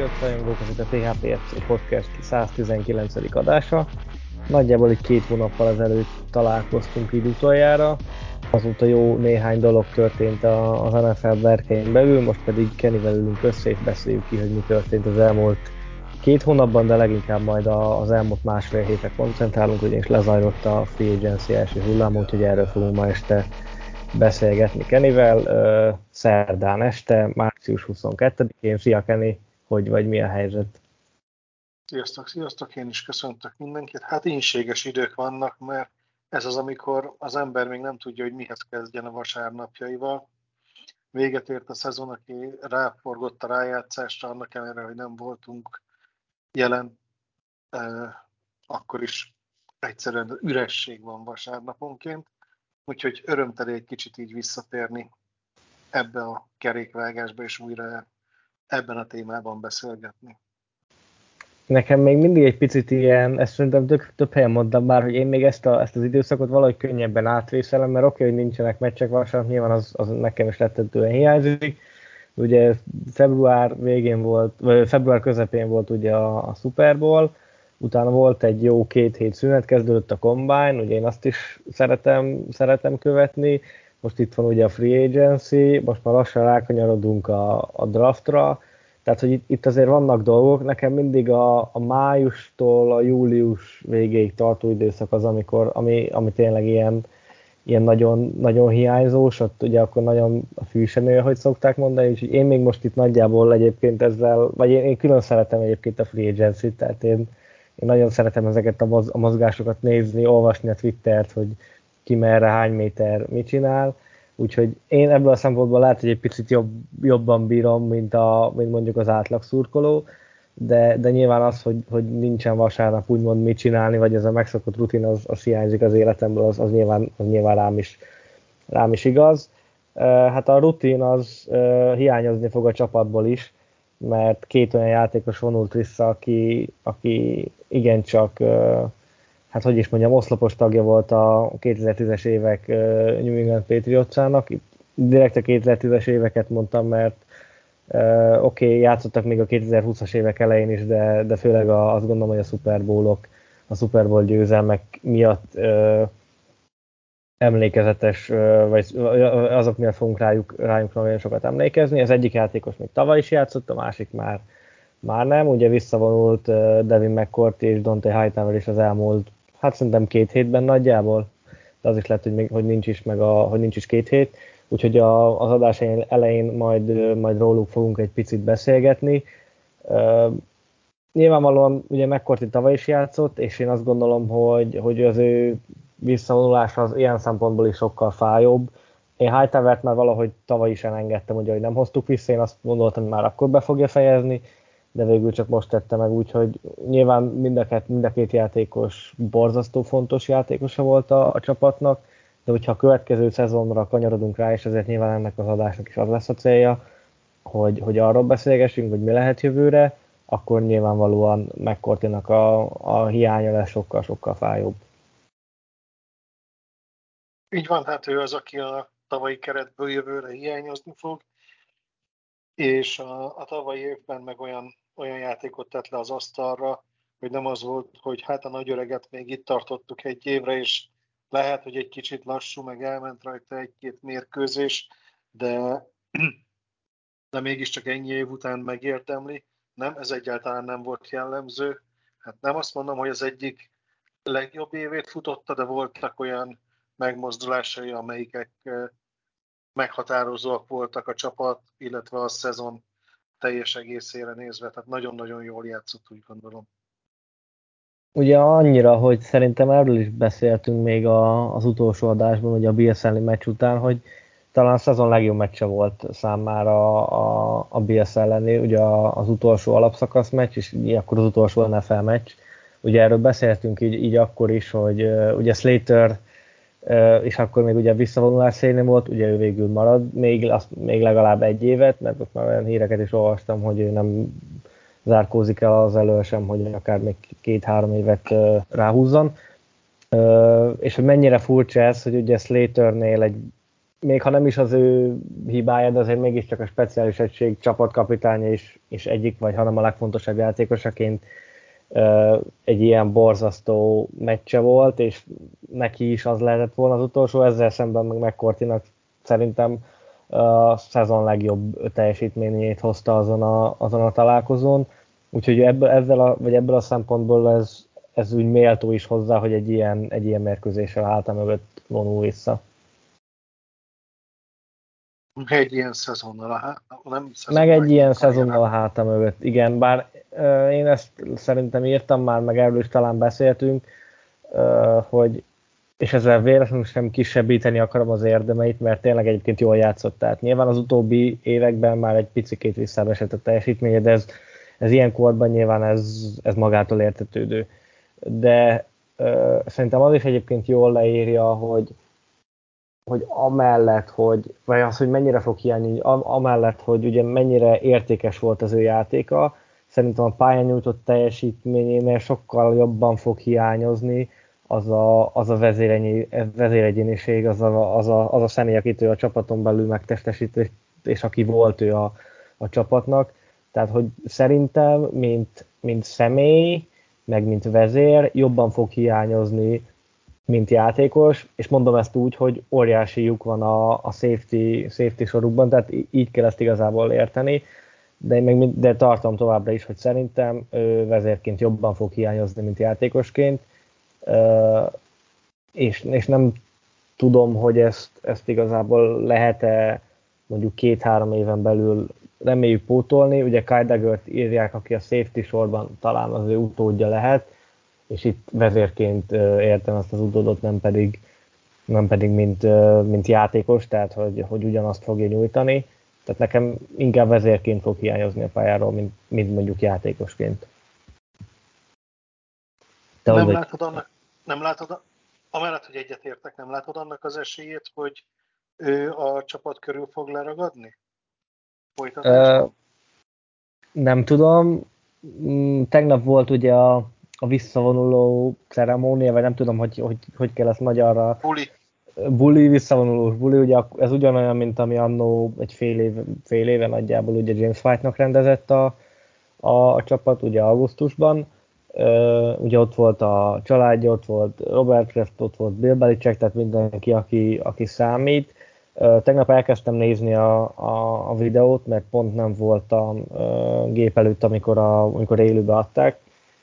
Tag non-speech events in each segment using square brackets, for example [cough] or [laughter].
Sziasztok, rajongók, ez itt a THPFC Podcast 119. adása. Nagyjából egy két hónappal ezelőtt találkoztunk így utoljára. Azóta jó néhány dolog történt az NFL berkein belül, most pedig Kennyvel ülünk össze és beszéljük ki, hogy mi történt az elmúlt két hónapban, de leginkább majd az elmúlt másfél hétre koncentrálunk, ugyanis lezajlott a Free Agency első hullám, úgyhogy erről fogunk ma este beszélgetni Kenivel. Szerdán este, március 22-én. Szia Kenny, hogy vagy mi a helyzet? Sziasztok, sziasztok, én is köszöntök mindenkit. Hát ínséges idők vannak, mert ez az, amikor az ember még nem tudja, hogy mihez kezdjen a vasárnapjaival. Véget ért a szezon, aki ráforgott a rájátszásra, annak ellenére, hogy nem voltunk jelen, eh, akkor is egyszerűen üresség van vasárnaponként úgyhogy örömteli egy kicsit így visszatérni ebbe a kerékvágásba, és újra ebben a témában beszélgetni. Nekem még mindig egy picit ilyen, ezt szerintem több, több helyen mondtam már, hogy én még ezt, a, ezt az időszakot valahogy könnyebben átvészelem, mert oké, okay, hogy nincsenek meccsek vasárnap, nyilván az, az nekem is rettentően hiányzik. Ugye február végén volt, vagy február közepén volt ugye a, a Super Bowl, utána volt egy jó két hét szünet, kezdődött a Combine, ugye én azt is szeretem, szeretem követni, most itt van ugye a Free Agency, most már lassan rákanyarodunk a, a draftra, tehát hogy itt, itt azért vannak dolgok, nekem mindig a, a májustól a július végéig tartó időszak az, amikor, ami, ami tényleg ilyen, ilyen nagyon, nagyon hiányzós, ott ugye akkor nagyon a fűsenő, hogy szokták mondani, úgyhogy én még most itt nagyjából egyébként ezzel, vagy én, én külön szeretem egyébként a Free Agency, tehát én, én nagyon szeretem ezeket a, moz, a mozgásokat nézni, olvasni a Twittert, hogy ki merre, hány méter mit csinál. Úgyhogy én ebből a szempontból lehet, hogy egy picit jobb, jobban bírom, mint, a, mint mondjuk az átlag szurkoló, de, de nyilván az, hogy, hogy nincsen vasárnap úgymond mit csinálni, vagy ez a megszokott rutin, az, az hiányzik az életemből, az, az, nyilván, az nyilván rám is, rám is igaz. Hát a rutin az hiányozni fog a csapatból is, mert két olyan játékos vonult vissza, aki, aki igencsak, hát hogy is mondjam, oszlopos tagja volt a 2010-es évek New England Patriotsának. Direkt a 2010-es éveket mondtam, mert oké, okay, játszottak még a 2020-as évek elején is, de, de főleg a, azt gondolom, hogy a Super Bowl-ok, a Super Bowl győzelmek miatt emlékezetes, vagy azok miatt fogunk rájuk, rájuk nagyon sokat emlékezni. Az egyik játékos még tavaly is játszott, a másik már, már nem. Ugye visszavonult Devin McCourt és Dante Hightower is az elmúlt, hát szerintem két hétben nagyjából, de az is lehet, hogy, még, hogy, nincs, is meg a, hogy nincs is két hét. Úgyhogy a, az adás elején majd, majd róluk fogunk egy picit beszélgetni. Uh, nyilvánvalóan ugye McCourty tavaly is játszott, és én azt gondolom, hogy, hogy az ő visszavonulás az ilyen szempontból is sokkal fájóbb. Én Hightower-t már valahogy tavaly is elengedtem, ugye, hogy nem hoztuk vissza, én azt gondoltam, hogy már akkor be fogja fejezni, de végül csak most tette meg, úgyhogy nyilván mind a, két, mind a két játékos borzasztó fontos játékosa volt a, a csapatnak, de hogyha a következő szezonra kanyarodunk rá, és ezért nyilván ennek az adásnak is az lesz a célja, hogy, hogy arról beszélgessünk, hogy mi lehet jövőre, akkor nyilvánvalóan McCourty-nak a, a hiánya lesz sokkal-sokkal fájóbb. Így van, hát ő az, aki a tavalyi keretből jövőre hiányozni fog, és a, a tavalyi évben meg olyan, olyan játékot tett le az asztalra, hogy nem az volt, hogy hát a nagy öreget még itt tartottuk egy évre, és lehet, hogy egy kicsit lassú, meg elment rajta egy-két mérkőzés, de, de mégiscsak ennyi év után megérdemli. Nem, ez egyáltalán nem volt jellemző. Hát nem azt mondom, hogy az egyik legjobb évét futotta, de voltak olyan megmozdulásai, amelyikek meghatározóak voltak a csapat, illetve a szezon teljes egészére nézve, tehát nagyon-nagyon jól játszott, úgy gondolom. Ugye annyira, hogy szerintem erről is beszéltünk még a, az utolsó adásban, ugye a BSL meccs után, hogy talán a szezon legjobb meccse volt számára a, a BS elleni, ugye az utolsó alapszakasz meccs, és akkor az utolsó NFL meccs. Ugye erről beszéltünk így, így akkor is, hogy ugye Slater és akkor még ugye visszavonulás szélén volt, ugye ő végül marad, még, azt, még legalább egy évet, mert ott már olyan híreket is olvastam, hogy ő nem zárkózik el az elől sem, hogy akár még két-három évet ráhúzzon. És hogy mennyire furcsa ez, hogy ugye Slaternél egy még ha nem is az ő hibája, de azért mégiscsak a speciális egység csapatkapitánya is, és egyik, vagy hanem a legfontosabb játékosaként egy ilyen borzasztó meccse volt, és neki is az lehetett volna az utolsó, ezzel szemben meg McCourtinak szerintem a szezon legjobb teljesítményét hozta azon a, azon a találkozón, úgyhogy ebből, ezzel a, vagy ebből a szempontból ez, ez úgy méltó is hozzá, hogy egy ilyen, egy ilyen mérkőzéssel által mögött vonul vissza. Egy ilyen szezonnal a hát, nem szezonnal, Meg egy ilyen szezonnal a háta mögött, igen, bár uh, én ezt szerintem írtam már, meg erről is talán beszéltünk, uh, hogy és ezzel véletlenül sem kisebbíteni akarom az érdemeit, mert tényleg egyébként jól játszott. Tehát nyilván az utóbbi években már egy picit visszaesett a teljesítménye, de ez, ez ilyen korban nyilván ez, ez magától értetődő. De uh, szerintem az is egyébként jól leírja, hogy, hogy amellett, hogy, vagy az, hogy mennyire fog hiányni, amellett, hogy ugye mennyire értékes volt az ő játéka, szerintem a pályán nyújtott teljesítményénél sokkal jobban fog hiányozni az a, az a vezéregyéniség, az a, az, a, az a személy, akit ő a csapaton belül megtestesít, és aki volt ő a, a csapatnak. Tehát, hogy szerintem, mint, mint személy, meg mint vezér, jobban fog hiányozni mint játékos, és mondom ezt úgy, hogy óriási lyuk van a, a safety, safety sorukban, tehát így kell ezt igazából érteni, de meg, de tartom továbbra is, hogy szerintem ő vezérként jobban fog hiányozni, mint játékosként, és, és nem tudom, hogy ezt, ezt igazából lehet-e mondjuk két-három éven belül reméljük pótolni. Ugye Kai írják, aki a safety sorban talán az ő utódja lehet, és itt vezérként értem ezt az utódot, nem pedig, nem pedig mint, mint játékos, tehát hogy, hogy ugyanazt fogja nyújtani. Tehát nekem inkább vezérként fog hiányozni a pályáról, mint, mint mondjuk játékosként. Te nem, látod annak, nem látod, amellett, hogy egyetértek, nem látod annak az esélyét, hogy ő a csapat körül fog leragadni? Uh, nem tudom. Mm, tegnap volt ugye a a visszavonuló ceremónia, vagy nem tudom, hogy, hogy, hogy kell ezt magyarra. Buli. Buli, visszavonulós buli, ugye ez ugyanolyan, mint ami annó egy fél, év, fél éve nagyjából ugye James White-nak rendezett a, a, a csapat, ugye augusztusban. Uh, ugye ott volt a családja, ott volt Robert Kraft, ott volt Bill Belichick, tehát mindenki, aki, aki számít. Uh, tegnap elkezdtem nézni a, a, a videót, mert pont nem voltam uh, gép előtt, amikor, a, amikor élőbe adták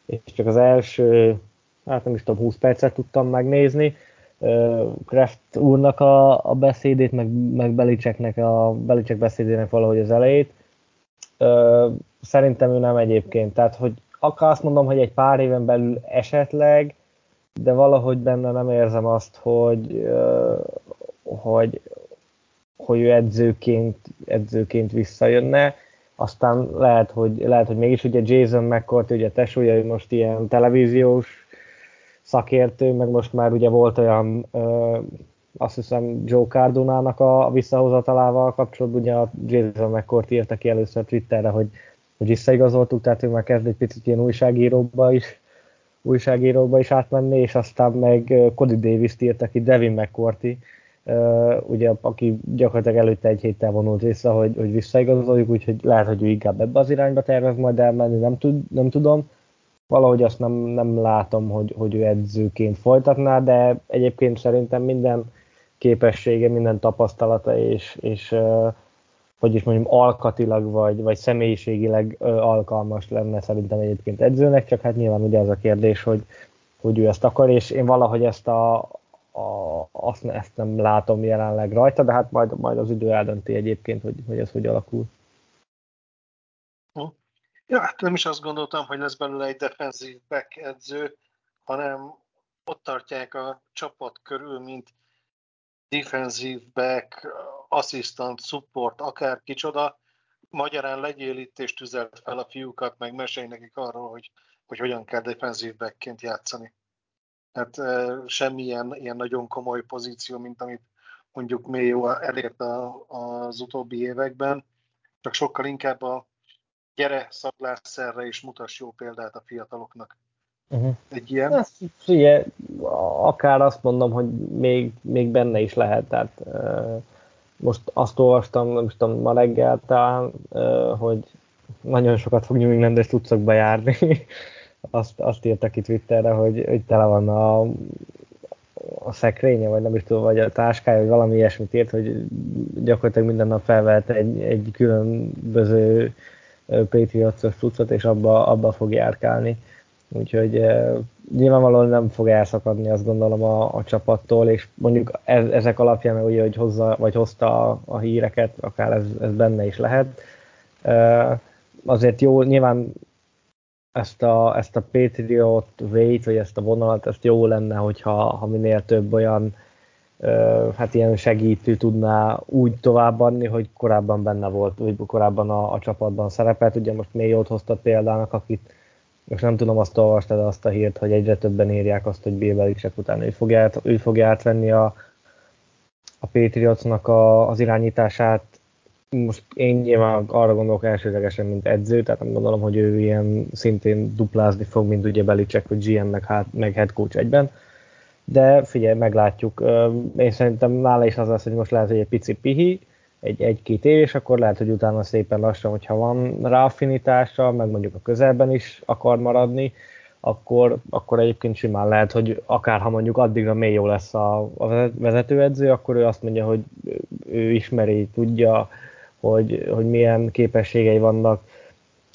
és csak az első, hát nem is tudom, 20 percet tudtam megnézni. Kraft úrnak a, a beszédét, meg, meg Belicseknek a Belicek beszédének valahogy az elejét. Szerintem ő nem egyébként, tehát hogy akár azt mondom, hogy egy pár éven belül esetleg, de valahogy benne nem érzem azt, hogy, hogy, hogy ő edzőként, edzőként visszajönne aztán lehet, hogy, lehet, hogy mégis ugye Jason McCourt, ugye tesója, ő most ilyen televíziós szakértő, meg most már ugye volt olyan, ö, azt hiszem Joe Cardonának a visszahozatalával kapcsolatban, ugye a Jason McCourt írta ki először Twitterre, hogy, hogy visszaigazoltuk, tehát ő már kezd egy picit ilyen újságíróba is, újságíróba is átmenni, és aztán meg Cody Davis-t írta ki, Devin McCourty, ugye, aki gyakorlatilag előtte egy héttel vonult vissza, hogy, hogy visszaigazoljuk, úgyhogy lehet, hogy ő inkább ebbe az irányba tervez majd elmenni, nem, tud, nem tudom. Valahogy azt nem, nem látom, hogy, hogy ő edzőként folytatná, de egyébként szerintem minden képessége, minden tapasztalata és, és hogy is mondjam, alkatilag vagy, vagy személyiségileg alkalmas lenne szerintem egyébként edzőnek, csak hát nyilván ugye az a kérdés, hogy, hogy ő ezt akar, és én valahogy ezt a, a, azt, ezt nem látom jelenleg rajta, de hát majd, majd az idő eldönti egyébként, hogy, hogy ez hogy alakul. Hm. Ja, hát nem is azt gondoltam, hogy lesz belőle egy defenzív back edző, hanem ott tartják a csapat körül, mint defensív back, asszisztant, support, akár kicsoda, magyarán legyél itt és tüzelt fel a fiúkat, meg mesélj nekik arról, hogy, hogy hogyan kell defensív backként játszani. Tehát semmilyen ilyen nagyon komoly pozíció, mint amit mondjuk Mayo elért a, az utóbbi években, csak sokkal inkább a gyere, szaklász erre és mutass jó példát a fiataloknak. Uh-huh. Egy ilyen? Ezt, figyelj, akár azt mondom, hogy még, még benne is lehet, tehát uh, most azt olvastam, nem tudom, ma reggel talán, uh, hogy nagyon sokat fog New England-es tudszokba járni. [laughs] azt, azt írtak itt Twitterre, hogy, hogy tele van a, a szekrénye, vagy nem is tudom, vagy a táskája, vagy valami ilyesmit írt, hogy gyakorlatilag minden nap felvett egy, egy különböző Patriots-os tucat, és abba, abba fog járkálni. Úgyhogy e, nyilvánvalóan nem fog elszakadni, azt gondolom a, a csapattól, és mondjuk ez, ezek alapján, ugye, hogy hozza, vagy hozta a, a híreket, akár ez, ez benne is lehet. Azért jó, nyilván ezt a, ezt a Patriot Wait, vagy ezt a vonalat, ezt jó lenne, hogyha ha minél több olyan hát ilyen segítő tudná úgy továbbadni, hogy korábban benne volt, vagy korábban a, a csapatban szerepelt. Ugye most jót hozta példának, akit most nem tudom, azt olvastad azt a hírt, hogy egyre többen írják azt, hogy Belichick után ő fogja, ő fogja átvenni a, a Patriotsnak a, az irányítását. Most én nyilván arra gondolok elsőlegesen, mint edző, tehát nem gondolom, hogy ő ilyen szintén duplázni fog, mint ugye Belichick, vagy GM, meg, hát, meg head coach egyben de figyelj, meglátjuk. Én szerintem nála is az lesz, hogy most lehet, hogy egy pici pihi, egy, egy-két év, és akkor lehet, hogy utána szépen lassan, hogyha van rá affinitása, meg mondjuk a közelben is akar maradni, akkor, akkor egyébként simán lehet, hogy akár ha mondjuk addigra mély jó lesz a, a vezetőedző, akkor ő azt mondja, hogy ő ismeri, tudja, hogy, hogy milyen képességei vannak,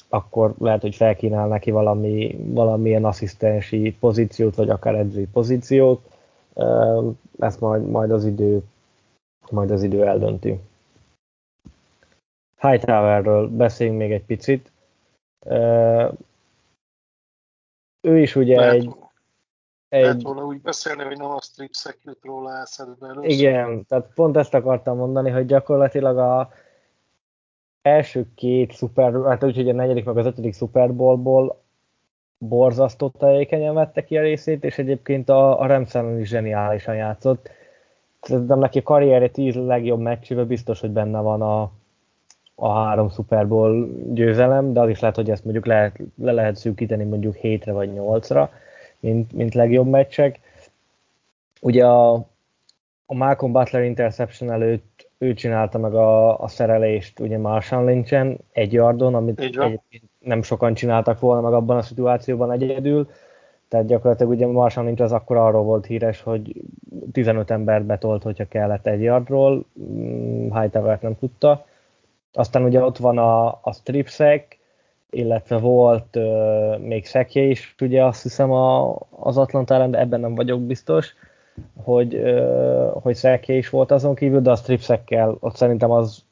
akkor lehet, hogy felkínál neki valami, valamilyen asszisztensi pozíciót, vagy akár edzői pozíciót. Ezt majd, majd az idő majd az idő eldönti. Hightowerről beszéljünk még egy picit. Ő is ugye lehet, egy... Lehet egy... úgy beszélni, hogy nem a strip secret róla eszedbe először. Igen, tehát pont ezt akartam mondani, hogy gyakorlatilag a, első két szuper, hát úgyhogy a negyedik meg az ötödik Super Bowlból borzasztó tevékenyen vette ki a részét, és egyébként a, a Rams is zseniálisan játszott. Szerintem neki a karrierje tíz legjobb meccsében biztos, hogy benne van a, a három Super Bowl győzelem, de az is lehet, hogy ezt mondjuk lehet, le lehet szűkíteni mondjuk hétre vagy nyolcra, mint, mint legjobb meccsek. Ugye a, a Malcolm Butler interception előtt ő csinálta meg a, a szerelést ugye Marshall Lynchen egy yardon, amit egyébként nem sokan csináltak volna meg abban a szituációban egyedül. Tehát gyakorlatilag ugye Marshall Lynch az akkor arról volt híres, hogy 15 ember betolt, hogyha kellett egy yardról, mm, Hightower nem tudta. Aztán ugye ott van a, a strip sack, illetve volt uh, még szekje is, ugye azt hiszem a, az Atlanta de ebben nem vagyok biztos hogy, hogy Szeké is volt azon kívül, de a stripszekkel ott szerintem az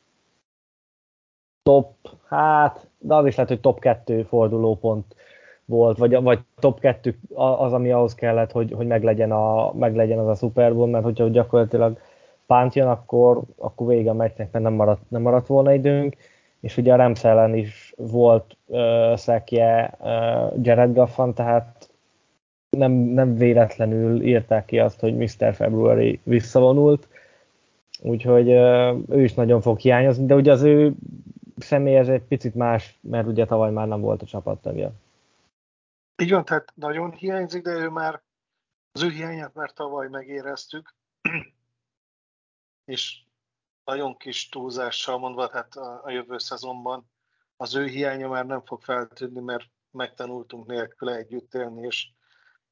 top, hát, de az is lehet, hogy top 2 fordulópont volt, vagy, vagy top 2 az, ami ahhoz kellett, hogy, hogy meglegyen, a, meglegyen az a Super Bowl, mert hogyha gyakorlatilag pánt jön, akkor, akkor vége a meccsnek, mert nem maradt, nem maradt volna időnk, és ugye a Rams ellen is volt uh, szekje uh, Jared Gaffan, tehát nem, nem véletlenül írták ki azt, hogy Mr. February visszavonult, úgyhogy ő is nagyon fog hiányozni, de ugye az ő személy ez egy picit más, mert ugye tavaly már nem volt a csapattagja. Így van, tehát nagyon hiányzik, de ő már az ő hiányát már tavaly megéreztük, és nagyon kis túlzással mondva, tehát a, a jövő szezonban az ő hiánya már nem fog feltűnni, mert megtanultunk nélküle együtt élni, és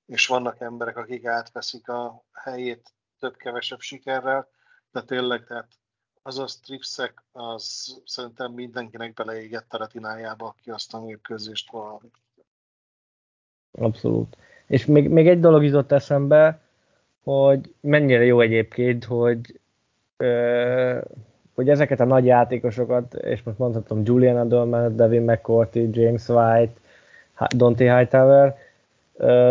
és vannak emberek, akik átveszik a helyét több-kevesebb sikerrel, de tényleg, tehát az a stripszek, az szerintem mindenkinek beleégett a retinájába, aki azt a mérkőzést valami. Abszolút. És még, még egy dolog jutott eszembe, hogy mennyire jó egyébként, hogy ö, hogy ezeket a nagy játékosokat, és most mondhatom Julian Adelman, Devin McCourty, James White, Dante Hightower,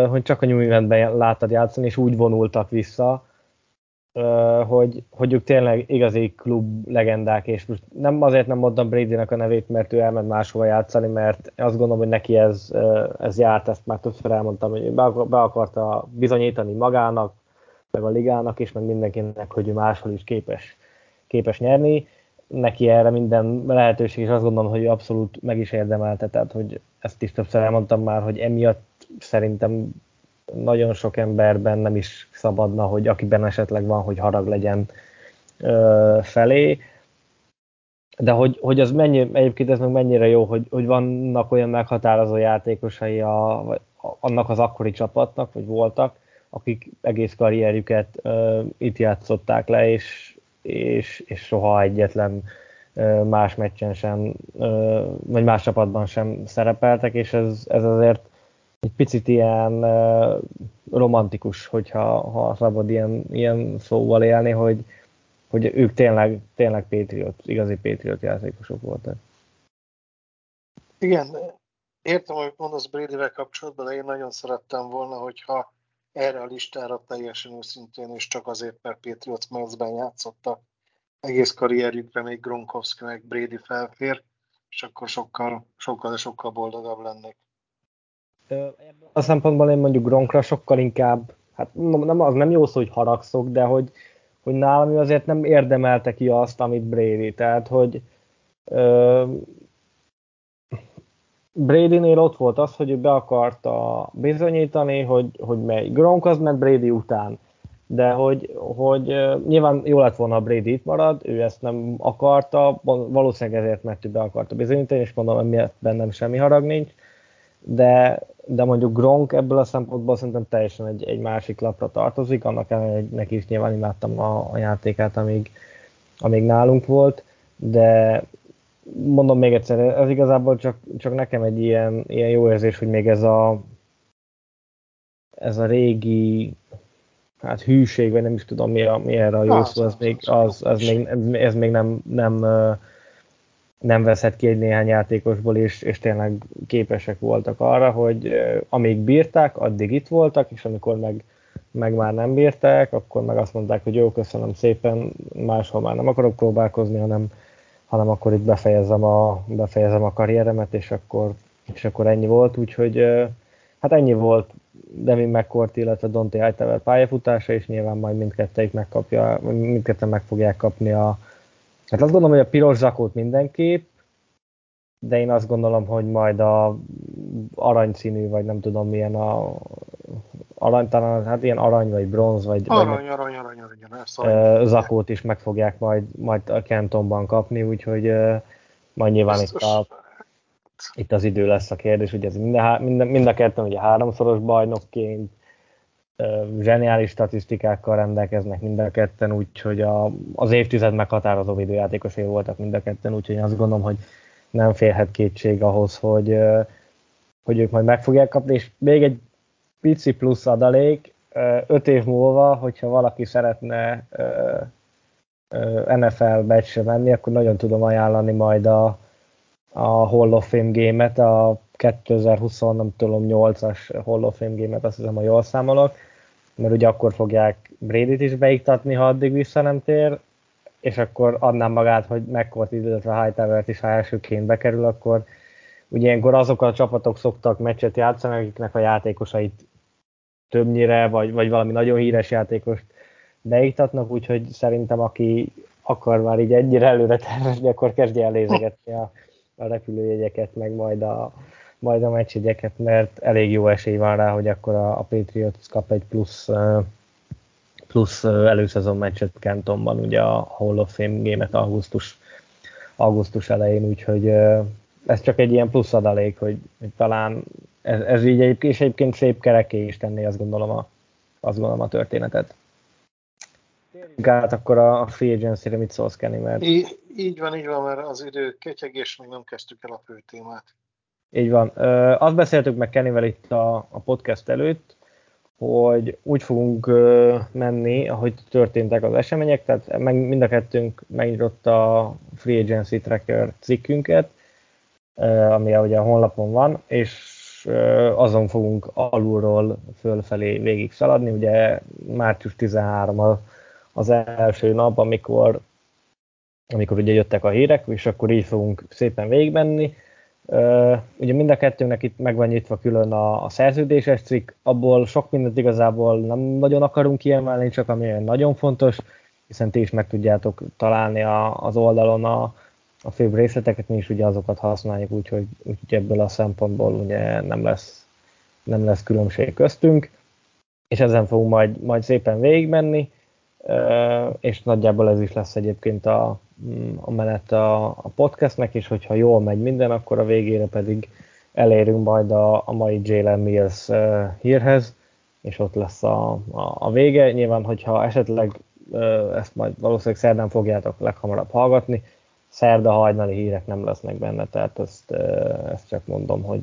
hogy csak a New Englandben láttad játszani, és úgy vonultak vissza, hogy, hogy ők tényleg igazi klub legendák, és most nem azért nem mondtam brady a nevét, mert ő elment máshova játszani, mert azt gondolom, hogy neki ez, ez járt, ezt már többször elmondtam, hogy be akarta bizonyítani magának, meg a ligának is, meg mindenkinek, hogy ő máshol is képes, képes nyerni. Neki erre minden lehetőség, és azt gondolom, hogy abszolút meg is érdemelte, tehát hogy ezt is többször elmondtam már, hogy emiatt szerintem nagyon sok emberben nem is szabadna, hogy akiben esetleg van, hogy harag legyen ö, felé. De hogy, hogy az mennyi, egyébként ez meg mennyire jó, hogy, hogy vannak olyan meghatározó játékosai a, a, annak az akkori csapatnak, vagy voltak, akik egész karrierjüket ö, itt játszották le, és, és, és soha egyetlen ö, más meccsen sem, ö, vagy más csapatban sem szerepeltek, és ez, ez azért egy picit ilyen romantikus, hogyha ha szabad ilyen, ilyen szóval élni, hogy, hogy ők tényleg, tényleg Patriot, igazi Patriot játékosok voltak. Igen, értem, hogy mondasz Brady-vel kapcsolatban, de én nagyon szerettem volna, hogyha erre a listára teljesen őszintén, és csak azért, mert Patriots mezben játszottak, egész karrierjükre még Gronkowski meg Brady felfér, és akkor sokkal, sokkal, sokkal boldogabb lennék. A szempontból én mondjuk Gronkra sokkal inkább, hát nem, az nem jó szó, hogy haragszok, de hogy, hogy nálam azért nem érdemelte ki azt, amit Brady. Tehát, hogy ö, Brady-nél ott volt az, hogy ő be akarta bizonyítani, hogy, hogy mely. Gronk az ment Brady után. De hogy, hogy nyilván jó lett volna, a Brady itt marad, ő ezt nem akarta, valószínűleg ezért, mert ő be akarta bizonyítani, és mondom, emiatt bennem semmi harag nincs de, de mondjuk Gronk ebből a szempontból szerintem teljesen egy, egy másik lapra tartozik, annak ellenére, neki is nyilván imádtam a, a játékát, amíg, amíg nálunk volt, de mondom még egyszer, ez igazából csak, csak nekem egy ilyen, ilyen jó érzés, hogy még ez a ez a régi hát hűség, vagy nem is tudom mi, a, mi erre a jó szó, az még, az, az még, ez még nem, nem nem veszett ki egy néhány játékosból, és, és tényleg képesek voltak arra, hogy amíg bírták, addig itt voltak, és amikor meg, meg már nem bírták, akkor meg azt mondták, hogy jó, köszönöm szépen, máshol már nem akarok próbálkozni, hanem, hanem akkor itt befejezem a, befejezem a karrieremet, és akkor, és akkor ennyi volt, úgyhogy hát ennyi volt Demi McCourt, illetve Dante Hightower pályafutása, és nyilván majd mindkettőjük megkapja, mindketten meg fogják kapni a, Hát azt gondolom, hogy a piros zakót mindenképp, de én azt gondolom, hogy majd a aranyszínű, vagy nem tudom milyen a arany, talán hát ilyen arany, vagy bronz, vagy, arany, vagy arany, arany, arany, arany, arany. zakót is meg fogják majd, majd a Kentonban kapni, úgyhogy majd nyilván itt, a, itt az idő lesz a kérdés, hogy ez mind, mind, mind a ketten ugye háromszoros bajnokként zseniális statisztikákkal rendelkeznek mind a ketten, úgyhogy a, az évtized meghatározó videójátékosai voltak mind a ketten, úgyhogy azt gondolom, hogy nem férhet kétség ahhoz, hogy, hogy ők majd meg fogják kapni, és még egy pici plusz adalék, öt év múlva, hogyha valaki szeretne NFL meccsre menni, akkor nagyon tudom ajánlani majd a, a Hall of Fame game-et, a 2020, nem tudom, 8-as Hall of Fame game-et, azt hiszem, ha jól számolok, mert ugye akkor fogják Brady-t is beiktatni, ha addig vissza nem tér, és akkor adnám magát, hogy McCourt, illetve Hightower-t is, ha elsőként bekerül, akkor ugye ilyenkor azok a csapatok szoktak meccset játszani, akiknek a játékosait többnyire, vagy, vagy valami nagyon híres játékost beiktatnak, úgyhogy szerintem aki akar már így ennyire előre tervezni, akkor kezdje el nézegetni a, a repülőjegyeket, meg majd a, majd a meccsjegyeket, mert elég jó esély van rá, hogy akkor a, a Patriots kap egy plusz plusz előszezon meccset Kentonban, ugye a Hall of Fame gémet augusztus, augusztus elején, úgyhogy ez csak egy ilyen plusz adalék, hogy, hogy talán ez, ez így egy, és egyébként szép kereké is tenni, azt gondolom a, azt gondolom a történetet. Térjünk akkor a free agency-re, mit szólsz, Kenny, mert... Így, így van, így van, mert az idő ketyeg, és még nem kezdtük el a fő témát. Így van. Azt beszéltük meg Kennyvel itt a, a podcast előtt, hogy úgy fogunk menni, ahogy történtek az események, tehát meg, mind a kettőnk megnyitott a Free Agency Tracker cikkünket, ami ugye a honlapon van, és azon fogunk alulról fölfelé végig szaladni. Ugye március 13 az az első nap, amikor, amikor ugye jöttek a hírek, és akkor így fogunk szépen végigmenni. Ugye mind a kettőnek itt meg van nyitva külön a, a szerződéses cikk, abból sok mindent igazából nem nagyon akarunk kiemelni, csak ami nagyon fontos, hiszen ti is meg tudjátok találni a, az oldalon a, a főbb részleteket, mi is ugye azokat használjuk, úgyhogy, úgyhogy ebből a szempontból ugye nem lesz, nem lesz különbség köztünk, és ezen fogunk majd, majd szépen végigmenni, és nagyjából ez is lesz egyébként a, a menet a, a podcastnek, és hogyha jól megy minden, akkor a végére pedig elérünk majd a, a mai Jalen Mills hírhez, és ott lesz a, a, a vége. Nyilván, hogyha esetleg ezt majd valószínűleg szerdán fogjátok leghamarabb hallgatni, szerda hajnali hírek nem lesznek benne, tehát ezt, ezt csak mondom, hogy,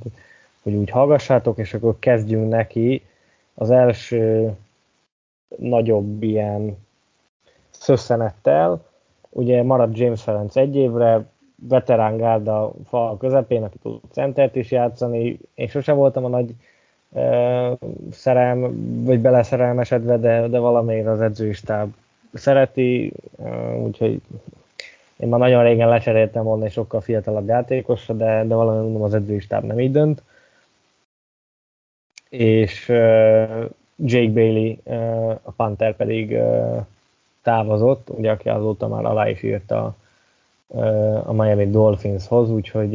hogy úgy hallgassátok, és akkor kezdjünk neki. Az első nagyobb ilyen szösszenettel, ugye marad James Ferenc egy évre, veterán gárda fal közepén, aki tud centert is játszani. Én sose voltam a nagy uh, szerelm, vagy beleszerelmesedve, de, de valamiért az edzőistáb szereti, uh, úgyhogy én már nagyon régen lecseréltem volna egy sokkal fiatalabb játékosra, de, de valami mondom az edzőistáb nem így dönt. És uh, Jake Bailey, uh, a Panther pedig uh, távozott, ugye aki azóta már alá is írta a Miami Dolphinshoz, úgyhogy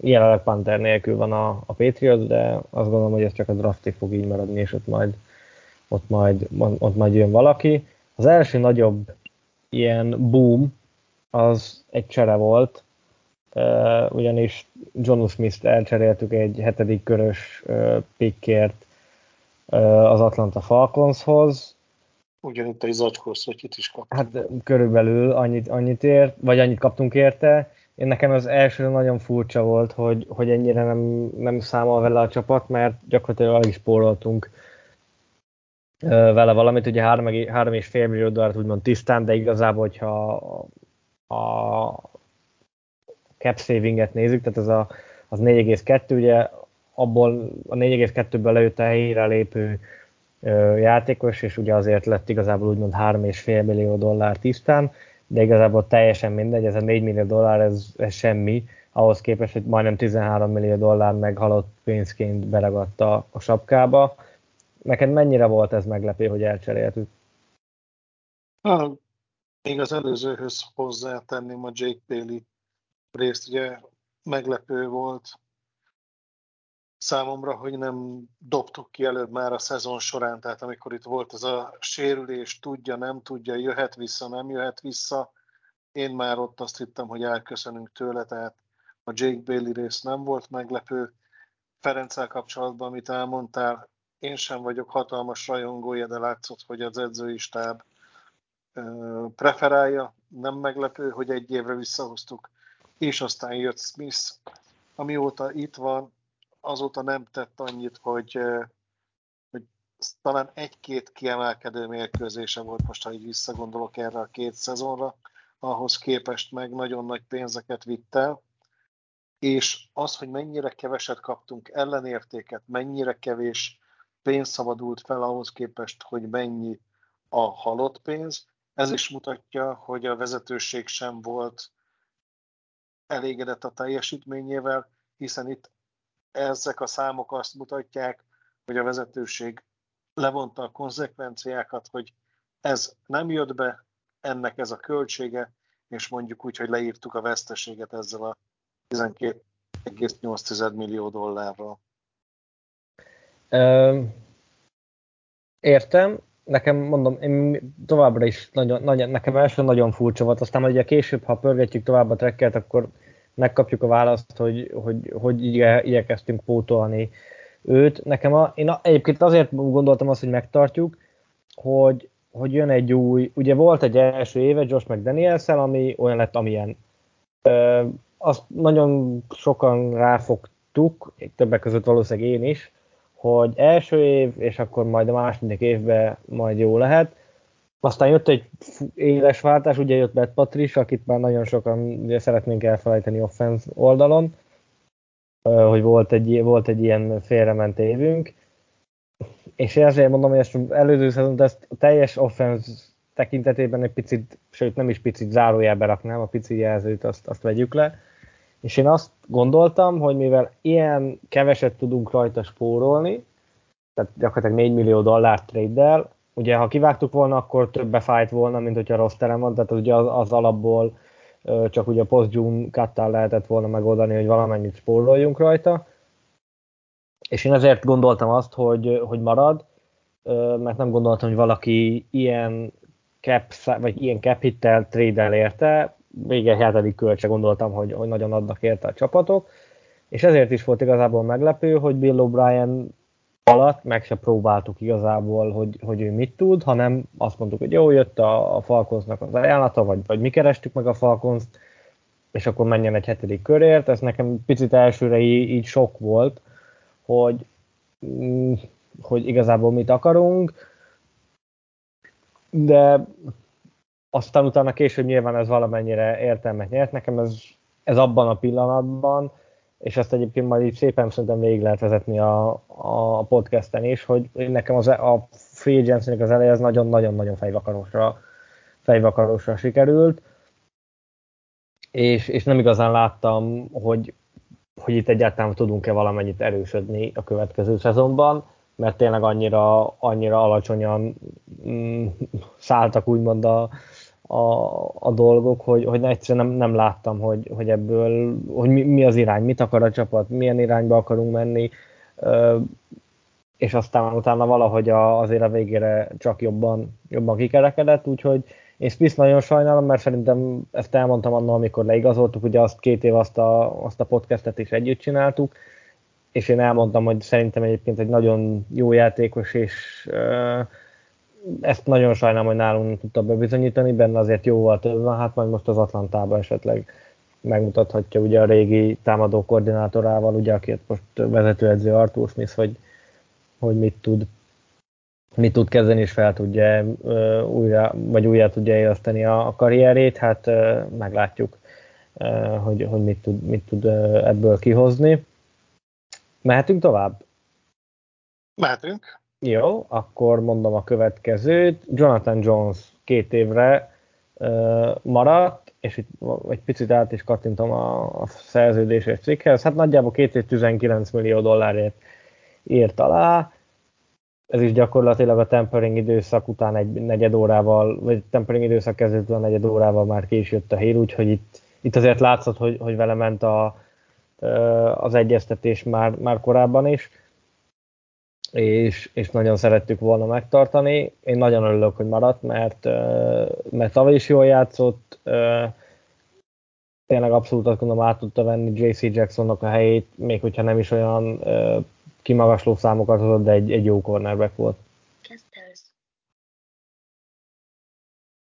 jelenleg Panther nélkül van a, a Patriot, de azt gondolom, hogy ez csak a draftig fog így maradni, és ott majd, ott majd, ott majd jön valaki. Az első nagyobb ilyen boom az egy csere volt, ugyanis John Smith-t elcseréltük egy hetedik körös pickért az Atlanta Falconshoz. Ugyanitt egy zacskósz, hogy itt is kaptunk. Hát körülbelül annyit, annyit ért, vagy annyit kaptunk érte. Én nekem az első nagyon furcsa volt, hogy, hogy ennyire nem, nem számol vele a csapat, mert gyakorlatilag alig spóroltunk vele valamit, ugye 3,5 millió dollárt úgymond tisztán, de igazából, hogyha a cap savinget nézzük, tehát az, a, az 4,2, ugye abból a 4,2-ből lejött a helyére lépő játékos, és ugye azért lett igazából úgymond 3,5 millió dollár tisztán, de igazából teljesen mindegy, ez a 4 millió dollár, ez, ez semmi, ahhoz képest, hogy majdnem 13 millió dollár meg halott pénzként beragadta a sapkába. Neked mennyire volt ez meglepő, hogy elcseréltük? Még az előzőhöz hozzátenném a Jake Bailey részt, ugye meglepő volt számomra, hogy nem dobtuk ki előbb már a szezon során, tehát amikor itt volt ez a sérülés, tudja, nem tudja, jöhet vissza, nem jöhet vissza, én már ott azt hittem, hogy elköszönünk tőle, tehát a Jake Bailey rész nem volt meglepő. Ferenccel kapcsolatban, amit elmondtál, én sem vagyok hatalmas rajongója, de látszott, hogy az edzői stáb preferálja, nem meglepő, hogy egy évre visszahoztuk, és aztán jött Smith, amióta itt van, azóta nem tett annyit, hogy, hogy talán egy-két kiemelkedő mérkőzése volt, most ha így visszagondolok erre a két szezonra, ahhoz képest meg nagyon nagy pénzeket vitt el, és az, hogy mennyire keveset kaptunk ellenértéket, mennyire kevés pénz szabadult fel ahhoz képest, hogy mennyi a halott pénz, ez is mutatja, hogy a vezetőség sem volt elégedett a teljesítményével, hiszen itt ezek a számok azt mutatják, hogy a vezetőség levonta a konzekvenciákat, hogy ez nem jött be, ennek ez a költsége, és mondjuk úgy, hogy leírtuk a veszteséget ezzel a 12,8 millió dollárral. Értem, nekem mondom, én továbbra is nagyon, nagyon, nekem első nagyon furcsa volt, aztán ugye később, ha pörgetjük tovább a trekkert, akkor megkapjuk a választ, hogy hogy, hogy igyekeztünk pótolni őt. Nekem a, én egyébként azért gondoltam azt, hogy megtartjuk, hogy, hogy jön egy új, ugye volt egy első éve Josh mcdaniels ami olyan lett, amilyen. Ö, azt nagyon sokan ráfogtuk, többek között valószínűleg én is, hogy első év, és akkor majd a második évben majd jó lehet. Aztán jött egy éles váltás, ugye jött Beth Patris, akit már nagyon sokan ugye szeretnénk elfelejteni offense oldalon, hogy volt egy, volt egy ilyen félrement évünk, és ezért mondom, hogy ezt előző szezon, ezt a teljes offense tekintetében egy picit, sőt nem is picit zárójelbe raknám, a pici jelzőt azt, azt vegyük le. És én azt gondoltam, hogy mivel ilyen keveset tudunk rajta spórolni, tehát gyakorlatilag 4 millió dollár trade ugye ha kivágtuk volna, akkor többe fájt volna, mint hogyha rossz terem van, tehát ugye az, az alapból csak ugye a post-June lehetett volna megoldani, hogy valamennyit spóroljunk rajta. És én ezért gondoltam azt, hogy, hogy marad, mert nem gondoltam, hogy valaki ilyen cap, vagy ilyen cap hittel trade érte, vége hetedik kölcse gondoltam, hogy, hogy nagyon adnak érte a csapatok, és ezért is volt igazából meglepő, hogy Bill O'Brien alatt meg se próbáltuk igazából, hogy, hogy ő mit tud, hanem azt mondtuk, hogy jó, jött a, a Falconsnak az ajánlata, vagy, vagy mi kerestük meg a falcons és akkor menjen egy hetedik körért. Ez nekem picit elsőre így, így sok volt, hogy, mm, hogy igazából mit akarunk, de aztán utána később nyilván ez valamennyire értelmet nyert. Nekem ez, ez abban a pillanatban, és ezt egyébként majd így szépen szerintem végig lehet vezetni a, a podcasten is, hogy nekem az, a Free agency az eleje az nagyon-nagyon-nagyon fejvakarósra, fejvakarósra sikerült, és, és nem igazán láttam, hogy, hogy itt egyáltalán tudunk-e valamennyit erősödni a következő szezonban, mert tényleg annyira, annyira alacsonyan mm, [laughs] szálltak úgymond a, a, a dolgok, hogy, hogy egyszerűen nem, nem láttam, hogy, hogy ebből, hogy mi, mi az irány, mit akar a csapat, milyen irányba akarunk menni, és aztán utána valahogy a, azért a végére csak jobban, jobban kikerekedett, úgyhogy én Smith nagyon sajnálom, mert szerintem ezt elmondtam annól, amikor leigazoltuk, ugye azt két év azt a, azt a podcastet is együtt csináltuk, és én elmondtam, hogy szerintem egyébként egy nagyon jó játékos, és ezt nagyon sajnálom, hogy nálunk nem tudta bebizonyítani, benne azért jóval több van, hát majd most az Atlantában esetleg megmutathatja ugye a régi támadó koordinátorával, ugye akit most vezetőedző Arthur Smith, hogy, hogy mit tud mit tud kezdeni, és fel tudja újra, vagy újra tudja éleszteni a, a karrierét, hát meglátjuk, hogy, hogy mit, tud, mit tud ebből kihozni. Mehetünk tovább? Mehetünk. Jó, akkor mondom a következőt. Jonathan Jones két évre uh, maradt, és itt egy picit át is kattintom a, a szerződéses cikkhez. Hát nagyjából két év 19 millió dollárért írt alá. Ez is gyakorlatilag a tempering időszak után egy negyed órával, vagy tempering időszak a negyed órával már ki is jött a hír, úgyhogy itt, itt azért látszott, hogy, hogy vele ment a, az egyeztetés már, már korábban is és, és nagyon szerettük volna megtartani. Én nagyon örülök, hogy maradt, mert, mert tavaly is jól játszott, tényleg abszolút azt gondolom át tudta venni JC Jacksonnak a helyét, még hogyha nem is olyan kimagasló számokat hozott, de egy, egy jó cornerback volt.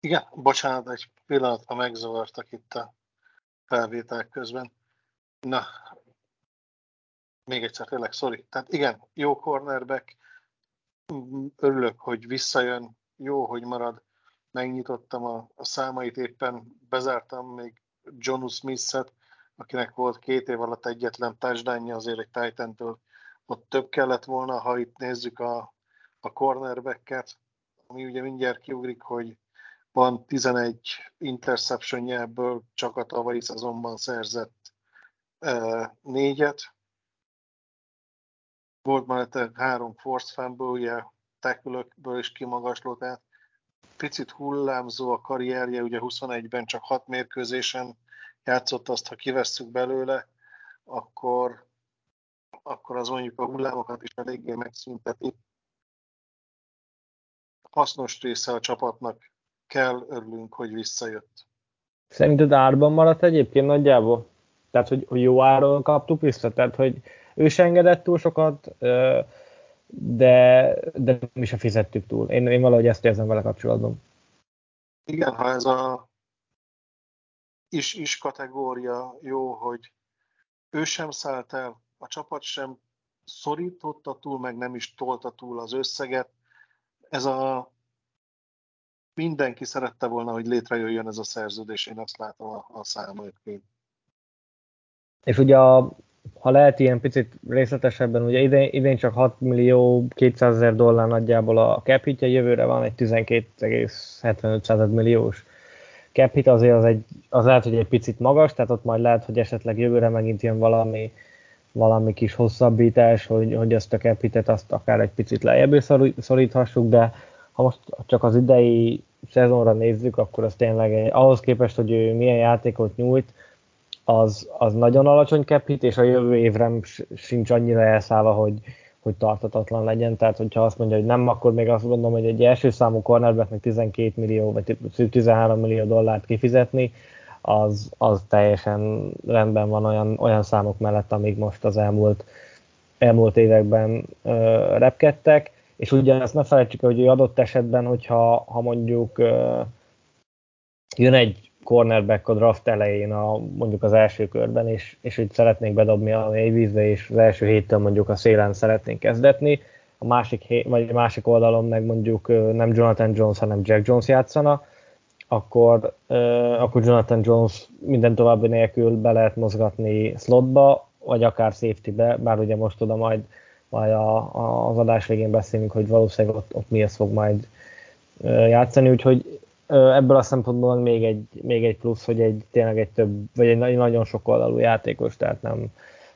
Igen, bocsánat, egy pillanatra megzavartak itt a felvétel közben. Na, még egyszer tényleg, sorry. Tehát igen, jó cornerback, örülök, hogy visszajön, jó, hogy marad. Megnyitottam a, a számait, éppen bezártam még John Smith-et, akinek volt két év alatt egyetlen touchdown azért egy titan ott több kellett volna, ha itt nézzük a, a cornerbacket, ami ugye mindjárt kiugrik, hogy van 11 interception ebből csak a tavalyi szezonban szerzett e, négyet, volt mellette három force fumble, ugye tackle is kimagasló, tehát picit hullámzó a karrierje, ugye 21-ben csak 6 mérkőzésen játszott azt, ha kivesszük belőle, akkor, akkor az mondjuk a hullámokat is eléggé megszünteti. Hasznos része a csapatnak, kell, örülünk, hogy visszajött. Szerinted árban maradt egyébként nagyjából? Tehát, hogy jó áron kaptuk vissza? Tehát, hogy ő se engedett túl sokat, de, de mi sem fizettük túl. Én, én valahogy ezt érzem vele kapcsolatban. Igen, ha ez a is, is kategória jó, hogy ő sem szállt el, a csapat sem szorította túl, meg nem is tolta túl az összeget. Ez a mindenki szerette volna, hogy létrejöjjön ez a szerződés, én azt látom a, a számaiként. És ugye a ha lehet ilyen picit részletesebben, ugye idén, idén csak 6 millió 200 ezer dollár nagyjából a cap hitje, jövőre van egy 12,75 milliós cap hit, azért az, egy, az lehet, hogy egy picit magas, tehát ott majd lehet, hogy esetleg jövőre megint jön valami, valami kis hosszabbítás, hogy, hogy ezt a cap hitet azt akár egy picit lejjebb szoríthassuk, de ha most csak az idei szezonra nézzük, akkor az tényleg ahhoz képest, hogy ő milyen játékot nyújt, az, az nagyon alacsony capit, és a jövő évre sincs annyira elszállva, hogy, hogy tartatatlan legyen. Tehát, hogyha azt mondja, hogy nem, akkor még azt gondolom, hogy egy első számú cornerbacknek 12 millió, vagy 13 millió dollárt kifizetni, az, az teljesen rendben van olyan, olyan számok mellett, amíg most az elmúlt, elmúlt években ö, repkedtek. És ugye ezt ne felejtsük, hogy adott esetben, hogyha ha mondjuk ö, jön egy cornerback a draft elején, a, mondjuk az első körben, és, és hogy szeretnénk bedobni a mélyvízbe, és az első héttől mondjuk a szélen szeretnénk kezdetni, a másik, hét, vagy a másik oldalon meg mondjuk nem Jonathan Jones, hanem Jack Jones játszana, akkor, akkor Jonathan Jones minden további nélkül be lehet mozgatni slotba, vagy akár safety-be, bár ugye most oda majd, majd a, a, az adás végén beszélünk, hogy valószínűleg ott, ott mi ezt fog majd játszani, úgyhogy ebből a szempontból még egy, még egy plusz, hogy egy tényleg egy több, vagy egy nagyon sok oldalú játékos, tehát nem,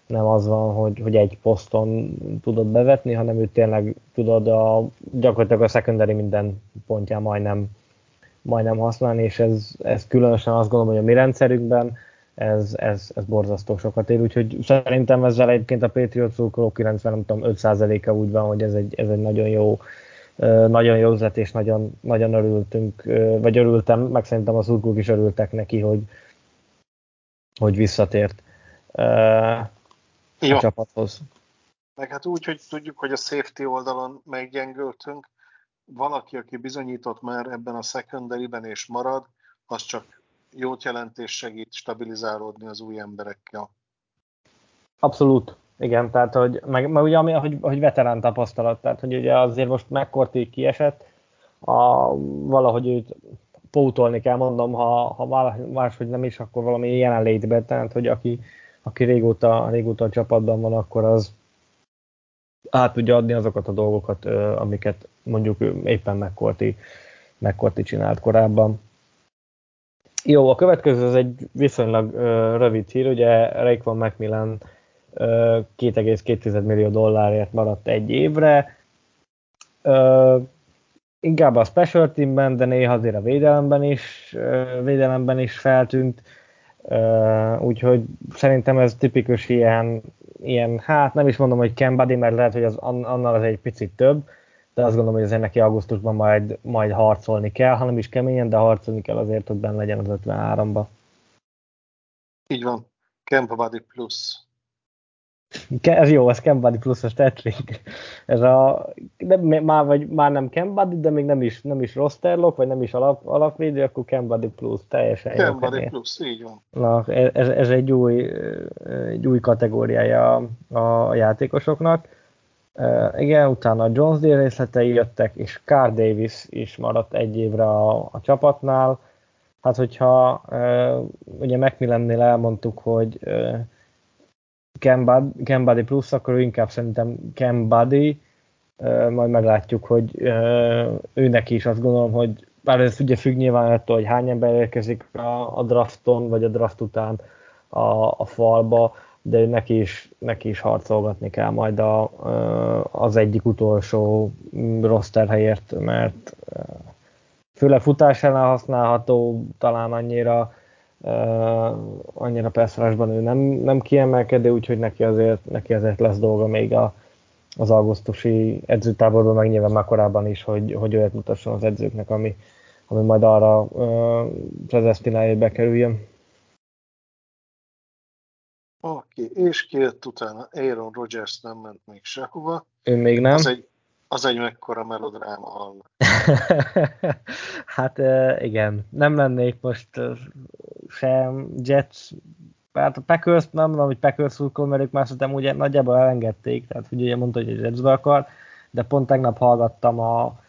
nem az van, hogy, hogy egy poszton tudod bevetni, hanem ő tényleg tudod a, gyakorlatilag a secondary minden pontján majdnem, majdnem használni, és ez, ez különösen azt gondolom, hogy a mi rendszerünkben ez, ez, ez borzasztó sokat ér, úgyhogy szerintem ezzel egyébként a Patriot szurkoló 95%-a úgy van, hogy ez egy, ez egy nagyon jó nagyon jó üzlet, és nagyon, nagyon örültünk, vagy örültem, meg szerintem az szurkolók is örültek neki, hogy, hogy visszatért a csapathoz. Meg hát úgy, hogy tudjuk, hogy a safety oldalon meggyengültünk, valaki, aki bizonyított már ebben a secondary-ben és marad, az csak jót jelent és segít stabilizálódni az új emberekkel. Abszolút. Igen, tehát hogy, meg, meg ugye ami, hogy, hogy veterán tapasztalat, tehát hogy ugye azért most megkorti kiesett, a, valahogy őt pótolni kell, mondom, ha, ha máshogy nem is, akkor valami jelenlétben, tehát hogy aki, aki régóta, régóta a csapatban van, akkor az át tudja adni azokat a dolgokat, amiket mondjuk éppen megkorti, megkorti csinált korábban. Jó, a következő az egy viszonylag rövid hír, ugye Raekwon Macmillan 2,2 millió dollárért maradt egy évre. Inkább a special teamben, de néha azért a védelemben is, védelemben is feltűnt. Úgyhogy szerintem ez tipikus ilyen, ilyen, hát nem is mondom, hogy Ken Buddy, mert lehet, hogy az, annal az egy picit több, de azt gondolom, hogy azért neki augusztusban majd, majd harcolni kell, hanem is keményen, de harcolni kell azért, hogy benne legyen az 53-ba. Így van. Kemba Buddy plusz. Ez jó, ez Ken Buddy pluszos tettling. Ez a, de már, vagy, már nem Ken Buddy, de még nem is, nem is rosterlock, vagy nem is alap, alapvédő, akkor Ken Buddy plusz, teljesen Ken Buddy plusz, így van. Na, ez, ez egy, új, egy új kategóriája a, a játékosoknak. Uh, igen, utána a Jones Deal részletei jöttek, és Carl Davis is maradt egy évre a, a csapatnál. Hát, hogyha uh, ugye Macmillannél elmondtuk, hogy uh, Buddy plusz, akkor inkább szerintem Cam Buddy, majd meglátjuk, hogy ő neki is azt gondolom, hogy bár ez ugye függ nyilván attól, hogy hány ember érkezik a, drafton, vagy a draft után a, a falba, de neki is, neki is harcolgatni kell majd a, az egyik utolsó roster helyért, mert főleg futás ellen használható, talán annyira Uh, annyira perszorásban ő nem, nem kiemelkedő, úgyhogy neki azért, neki azért lesz dolga még a, az augusztusi edzőtáborban, meg nyilván már korábban is, hogy, hogy olyat mutasson az edzőknek, ami, ami majd arra uh, predestinálja, hogy bekerüljön. Oké, okay. és ki jött utána? Aaron Rodgers nem ment még sehova. Ő még nem. Az egy, az egy mekkora melodráma [laughs] hát igen, nem lennék most sem Jets, hát a Packers, nem mondom, hogy Packers szurkol, mert ők már szerintem ugye nagyjából elengedték, tehát ugye mondta, hogy egy Jetsbe akar, de pont tegnap hallgattam a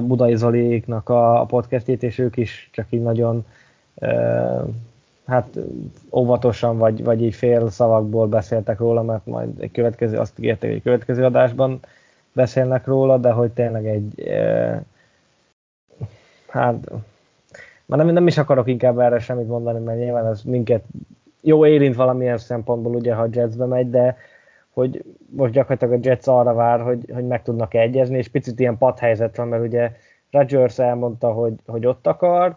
Budai Zoliéknak a podcastjét, és ők is csak így nagyon hát óvatosan, vagy, vagy így fél szavakból beszéltek róla, mert majd egy következő, azt ígérték, hogy egy következő adásban beszélnek róla, de hogy tényleg egy e, hát már nem, nem is akarok inkább erre semmit mondani, mert nyilván ez minket jó érint valamilyen szempontból, ugye, ha a Jetsbe megy, de hogy most gyakorlatilag a Jets arra vár, hogy, hogy meg tudnak egyezni, és picit ilyen padhelyzet van, mert ugye Rodgers elmondta, hogy, hogy ott akar,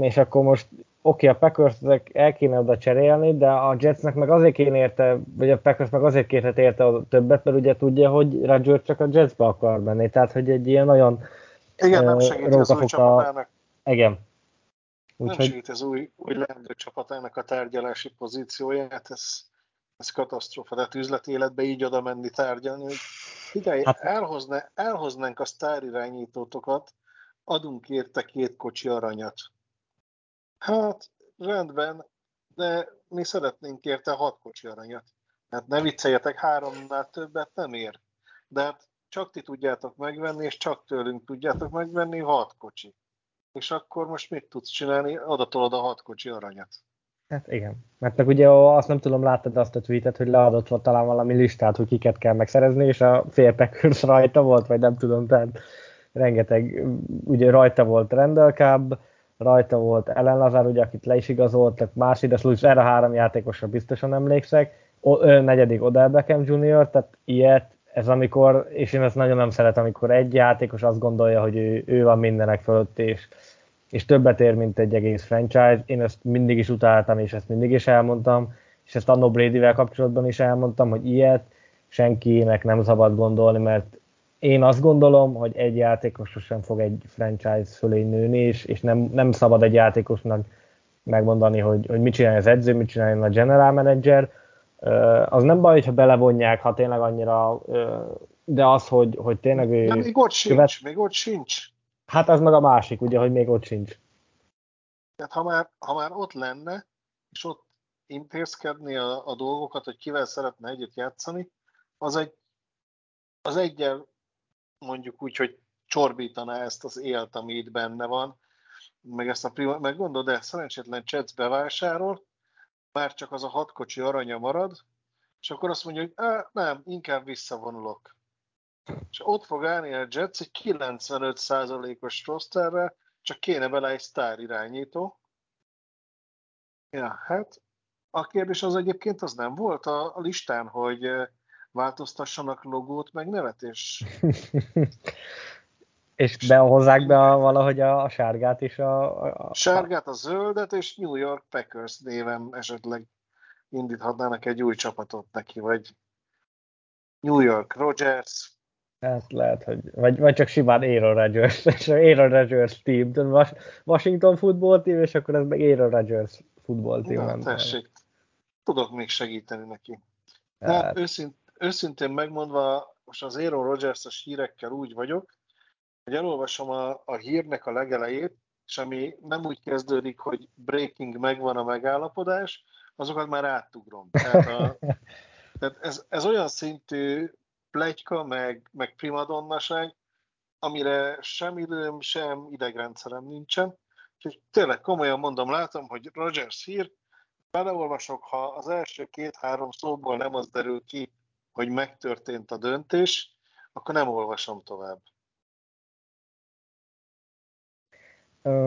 és akkor most oké, okay, a packers el kéne oda cserélni, de a Jetsnek meg azért kéne érte, vagy a Packers meg azért kérhet érte többet, mert ugye tudja, hogy Rodgers csak a Jetsbe akar menni, tehát hogy egy ilyen nagyon Igen, nem segíti az új csapatának. Igen. Úgyhogy... Nem segít az új, új leendő csapatának a tárgyalási pozícióját, ez, ez katasztrófa, tehát üzleti életbe így oda menni tárgyalni, hogy figyelj, hát... elhozne, elhoznánk a sztárirányítótokat, adunk érte két kocsi aranyat Hát rendben, de mi szeretnénk érte hat kocsi aranyat. Hát ne vicceljetek, háromnál többet nem ér. De hát csak ti tudjátok megvenni, és csak tőlünk tudjátok megvenni hat kocsi. És akkor most mit tudsz csinálni? Adatolod a hat kocsi aranyat. Hát igen. Mert meg ugye azt nem tudom, láttad azt a tweetet, hogy leadott volt talán valami listát, hogy kiket kell megszerezni, és a félpekőrs rajta volt, vagy nem tudom, tehát rengeteg, ugye rajta volt Randall Cobb, rajta volt Ellen Lazar, ugye, akit le is igazoltak, más ide Lewis, erre három játékosra biztosan emlékszek, o, ö, negyedik Odell Beckham Jr., tehát ilyet, ez amikor, és én ezt nagyon nem szeretem, amikor egy játékos azt gondolja, hogy ő, ő van mindenek fölött, és, és többet ér, mint egy egész franchise. Én ezt mindig is utáltam, és ezt mindig is elmondtam, és ezt Anno Brady-vel kapcsolatban is elmondtam, hogy ilyet senkinek nem szabad gondolni, mert én azt gondolom, hogy egy játékos sem fog egy franchise fölé nőni, és, és nem, nem szabad egy játékosnak megmondani, hogy, hogy mit csinálja az edző, mit csinálja a general manager. Az nem baj, hogyha belevonják, ha tényleg annyira, de az, hogy, hogy tényleg ő... De még ott sincs, követ... még ott sincs. Hát az meg a másik, ugye, hogy még ott sincs. Tehát ha már, ha már ott lenne, és ott intézkedni a, a dolgokat, hogy kivel szeretne együtt játszani, az egy az egyel mondjuk úgy, hogy csorbítaná ezt az élt, ami itt benne van, meg ezt a prima, meg gondolod, de szerencsétlen Csetsz bevásárol, már csak az a hat kocsi aranya marad, és akkor azt mondja, hogy nem, inkább visszavonulok. És ott fog állni a Jets egy 95%-os rosterre, csak kéne bele egy sztár irányító. Ja, hát a kérdés az egyébként az nem volt a, a listán, hogy változtassanak logót, meg nevet, és... [laughs] és behozzák be a, valahogy a, a sárgát is a, a... Sárgát, a zöldet, és New York Packers névem esetleg indíthatnának egy új csapatot neki, vagy New York Rogers. Hát lehet, hogy, vagy, vagy csak simán Aaron Rodgers, [laughs] és Aaron Rodgers team, Washington football team, és akkor ez meg Aaron Rodgers football team. Na, tessék, tudok még segíteni neki. Hát, hát őszint, őszintén megmondva, most az Aaron Rodgers-es hírekkel úgy vagyok, hogy elolvasom a, a hírnek a legelejét, és ami nem úgy kezdődik, hogy breaking megvan a megállapodás, azokat már átugrom. Tehát, a, [laughs] tehát ez, ez olyan szintű plegyka, meg, meg primadonnaság, amire sem időm, sem idegrendszerem nincsen. Úgyhogy tényleg komolyan mondom, látom, hogy Rogers hír, beleolvasok, ha az első két-három szóból nem az derül ki, hogy megtörtént a döntés, akkor nem olvasom tovább.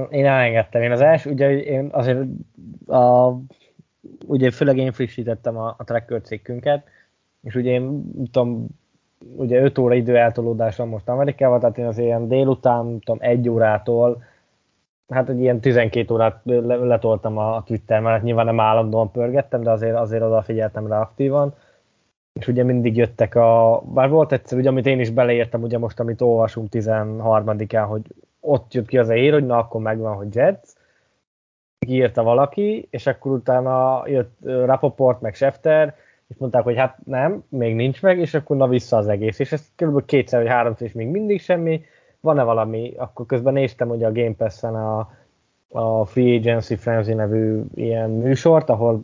Én elengedtem. Én az első, ugye én azért a, ugye főleg én frissítettem a, a tracker cikkünket, és ugye én tudom, ugye 5 óra idő eltolódás van most Amerikában, tehát én az ilyen délután, tudom, egy órától, hát egy ilyen 12 órát letoltam a, Twitter mellett, nyilván nem állandóan pörgettem, de azért, azért odafigyeltem rá aktívan, és ugye mindig jöttek a, bár volt egyszer, ugye, amit én is beleértem, ugye most, amit olvasunk 13-án, hogy ott jött ki az a hír, hogy na akkor megvan, hogy Jets, kiírta valaki, és akkor utána jött Rapoport, meg Schefter, és mondták, hogy hát nem, még nincs meg, és akkor na vissza az egész. És ez kb. kétszer vagy háromszor, és még mindig semmi. Van-e valami? Akkor közben néztem ugye a Game Pass-en a, a Free Agency Frenzy nevű ilyen műsort, ahol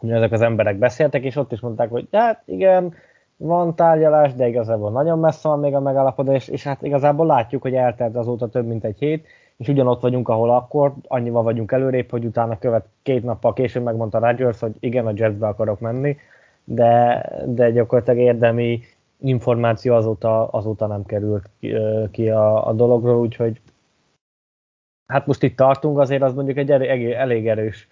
ezek az emberek beszéltek, és ott is mondták, hogy hát igen, van tárgyalás, de igazából nagyon messze van még a megállapodás, és hát igazából látjuk, hogy eltelt azóta több mint egy hét, és ugyanott vagyunk, ahol akkor, annyival vagyunk előrébb, hogy utána követ két nappal később megmondta Rodgers, hogy igen, a Jetsbe akarok menni, de, de gyakorlatilag érdemi információ azóta, azóta nem került ki, a, a dologról, úgyhogy hát most itt tartunk, azért az mondjuk egy elég, elég erős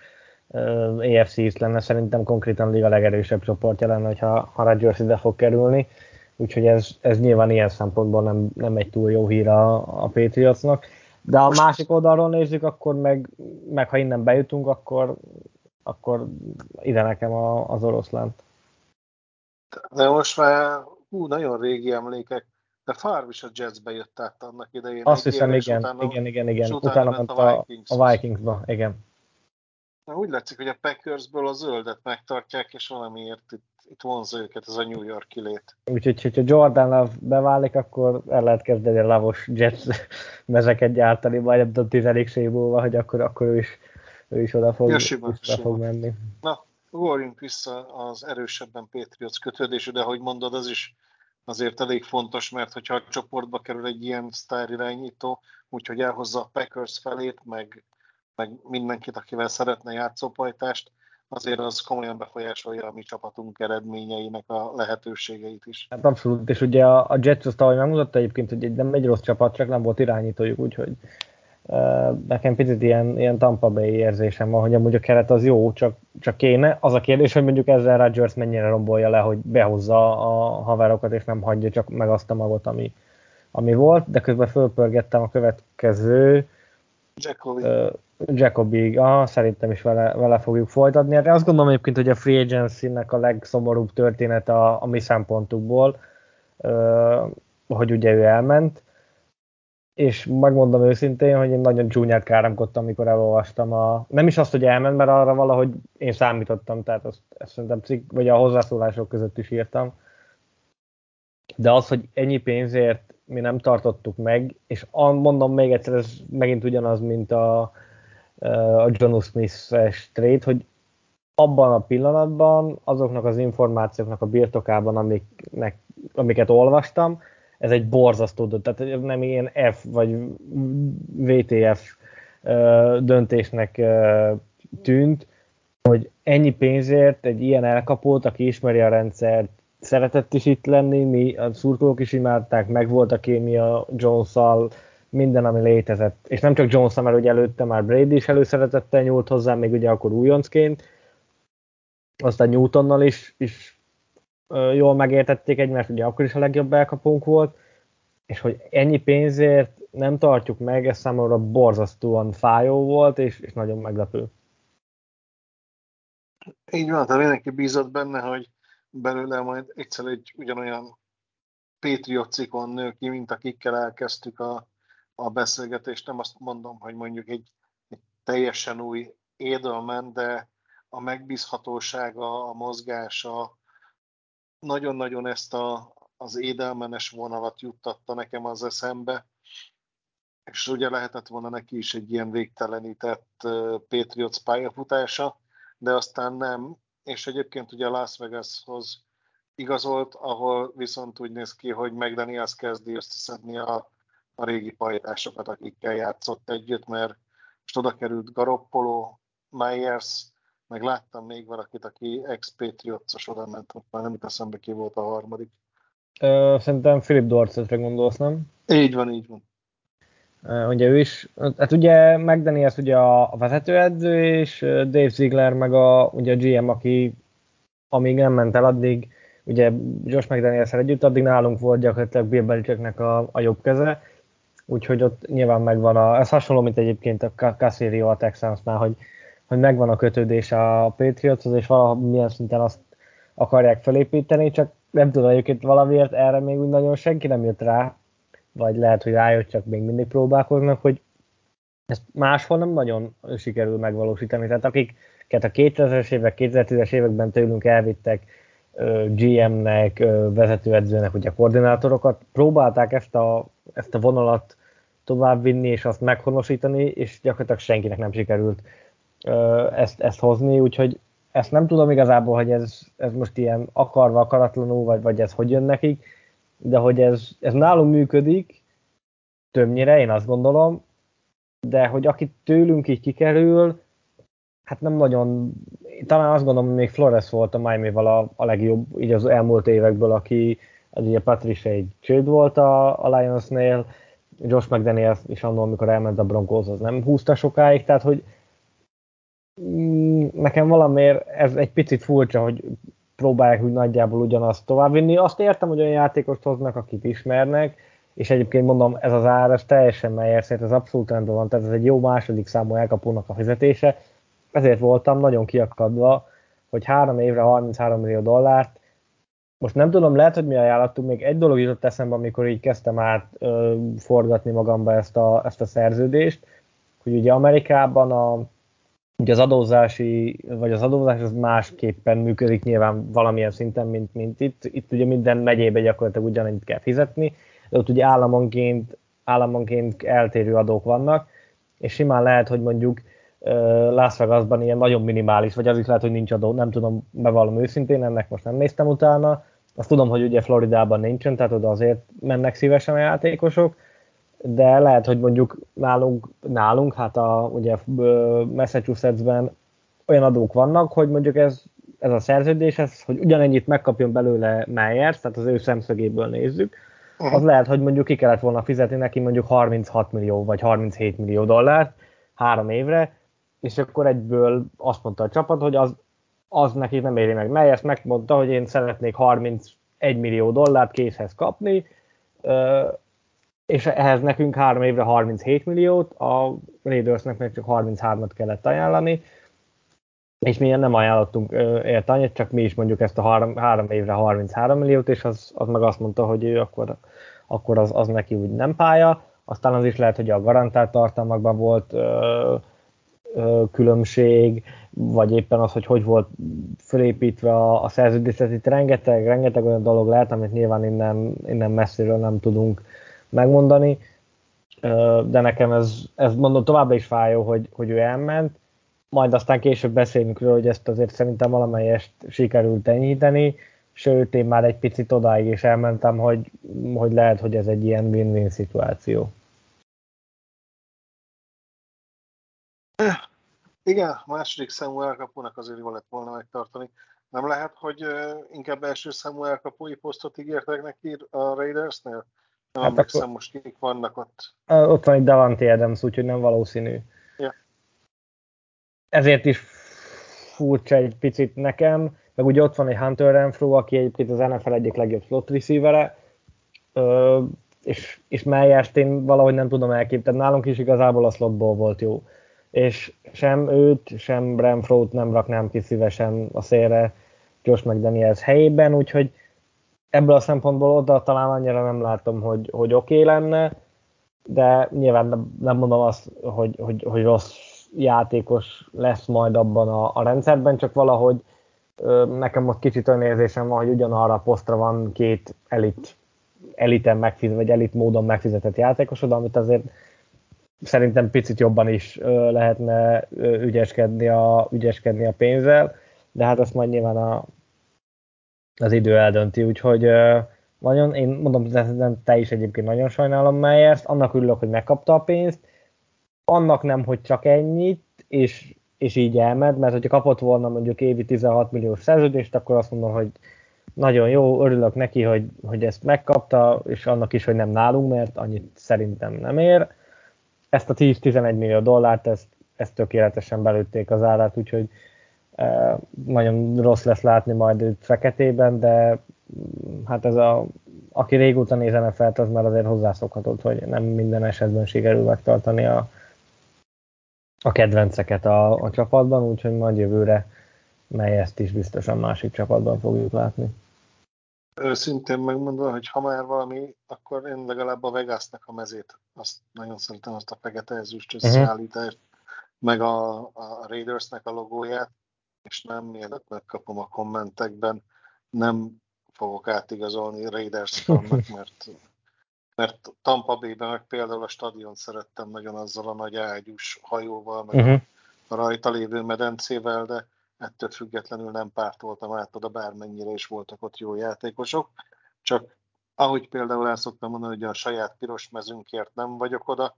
AFC is lenne, szerintem konkrétan a liga legerősebb csoportja lenne, hogyha, ha Rodgers ide fog kerülni, úgyhogy ez, ez nyilván ilyen szempontból nem, nem egy túl jó hír a, a Patriotsnak. De a másik oldalról nézzük, akkor meg, meg ha innen bejutunk, akkor, akkor ide nekem a, az oroszlán. De most már hú, nagyon régi emlékek, de Favre is a Jetsbe jött át annak idején. Azt hiszem, igen, utána, igen, igen, igen. Utána, utána ment a, a Vikingsba, igen. Na, úgy látszik, hogy a Packersből a zöldet megtartják, és valamiért itt, itt vonza őket ez a New York kilét. Úgyhogy, hogyha Jordan Love beválik, akkor el lehet kezdeni a lavos Jets mezeket gyártani, majd tudom, tizedik múlva, hogy akkor, akkor ő is, ő is oda fog, ja, sima. fog menni. Na, ugorjunk vissza az erősebben Patriots kötődésű, de ahogy mondod, az is azért elég fontos, mert hogyha a csoportba kerül egy ilyen sztár irányító, úgyhogy elhozza a Packers felét, meg, meg mindenkit, akivel szeretne játszópajtást, azért az komolyan befolyásolja a mi csapatunk eredményeinek a lehetőségeit is. Hát abszolút, és ugye a, a Jets azt ahogy megmutatta egyébként, hogy egy, nem egy rossz csapat, csak nem volt irányítójuk, úgyhogy nekem picit ilyen, ilyen Tampa Bay érzésem van, hogy amúgy a keret az jó, csak, csak kéne. Az a kérdés, hogy mondjuk ezzel Rodgers mennyire rombolja le, hogy behozza a haverokat, és nem hagyja csak meg azt a magot, ami, ami volt, de közben fölpörgettem a következő Jacobi. Uh, Jacobi, ah, szerintem is vele, vele fogjuk folytatni. De azt gondolom egyébként, hogy a Free Agency-nek a legszomorúbb történet a, a mi szempontukból, hogy ugye ő elment, és megmondom őszintén, hogy én nagyon csúnyát káromkodtam, amikor elolvastam a... Nem is azt, hogy elment, mert arra valahogy én számítottam, tehát azt, ezt szerintem cikk, vagy a hozzászólások között is írtam. De az, hogy ennyi pénzért mi nem tartottuk meg, és mondom még egyszer, ez megint ugyanaz, mint a, a John Smith-es trade, hogy abban a pillanatban, azoknak az információknak a birtokában, amiknek, amiket olvastam, ez egy borzasztó dönt, tehát nem ilyen F vagy VTF döntésnek tűnt, hogy ennyi pénzért egy ilyen elkapót, aki ismeri a rendszert, szeretett is itt lenni, mi a szurkolók is imádták, meg volt a kémia jones minden, ami létezett. És nem csak jones mert ugye előtte már Brady is előszeretettel nyúlt hozzá, még ugye akkor újoncként, aztán Newtonnal is, is jól megértették egymást, ugye akkor is a legjobb elkapónk volt, és hogy ennyi pénzért nem tartjuk meg, ez számomra borzasztóan fájó volt, és, és nagyon meglepő. Így van, tehát mindenki bízott benne, hogy belőle majd egyszer egy ugyanolyan Patriot cikon nő ki, mint akikkel elkezdtük a, a beszélgetést. Nem azt mondom, hogy mondjuk egy, egy teljesen új Edelman, de a megbízhatósága, a mozgása, nagyon-nagyon ezt a, az édelmenes vonalat juttatta nekem az eszembe, és ugye lehetett volna neki is egy ilyen végtelenített Patriots pályafutása, de aztán nem, és egyébként ugye Las Vegashoz igazolt, ahol viszont úgy néz ki, hogy McDaniels kezdi összeszedni a, a régi pajtásokat, akikkel játszott együtt, mert most oda került Garoppolo, Myers, meg láttam még valakit, aki ex-Patriots-os oda ment, már nem eszembe ki volt a harmadik. Ö, szerintem Philip Dorsetre gondolsz, nem? Így van, így van. Ugye ő is, hát ugye McDaniels ugye a vezetőedző, és Dave Ziegler meg a, ugye a GM, aki amíg nem ment el, addig ugye Josh mcdaniels együtt, addig nálunk volt gyakorlatilag Bill Belichicknek a, a jobb keze, úgyhogy ott nyilván megvan a, ez hasonló, mint egyébként a Cassirio a Texansnál, hogy, hogy megvan a kötődés a Patriotshoz, és valamilyen szinten azt akarják felépíteni, csak nem tudom, egyébként valamiért erre még úgy nagyon senki nem jött rá, vagy lehet, hogy rájött, csak még mindig próbálkoznak, hogy ezt máshol nem nagyon sikerül megvalósítani. Tehát akiket a 2000-es évek, 2010-es években tőlünk elvittek GM-nek, vezetőedzőnek, ugye koordinátorokat, próbálták ezt a, ezt a vonalat továbbvinni és azt meghonosítani, és gyakorlatilag senkinek nem sikerült ezt, ezt hozni, úgyhogy ezt nem tudom igazából, hogy ez, ez most ilyen akarva, akaratlanul, vagy, vagy ez hogy jön nekik, de hogy ez, ez nálunk működik, többnyire, én azt gondolom, de hogy aki tőlünk így kikerül, hát nem nagyon, talán azt gondolom, hogy még Flores volt a miami a, a legjobb így az elmúlt évekből, aki az ugye Patricia egy csőd volt a, a Lionsnél, Josh McDaniel is annól, amikor elment a Broncos, az nem húzta sokáig, tehát hogy mm, nekem valamiért ez egy picit furcsa, hogy próbálják úgy nagyjából ugyanazt továbbvinni. Azt értem, hogy olyan játékost hoznak, akit ismernek, és egyébként mondom, ez az ár, ez teljesen Meyer szerint ez abszolút rendben van, tehát ez egy jó második számú elkapónak a fizetése, ezért voltam nagyon kiakadva, hogy három évre 33 millió dollárt, most nem tudom, lehet, hogy mi ajánlattunk, még egy dolog jutott eszembe, amikor így kezdtem át ö, forgatni magamba ezt a, ezt a szerződést, hogy ugye Amerikában a, ugye az adózási, vagy az adózás az másképpen működik nyilván valamilyen szinten, mint, mint itt. Itt ugye minden megyébe gyakorlatilag ugyanannyit kell fizetni, de ott ugye államonként, államonként eltérő adók vannak, és simán lehet, hogy mondjuk Las Vegasban ilyen nagyon minimális, vagy az is lehet, hogy nincs adó, nem tudom, bevallom őszintén, ennek most nem néztem utána. Azt tudom, hogy ugye Floridában nincsen, tehát oda azért mennek szívesen a játékosok, de lehet, hogy mondjuk nálunk, nálunk hát a, ugye Massachusettsben olyan adók vannak, hogy mondjuk ez, ez a szerződés, ez, hogy ugyanennyit megkapjon belőle Meyers, tehát az ő szemszögéből nézzük, uh-huh. az lehet, hogy mondjuk ki kellett volna fizetni neki mondjuk 36 millió vagy 37 millió dollárt három évre, és akkor egyből azt mondta a csapat, hogy az, az neki nem éri meg. Melyes megmondta, hogy én szeretnék 31 millió dollárt készhez kapni, és ehhez nekünk három évre 37 milliót, a Raidersnek meg csak 33-at kellett ajánlani, és mi nem ajánlottunk ért annyit, csak mi is mondjuk ezt a három, három évre 33 milliót, és az, az meg azt mondta, hogy ő akkor, akkor az, az neki úgy nem pálya. Aztán az is lehet, hogy a garantált tartalmakban volt ö, különbség, vagy éppen az, hogy hogy volt felépítve a, a szerződés. Tehát itt rengeteg, rengeteg olyan dolog lehet, amit nyilván innen, innen messziről nem tudunk megmondani, de nekem ez, ez mondom továbbra is fájó, hogy, hogy ő elment, majd aztán később beszélünk róla, hogy ezt azért szerintem valamelyest sikerült enyhíteni, sőt, én már egy picit odáig is elmentem, hogy, hogy lehet, hogy ez egy ilyen win-win szituáció. Igen, a második számú elkapónak azért jól lett volna megtartani. Nem lehet, hogy inkább első számú elkapói posztot ígértek neki a Raidersnél? Nem hát akkor... most kik vannak ott. Ott van egy Davante Adams, úgyhogy nem valószínű. Ja. Ezért is furcsa egy picit nekem, meg ugye ott van egy Hunter Renfro, aki egyébként az NFL egyik legjobb slot receivere, és, és Meyers-t én valahogy nem tudom elképzelni. Nálunk is igazából a slotból volt jó és sem őt, sem Renfro-t nem raknám ki szívesen a szélre Josh McDaniels helyében, úgyhogy ebből a szempontból oda talán annyira nem látom, hogy, hogy oké okay lenne, de nyilván nem, nem mondom azt, hogy, hogy, hogy rossz játékos lesz majd abban a, a rendszerben, csak valahogy ö, nekem most kicsit olyan érzésem van, hogy ugyanarra a posztra van két elit, eliten megfizet, vagy elit módon megfizetett játékosod, amit azért szerintem picit jobban is lehetne ügyeskedni a, ügyeskedni a pénzzel, de hát azt majd nyilván a, az idő eldönti, úgyhogy nagyon, én mondom, nem te is egyébként nagyon sajnálom Meyers, annak örülök, hogy megkapta a pénzt, annak nem, hogy csak ennyit, és, és így elmed, mert hogyha kapott volna mondjuk évi 16 milliós szerződést, akkor azt mondom, hogy nagyon jó, örülök neki, hogy, hogy ezt megkapta, és annak is, hogy nem nálunk, mert annyit szerintem nem ér. Ezt a 10-11 millió dollárt, ezt, ezt tökéletesen belőtték az árát, úgyhogy nagyon rossz lesz látni majd őt feketében, de mm, hát ez a, aki régóta néz NFL-t, az már azért hozzászokhatott, hogy nem minden esetben sikerül megtartani a, a kedvenceket a, a csapatban, úgyhogy majd jövőre mely ezt is biztosan másik csapatban fogjuk látni. Őszintén megmondva, hogy ha már valami, akkor én legalább a Vegasnak a mezét, azt nagyon szeretem azt a fekete ezüst mhm. összeállítást, uh-huh. meg a, a Raidersnek a logóját, és nem mielőtt megkapom a kommentekben, nem fogok átigazolni Raiders [laughs] fannak, mert, mert Tampa Bay-ben meg például a stadion szerettem nagyon azzal a nagy ágyús hajóval, meg uh-huh. a rajta lévő medencével, de ettől függetlenül nem pártoltam át oda, bármennyire is voltak ott jó játékosok, csak ahogy például el szoktam mondani, hogy a saját piros mezünkért nem vagyok oda,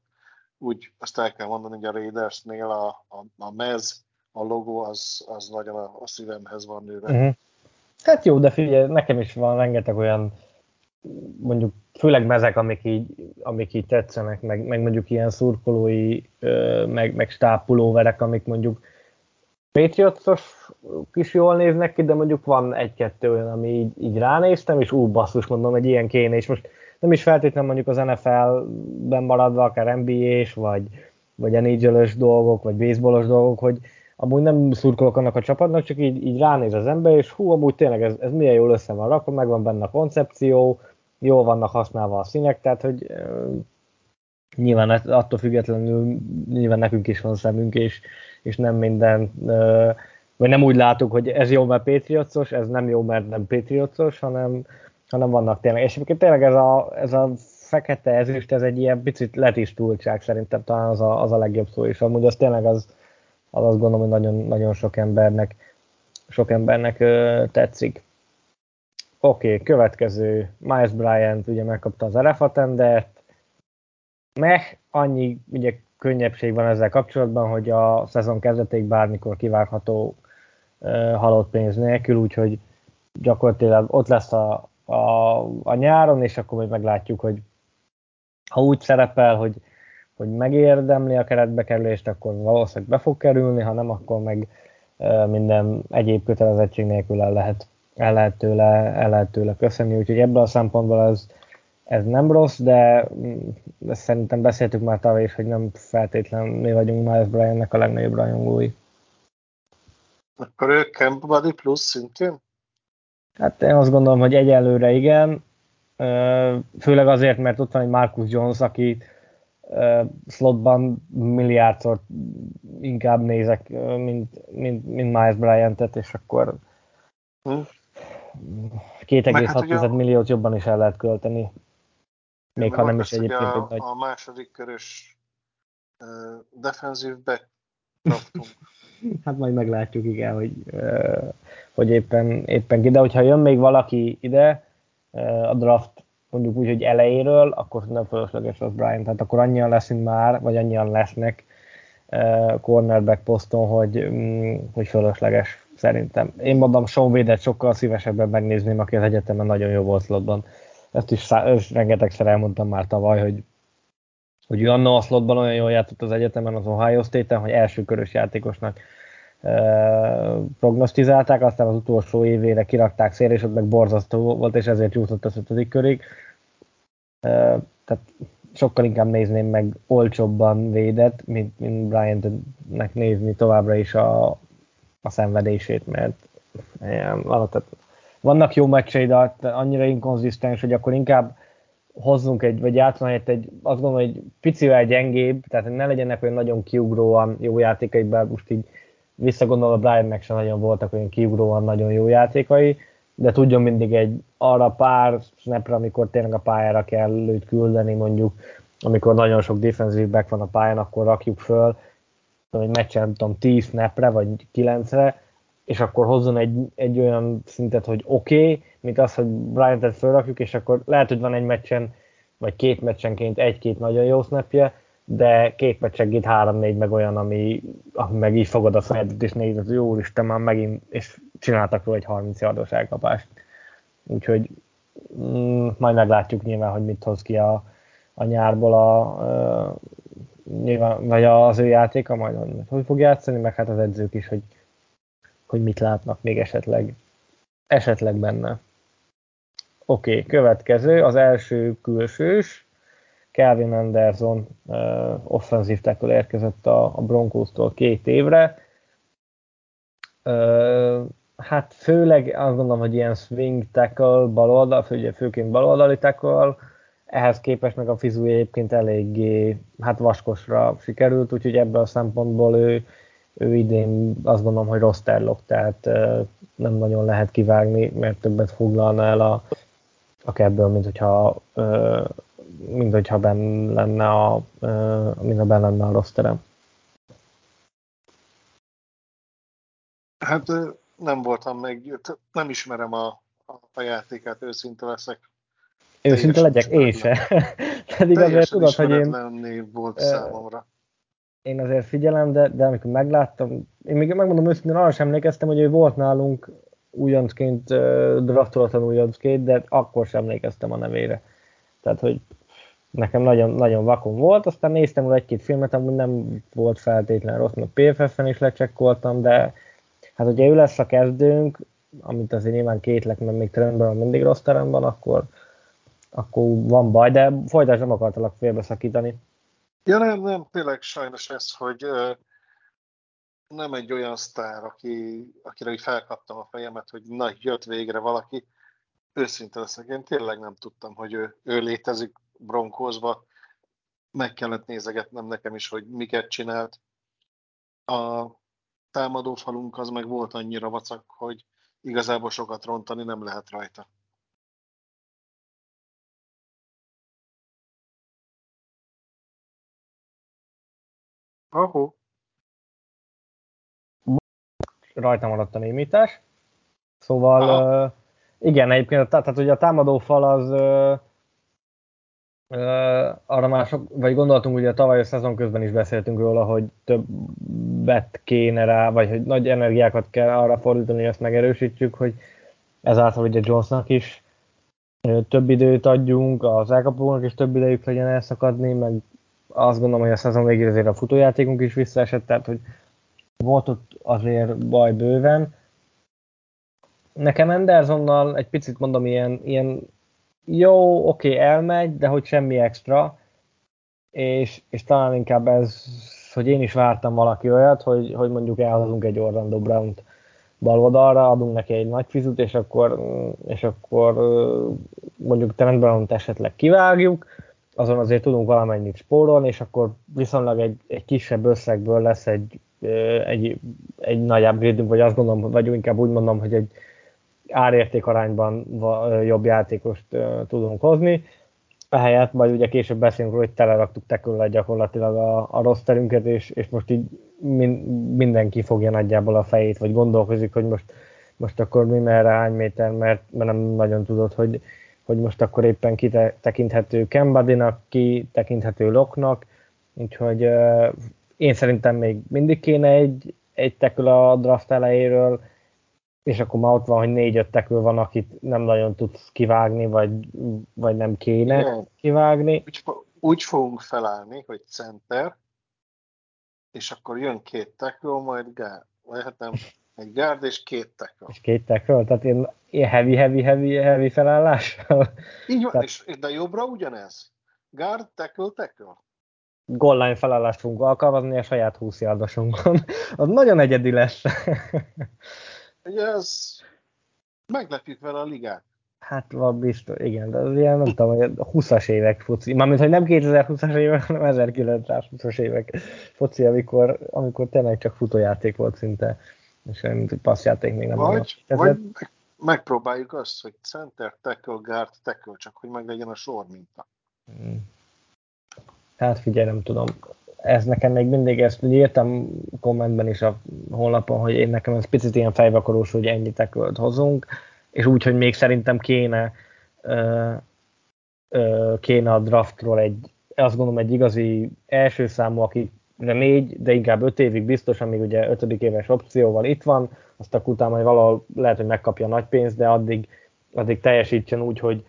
úgy azt el kell mondani, hogy a Raidersnél a, a, a mez, a logó az, az nagyon a, szívemhez van nőve. Uh-huh. Hát jó, de figyelj, nekem is van rengeteg olyan mondjuk főleg mezek, amik így, amik így tetszenek, meg, meg mondjuk ilyen szurkolói, meg, meg stápulóverek, amik mondjuk Patriotos is jól néznek ki, de mondjuk van egy-kettő olyan, ami így, így ránéztem, és ú, basszus, mondom, egy ilyen kéne, és most nem is feltétlenül mondjuk az NFL-ben maradva, akár NBA-s, vagy, vagy nhl dolgok, vagy baseballos dolgok, hogy amúgy nem szurkolok annak a csapatnak, csak így, így ránéz az ember, és hú, amúgy tényleg ez, ez milyen jól össze van rakva, megvan benne a koncepció, jól vannak használva a színek, tehát hogy nyilván attól függetlenül nyilván nekünk is van szemünk, és, és nem minden, uh, vagy nem úgy látunk, hogy ez jó, mert Patriotsos, ez nem jó, mert nem Patriotsos, hanem, hanem vannak tényleg. És egyébként tényleg ez a, ez a fekete ezüst, ez egy ilyen picit letisztultság szerintem talán az a, az a legjobb szó, és amúgy az tényleg az, az azt gondolom, hogy nagyon, nagyon sok embernek, sok embernek ö, tetszik. Oké, okay, következő, Miles Bryant ugye megkapta az RFA tendert, meh, annyi ugye könnyebbség van ezzel kapcsolatban, hogy a szezon kezdetéig bármikor kivárható uh, halott pénz nélkül, úgyhogy gyakorlatilag ott lesz a, a, a nyáron, és akkor majd meglátjuk, hogy ha úgy szerepel, hogy, hogy megérdemli a keretbe kerülést, akkor valószínűleg be fog kerülni, ha nem, akkor meg minden egyéb kötelezettség nélkül el lehet el lehet tőle, el lehet tőle köszönni, úgyhogy ebből a szempontból ez, ez nem rossz, de, de szerintem beszéltük már tavaly is, hogy nem feltétlenül mi vagyunk Miles Bryantnek a legnagyobb rajongói. Akkor ő Camp Body Plus szintén? Hát én azt gondolom, hogy egyelőre igen, főleg azért, mert ott van egy Marcus Jones, aki slotban milliárdszor inkább nézek, mint, mint, mint Miles Bryant-et, és akkor hm. 2,6 hát milliót jobban is el lehet költeni. Még ha nem is egyébként a, egy nagy... A második körös uh, defensív back hát majd meglátjuk, igen, hogy, uh, hogy éppen, éppen ki. De hogyha jön még valaki ide uh, a draft mondjuk úgy, hogy elejéről, akkor nem fölösleges az Brian. Tehát akkor annyian leszünk már, vagy annyian lesznek uh, cornerback poszton, hogy, um, hogy fölösleges szerintem. Én mondom, Sean Wade-et sokkal szívesebben megnézném, aki az egyetemen nagyon jó volt slotban. Ezt is szá- rengetegszer elmondtam már tavaly, hogy hogy anna a slotban olyan jól játszott az egyetemen az Ohio State-en, hogy első körös játékosnak e, prognosztizálták, aztán az utolsó évére kirakták szélre, és ott meg borzasztó volt, és ezért jutott az ötödik körig. Tehát sokkal inkább nézném meg olcsóbban védett, mint, mint Bryant-nek nézni továbbra is a, a szenvedését, mert tehát vannak jó meccsei, de annyira inkonzisztens, hogy akkor inkább hozzunk egy, vagy játszani egy, egy azt gondolom, hogy picivel gyengébb, tehát ne legyenek olyan nagyon kiugróan jó játékai, bár most így visszagondolva Briannek sem nagyon voltak olyan kiugróan nagyon jó játékai, de tudjon mindig egy arra pár snapra, amikor tényleg a pályára kell őt küldeni, mondjuk amikor nagyon sok defensive back van a pályán, akkor rakjuk föl, egy meccsen, tudom, 10 snapre, vagy 9-re, és akkor hozzon egy, egy olyan szintet, hogy oké, okay, mint az, hogy Bryant-et felrakjuk, és akkor lehet, hogy van egy meccsen, vagy két meccsenként egy-két nagyon jó snapje, de két meccsenként három-négy meg olyan, ami, ami meg így fogod a fejedet, és nézed, hogy jó Isten, már megint, és csináltak róla egy 30 yardos elkapást. Úgyhogy mm, majd meglátjuk nyilván, hogy mit hoz ki a, a nyárból a, a nyilván, vagy az ő játéka majd hogy, hogy fog játszani, meg hát az edzők is, hogy, hogy mit látnak még esetleg, esetleg benne. Oké, okay, következő, az első külsős, Calvin Anderson uh, offenzív tackle érkezett a, a Broncos-tól két évre. Uh, hát főleg azt gondolom, hogy ilyen swing tackle, baloldal, fő, főként baloldali tackle, ehhez képest meg a fizu egyébként eléggé hát vaskosra sikerült, úgyhogy ebből a szempontból ő, ő idén azt gondolom, hogy rossz terlok, tehát nem nagyon lehet kivágni, mert többet foglalna el a, a kebből, mint hogyha, mint hogyha benne lenne a, mint ha benne lenne a rossz terem. Hát nem voltam meg, nem ismerem a, a játékát, őszinte leszek. Őszinte legyek, én se. [laughs] Pedig azért tudod, hogy én... volt számomra. Én azért figyelem, de, de amikor megláttam, én még megmondom őszintén, arra sem emlékeztem, hogy ő volt nálunk újoncként, draftolatlan újoncként, de akkor sem emlékeztem a nevére. Tehát, hogy nekem nagyon, nagyon vakon volt, aztán néztem egy-két filmet, amúgy nem volt feltétlenül rossz, mert PFF-en is lecsekkoltam, de hát hogyha ő lesz a kezdőnk, amit azért nyilván kétlek, mert még trendben mindig rossz teremben, akkor, akkor van baj, de folytás nem akartalak félbeszakítani. Ja nem, nem, tényleg sajnos ez, hogy nem egy olyan sztár, aki, akire így felkaptam a fejemet, hogy na, jött végre valaki. Őszinte leszek, én tényleg nem tudtam, hogy ő, ő létezik bronkózva. Meg kellett nézegetnem nekem is, hogy miket csinált. A támadó falunk az meg volt annyira vacak, hogy igazából sokat rontani nem lehet rajta. Ahó. Rajta maradt a némítás. Szóval, uh, igen, egyébként, tehát, tehát ugye a támadó fal az uh, arra már sok, vagy gondoltunk, ugye tavaly a szezon közben is beszéltünk róla, hogy többet kéne rá, vagy hogy nagy energiákat kell arra fordítani, hogy ezt megerősítsük, hogy ezáltal ugye Jonesnak is több időt adjunk, az elkapónak is több idejük legyen elszakadni, meg azt gondolom, hogy a szezon végére azért a futójátékunk is visszaesett, tehát hogy volt ott azért baj bőven. Nekem Andersonnal egy picit mondom, ilyen, ilyen jó, oké, elmegy, de hogy semmi extra, és, és talán inkább ez, hogy én is vártam valaki olyat, hogy, hogy mondjuk elhozunk egy Orlando Brown-t bal adunk neki egy nagy fizut, és akkor, és akkor mondjuk Trent Brown-t esetleg kivágjuk, azon azért tudunk valamennyit spórolni, és akkor viszonylag egy, egy kisebb összegből lesz egy, egy, egy nagy upgrade vagy azt gondolom, vagy inkább úgy mondom, hogy egy árérték arányban jobb játékost tudunk hozni. Ehelyett majd ugye később beszélünk róla, hogy teleraktuk tekülle gyakorlatilag a, a rosterünket, és, és most így min, mindenki fogja nagyjából a fejét, vagy gondolkozik, hogy most, most akkor mi merre, hány méter, mert, mert nem nagyon tudod, hogy, hogy most akkor éppen ki tekinthető Kembadinak, ki tekinthető Loknak, úgyhogy uh, én szerintem még mindig kéne egy, egy tekül a draft elejéről, és akkor már ott van, hogy négy-öt tekül van, akit nem nagyon tudsz kivágni, vagy, vagy nem kéne Igen. kivágni. Úgy, úgy fogunk felállni, hogy center, és akkor jön két tekül, majd gár. Vagy hát nem, egy gárd és két tekül. És két tekül? Tehát én, én heavy, heavy, heavy, heavy felállással? Így van, Tehát... és, de jobbra ugyanez. Gárd, tekül, tekül. Golline felállást fogunk alkalmazni a saját 20 yardosunkon. Az nagyon egyedi lesz. Ugye ez meglepjük vele a ligát. Hát van biztos, igen, de az ilyen nem tudom, hogy 20-as évek foci, mármint, hogy nem 2020-as évek, hanem 1920-as évek foci, amikor, amikor tényleg csak futójáték volt szinte, és mint hogy passzjáték még nem vagy. Vagy meg, megpróbáljuk azt, hogy center, tackle, guard, tackle, csak hogy meg legyen a sor minta. Hmm. Hát figyelj, nem tudom ez nekem még mindig, ezt írtam kommentben is a honlapon, hogy én nekem ez picit ilyen fejvakarós, hogy ennyi tekölt hozunk, és úgy, hogy még szerintem kéne ö, ö, kéne a draftról egy, azt gondolom egy igazi első számú, aki de négy, de inkább öt évig biztos, amíg ugye ötödik éves opcióval itt van, azt akkor utána majd valahol lehet, hogy megkapja nagy pénzt, de addig, addig teljesítsen úgy, hogy,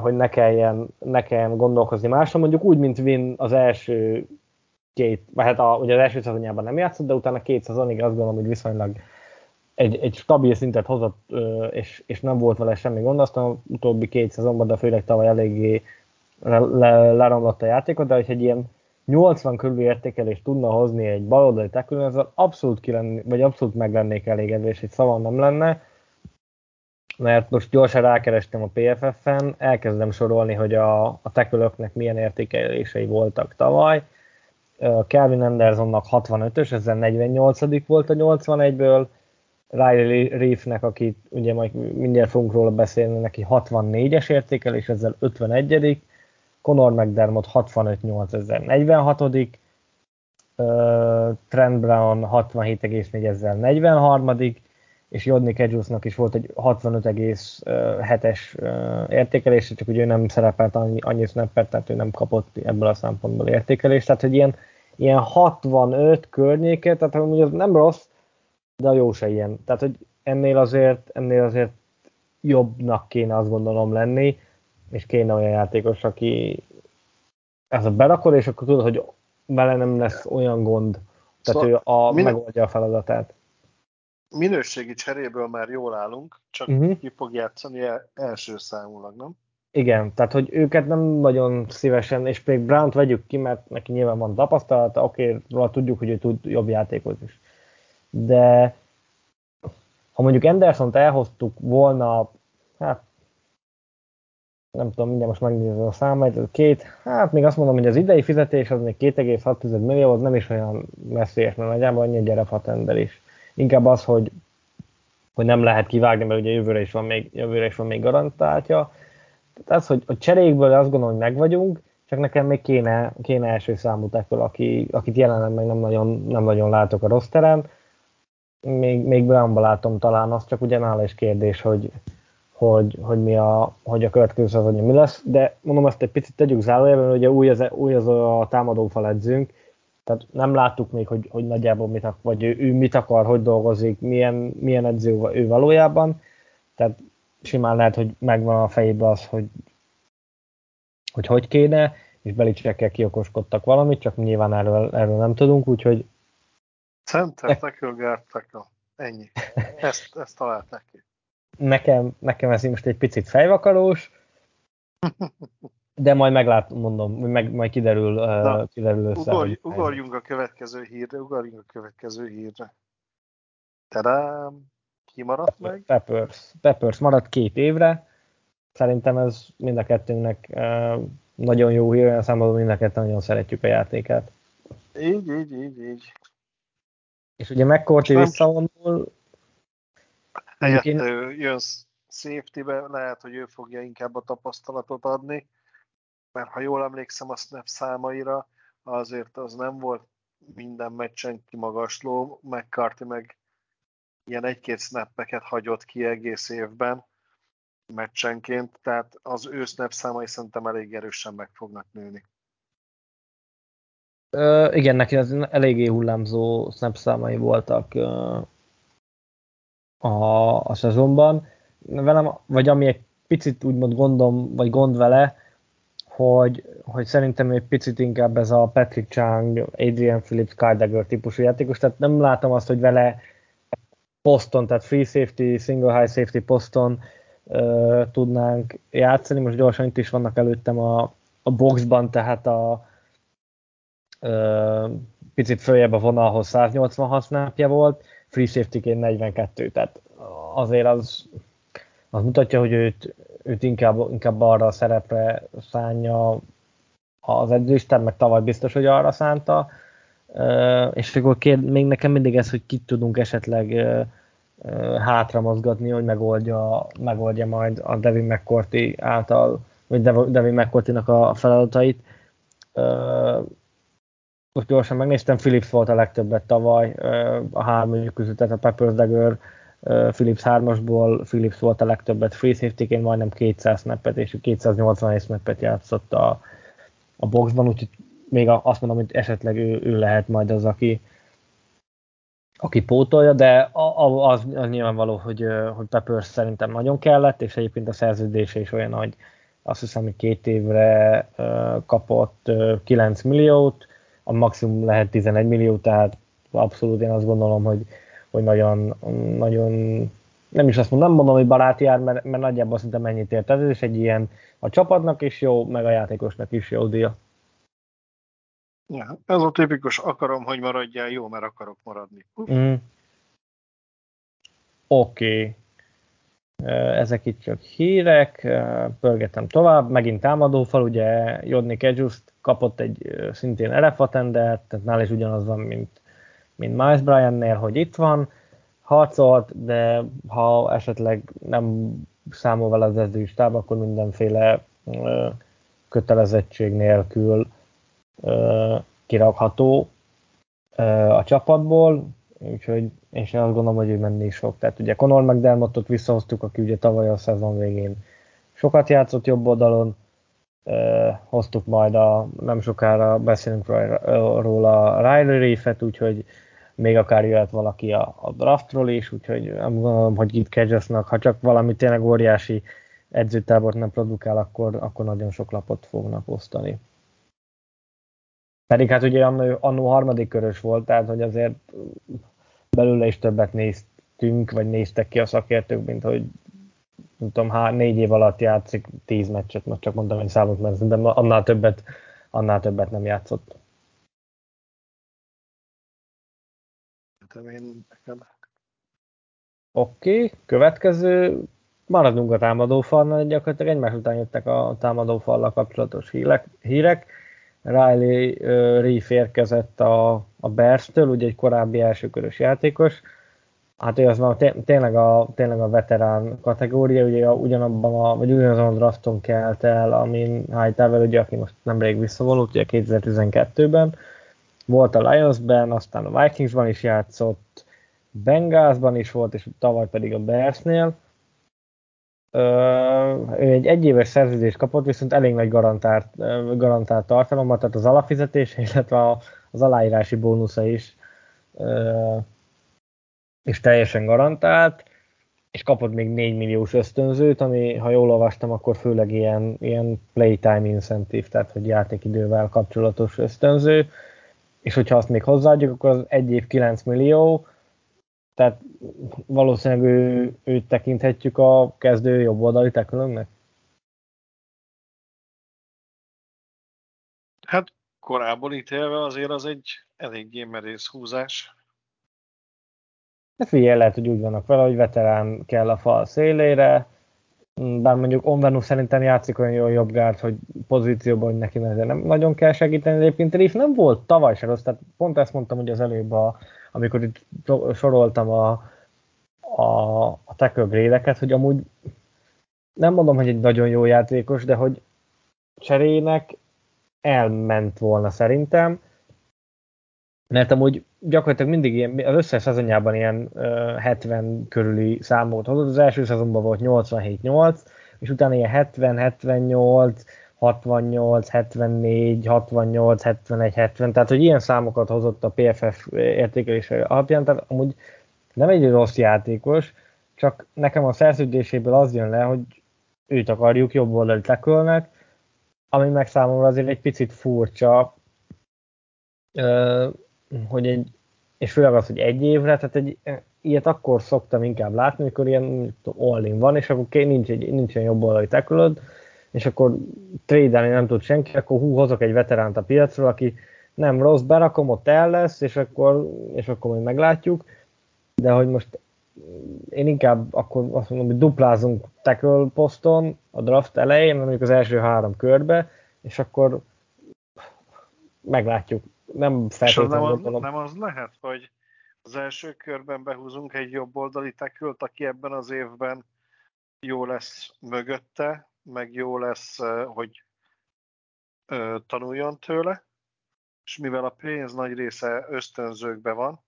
hogy ne kelljen, ne kelljen gondolkozni máson, mondjuk úgy, mint Vin az első két, vagy hát a, ugye az első szezonjában nem játszott, de utána két szezonig azt gondolom, hogy viszonylag egy, egy stabil szintet hozott, és, és nem volt vele semmi gond, aztán utóbbi két szezonban, de főleg tavaly eléggé leromlott a játékot, de hogy egy ilyen 80 körül értékelést tudna hozni egy baloldali tekülön, az abszolút, ki lenni, vagy abszolút meg lennék elégedve, és egy szavam nem lenne, mert most gyorsan rákerestem a PFF-en, elkezdem sorolni, hogy a, a milyen értékelései voltak tavaly, Calvin Andersonnak 65-ös, ezzel 48 volt a 81-ből, Riley Reefnek, akit ugye majd mindjárt fogunk róla beszélni, neki 64-es értékelés, ezzel 51 Conor McDermott 65-8, ezzel 46 uh, Trent Brown 67,4 ezzel 43 és Jodni Kedzsusznak is volt egy 65,7-es értékelés, csak ugye ő nem szerepelt annyi, annyi snappet, tehát ő nem kapott ebből a szempontból értékelést, tehát hogy ilyen, ilyen 65 környéket, tehát amúgy az nem rossz, de a jó se ilyen. Tehát, hogy ennél azért, ennél azért jobbnak kéne azt gondolom lenni, és kéne olyan játékos, aki ez a berakod, és akkor tudod, hogy vele nem lesz olyan gond, tehát szóval ő a, min- megoldja a feladatát. Minőségi cseréből már jól állunk, csak uh-huh. ki fog játszani első számulag, nem? Igen, tehát hogy őket nem nagyon szívesen, és még Brown-t vegyük ki, mert neki nyilván van tapasztalata, oké, róla tudjuk, hogy ő tud jobb játékot is. De ha mondjuk Anderson-t elhoztuk volna, hát nem tudom, mindjárt most megnézem a számait, két, hát még azt mondom, hogy az idei fizetés az még 2,6 millió, az nem is olyan messzélyes, mert nagyjából annyi gyere fatender is. Inkább az, hogy, hogy nem lehet kivágni, mert ugye jövőre is van még, jövőre is van még garantáltja. Tehát az, hogy a cserékből azt gondolom, hogy meg vagyunk, csak nekem még kéne, kéne első számú tackle, aki, akit jelenleg meg nem nagyon, nem nagyon látok a rosteren. Még, még Brownba látom talán azt, csak ugye nála is kérdés, hogy, hogy, hogy, mi a, hogy a következő szezonja mi lesz, de mondom ezt egy picit tegyük zárójelben, ugye új az, új az a támadófal edzünk, tehát nem láttuk még, hogy, hogy nagyjából mit, vagy ő, ő mit akar, hogy dolgozik, milyen, milyen edző ő valójában, tehát simán lehet, hogy megvan a fejében az, hogy hogy, hogy kéne, és Belicsekkel kiokoskodtak valamit, csak nyilván erről, erről nem tudunk, úgyhogy... Center, tackle, guard, tackle. Ennyi. [laughs] Ezt, ezt talált neki. Nekem, nekem ez most egy picit fejvakarós, [laughs] de majd meglátom, mondom, meg, majd kiderül, Na, kiderül össze. Ugorj, ugorjunk a következő hírre, ugorjunk a következő hírre. Tadám! Ki maradt meg? Peppers. Peppers maradt két évre. Szerintem ez mind a kettőnknek nagyon jó hír, olyan számomra mind a kettőn nagyon szeretjük a játékát. Így, így, így, így. És ugye McCourty visszavonul, Helyett én... jön safety-be, lehet, hogy ő fogja inkább a tapasztalatot adni, mert ha jól emlékszem a snap számaira, azért az nem volt minden meccsen kimagasló, McCarthy meg ilyen egy-két snappeket hagyott ki egész évben meccsenként, tehát az ő snap számai szerintem elég erősen meg fognak nőni. Ö, igen, neki az eléggé hullámzó snap számai voltak a, a szezonban. Velem, vagy ami egy picit úgymond gondom, vagy gond vele, hogy, hogy szerintem egy picit inkább ez a Patrick Chang, Adrian Phillips, Kyle Dagger típusú játékos, tehát nem látom azt, hogy vele poszton, tehát free safety, single high safety poszton uh, tudnánk játszani. Most gyorsan itt is vannak előttem a, a boxban, tehát a uh, picit följebb a vonalhoz 186 snapja volt, free safety-ként 42, tehát azért az, az mutatja, hogy őt, őt inkább, inkább arra a szerepre szánja az edzőisten, meg tavaly biztos, hogy arra szánta, és akkor kér, még nekem mindig ez, hogy kit tudunk esetleg hátra mozgatni, hogy megoldja, megoldja majd a Devin McCourty által, vagy Devin McCourty-nak a feladatait. Most gyorsan megnéztem, Philips volt a legtöbbet tavaly, a három között, tehát a Peppers Dagger Philips 3-asból, Philips volt a legtöbbet free safety majdnem 200 snappet, és 280 snappet játszott a, a boxban, úgyhogy még azt mondom, hogy esetleg ő, ő lehet majd az, aki, aki pótolja, de az, az nyilvánvaló, hogy, hogy Peppers szerintem nagyon kellett, és egyébként a szerződése is olyan, hogy azt hiszem, hogy két évre kapott 9 milliót, a maximum lehet 11 millió, tehát abszolút én azt gondolom, hogy, hogy nagyon, nagyon nem is azt mondom, nem mondom, hogy baráti jár, mert, mert nagyjából szerintem mennyit ért ez, és egy ilyen a csapatnak is jó, meg a játékosnak is jó dia. Ja, ez a tipikus, akarom, hogy maradjál, jó, mert akarok maradni. Mm. Oké. Okay. Ezek itt csak hírek, pörgetem tovább, megint támadófal, ugye Jodni Kedzsuszt kapott egy szintén elefatender, tehát nála is ugyanaz van, mint, mint Miles Bryan-nél, hogy itt van, harcolt, de ha esetleg nem számol vele az edzőstáb, akkor mindenféle ö, kötelezettség nélkül ö, kirakható ö, a csapatból. úgyhogy én azt gondolom, hogy ő menni is fog. Tehát ugye Conor McDermottot visszahoztuk, aki ugye tavaly a szezon végén sokat játszott jobb oldalon, hoztuk majd a, nem sokára beszélünk róla Riley Reefet, úgyhogy még akár jöhet valaki a, a draftról is, úgyhogy nem gondolom, hogy itt Kedgesnak, ha csak valami tényleg óriási edzőtábort nem produkál, akkor, akkor nagyon sok lapot fognak osztani. Pedig hát ugye annó, harmadik körös volt, tehát hogy azért belőle is többet néztünk, vagy néztek ki a szakértők, mint hogy nem tudom, há, négy év alatt játszik tíz meccset, most csak mondtam, hogy számot, mert de annál többet, annál többet nem játszott. Oké, okay, következő, maradunk a támadófalnál, gyakorlatilag egymás után jöttek a támadófallal kapcsolatos hírek. hírek. Riley uh, Reef érkezett a, a Bears-től, ugye egy korábbi elsőkörös játékos, Hát ő az már tényleg a, tényleg a veterán kategória, ugye ugyanabban a, vagy ugyanazon a drafton kelt el, amin Hightower, ugye, aki most nemrég visszavonult, ugye 2012-ben. Volt a Lionsben, aztán a Vikingsban is játszott, Bengalsban is volt, és tavaly pedig a Bearsnél. Ő egy egyéves szerződést kapott, viszont elég nagy garantált, garantált tartalommal, tehát az alapfizetése, [laughs] illetve az aláírási bónusza is és teljesen garantált, és kapott még 4 milliós ösztönzőt, ami, ha jól olvastam, akkor főleg ilyen, ilyen playtime incentive, tehát hogy játékidővel kapcsolatos ösztönző, és hogyha azt még hozzáadjuk, akkor az egy év 9 millió, tehát valószínűleg ő, őt tekinthetjük a kezdő jobb oldali tekülönknek? Hát korábban ítélve azért az egy eléggé merész húzás. Hát figyelj, lehet, hogy úgy vannak vele, hogy veterán kell a fal szélére, bár mondjuk Onvenu szerintem játszik olyan jó jobbgárt, hogy pozícióban, hogy neki nem nagyon kell segíteni. Egyébként Riff nem volt tavaly se rossz, tehát pont ezt mondtam hogy az előbb, a, amikor itt soroltam a, a, a tackle grade hogy amúgy nem mondom, hogy egy nagyon jó játékos, de hogy cserének elment volna szerintem, mert amúgy gyakorlatilag mindig ilyen, az összes szezonjában ilyen uh, 70 körüli számot hozott. Az első szezonban volt 87-8, és utána ilyen 70, 78, 68, 74, 68, 71, 70, tehát hogy ilyen számokat hozott a PFF értékelése alapján, tehát amúgy nem egy rossz játékos, csak nekem a szerződéséből az jön le, hogy őt akarjuk jobb oldali tekölnek, ami meg számomra azért egy picit furcsa, hogy egy, és főleg az, hogy egy évre, tehát egy, ilyet akkor szoktam inkább látni, amikor ilyen all van, és akkor nincs, egy, nincs egy jobb oldali tekülöd, és akkor trade nem tud senki, akkor hú, hozok egy veteránt a piacról, aki nem rossz, berakom, ott el lesz, és akkor, és akkor majd meglátjuk, de hogy most én inkább akkor azt mondom, hogy duplázunk tackle poszton a draft elején, mondjuk az első három körbe, és akkor meglátjuk nem feltétlenül nem az, nem az lehet, hogy az első körben behúzunk egy jobb oldali tekült, aki ebben az évben jó lesz mögötte, meg jó lesz, hogy tanuljon tőle, és mivel a pénz nagy része ösztönzőkbe van,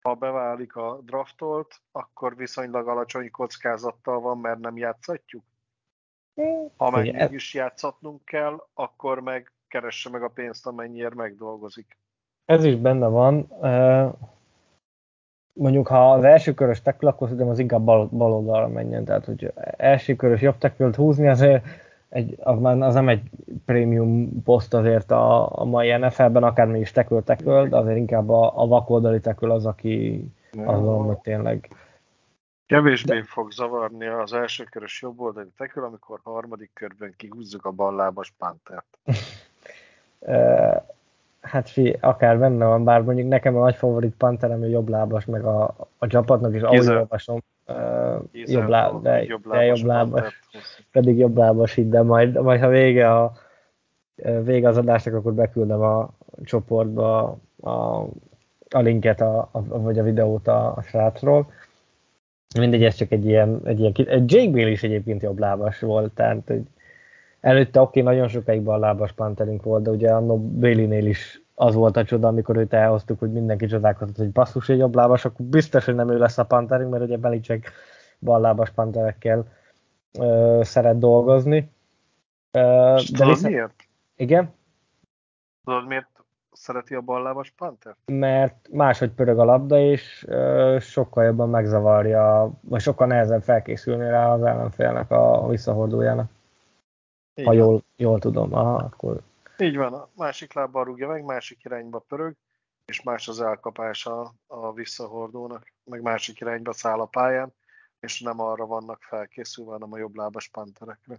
ha beválik a draftolt, akkor viszonylag alacsony kockázattal van, mert nem játszatjuk. Ha meg mégis játszatnunk kell, akkor meg keresse meg a pénzt, amennyiért megdolgozik. Ez is benne van. Mondjuk, ha az első körös tackle, akkor szerintem az inkább bal, bal oldalra menjen. Tehát, hogy első körös jobb tackle húzni, azért egy, az, már, az nem egy prémium poszt azért a, a mai NFL-ben, akármi is tackle tackle, de azért inkább a, a vakoldali tackle az, aki az van, hogy tényleg Kevésbé de... fog zavarni az első körös jobb oldali tekül, amikor harmadik körben kihúzzuk a ballábas pántert. [laughs] Hát fi, akár benne van, bár mondjuk nekem a nagy favorit Panterem, hogy jobb lábas, meg a, a csapatnak is, ahogy olvasom, uh, jobb, láb, de, jobb lábas, de jobb lábas, pedig jobb lábas így, de majd, majd ha vége a vége az adásnak, akkor beküldem a csoportba a, a linket, a, a, vagy a videót a, a srácról. Mindegy, ez csak egy ilyen, egy ilyen Jake Bill is egyébként jobb lábas volt, tehát hogy Előtte oké, okay, nagyon sokáig ballábas panterünk volt, de ugye a Bailey-nél is az volt a csoda, amikor őt elhoztuk, hogy mindenki csodálkozott, hogy basszus egy jobblábas, akkor biztos, hogy nem ő lesz a panterünk, mert ugye Belicek ballábas panterekkel ö, szeret dolgozni. Ö, de tudod viszont... miért? Igen? Tudod miért szereti a ballábas Panther? Mert máshogy pörög a labda, és ö, sokkal jobban megzavarja, vagy sokkal nehezebb felkészülni rá az ellenfélnek a, a visszahordójának. Így ha jól, jól tudom, aha, akkor... Így van, a másik lábbal rúgja meg, másik irányba pörög, és más az elkapása a visszahordónak, meg másik irányba száll a pályán, és nem arra vannak felkészülve, hanem a jobblábas panterekre.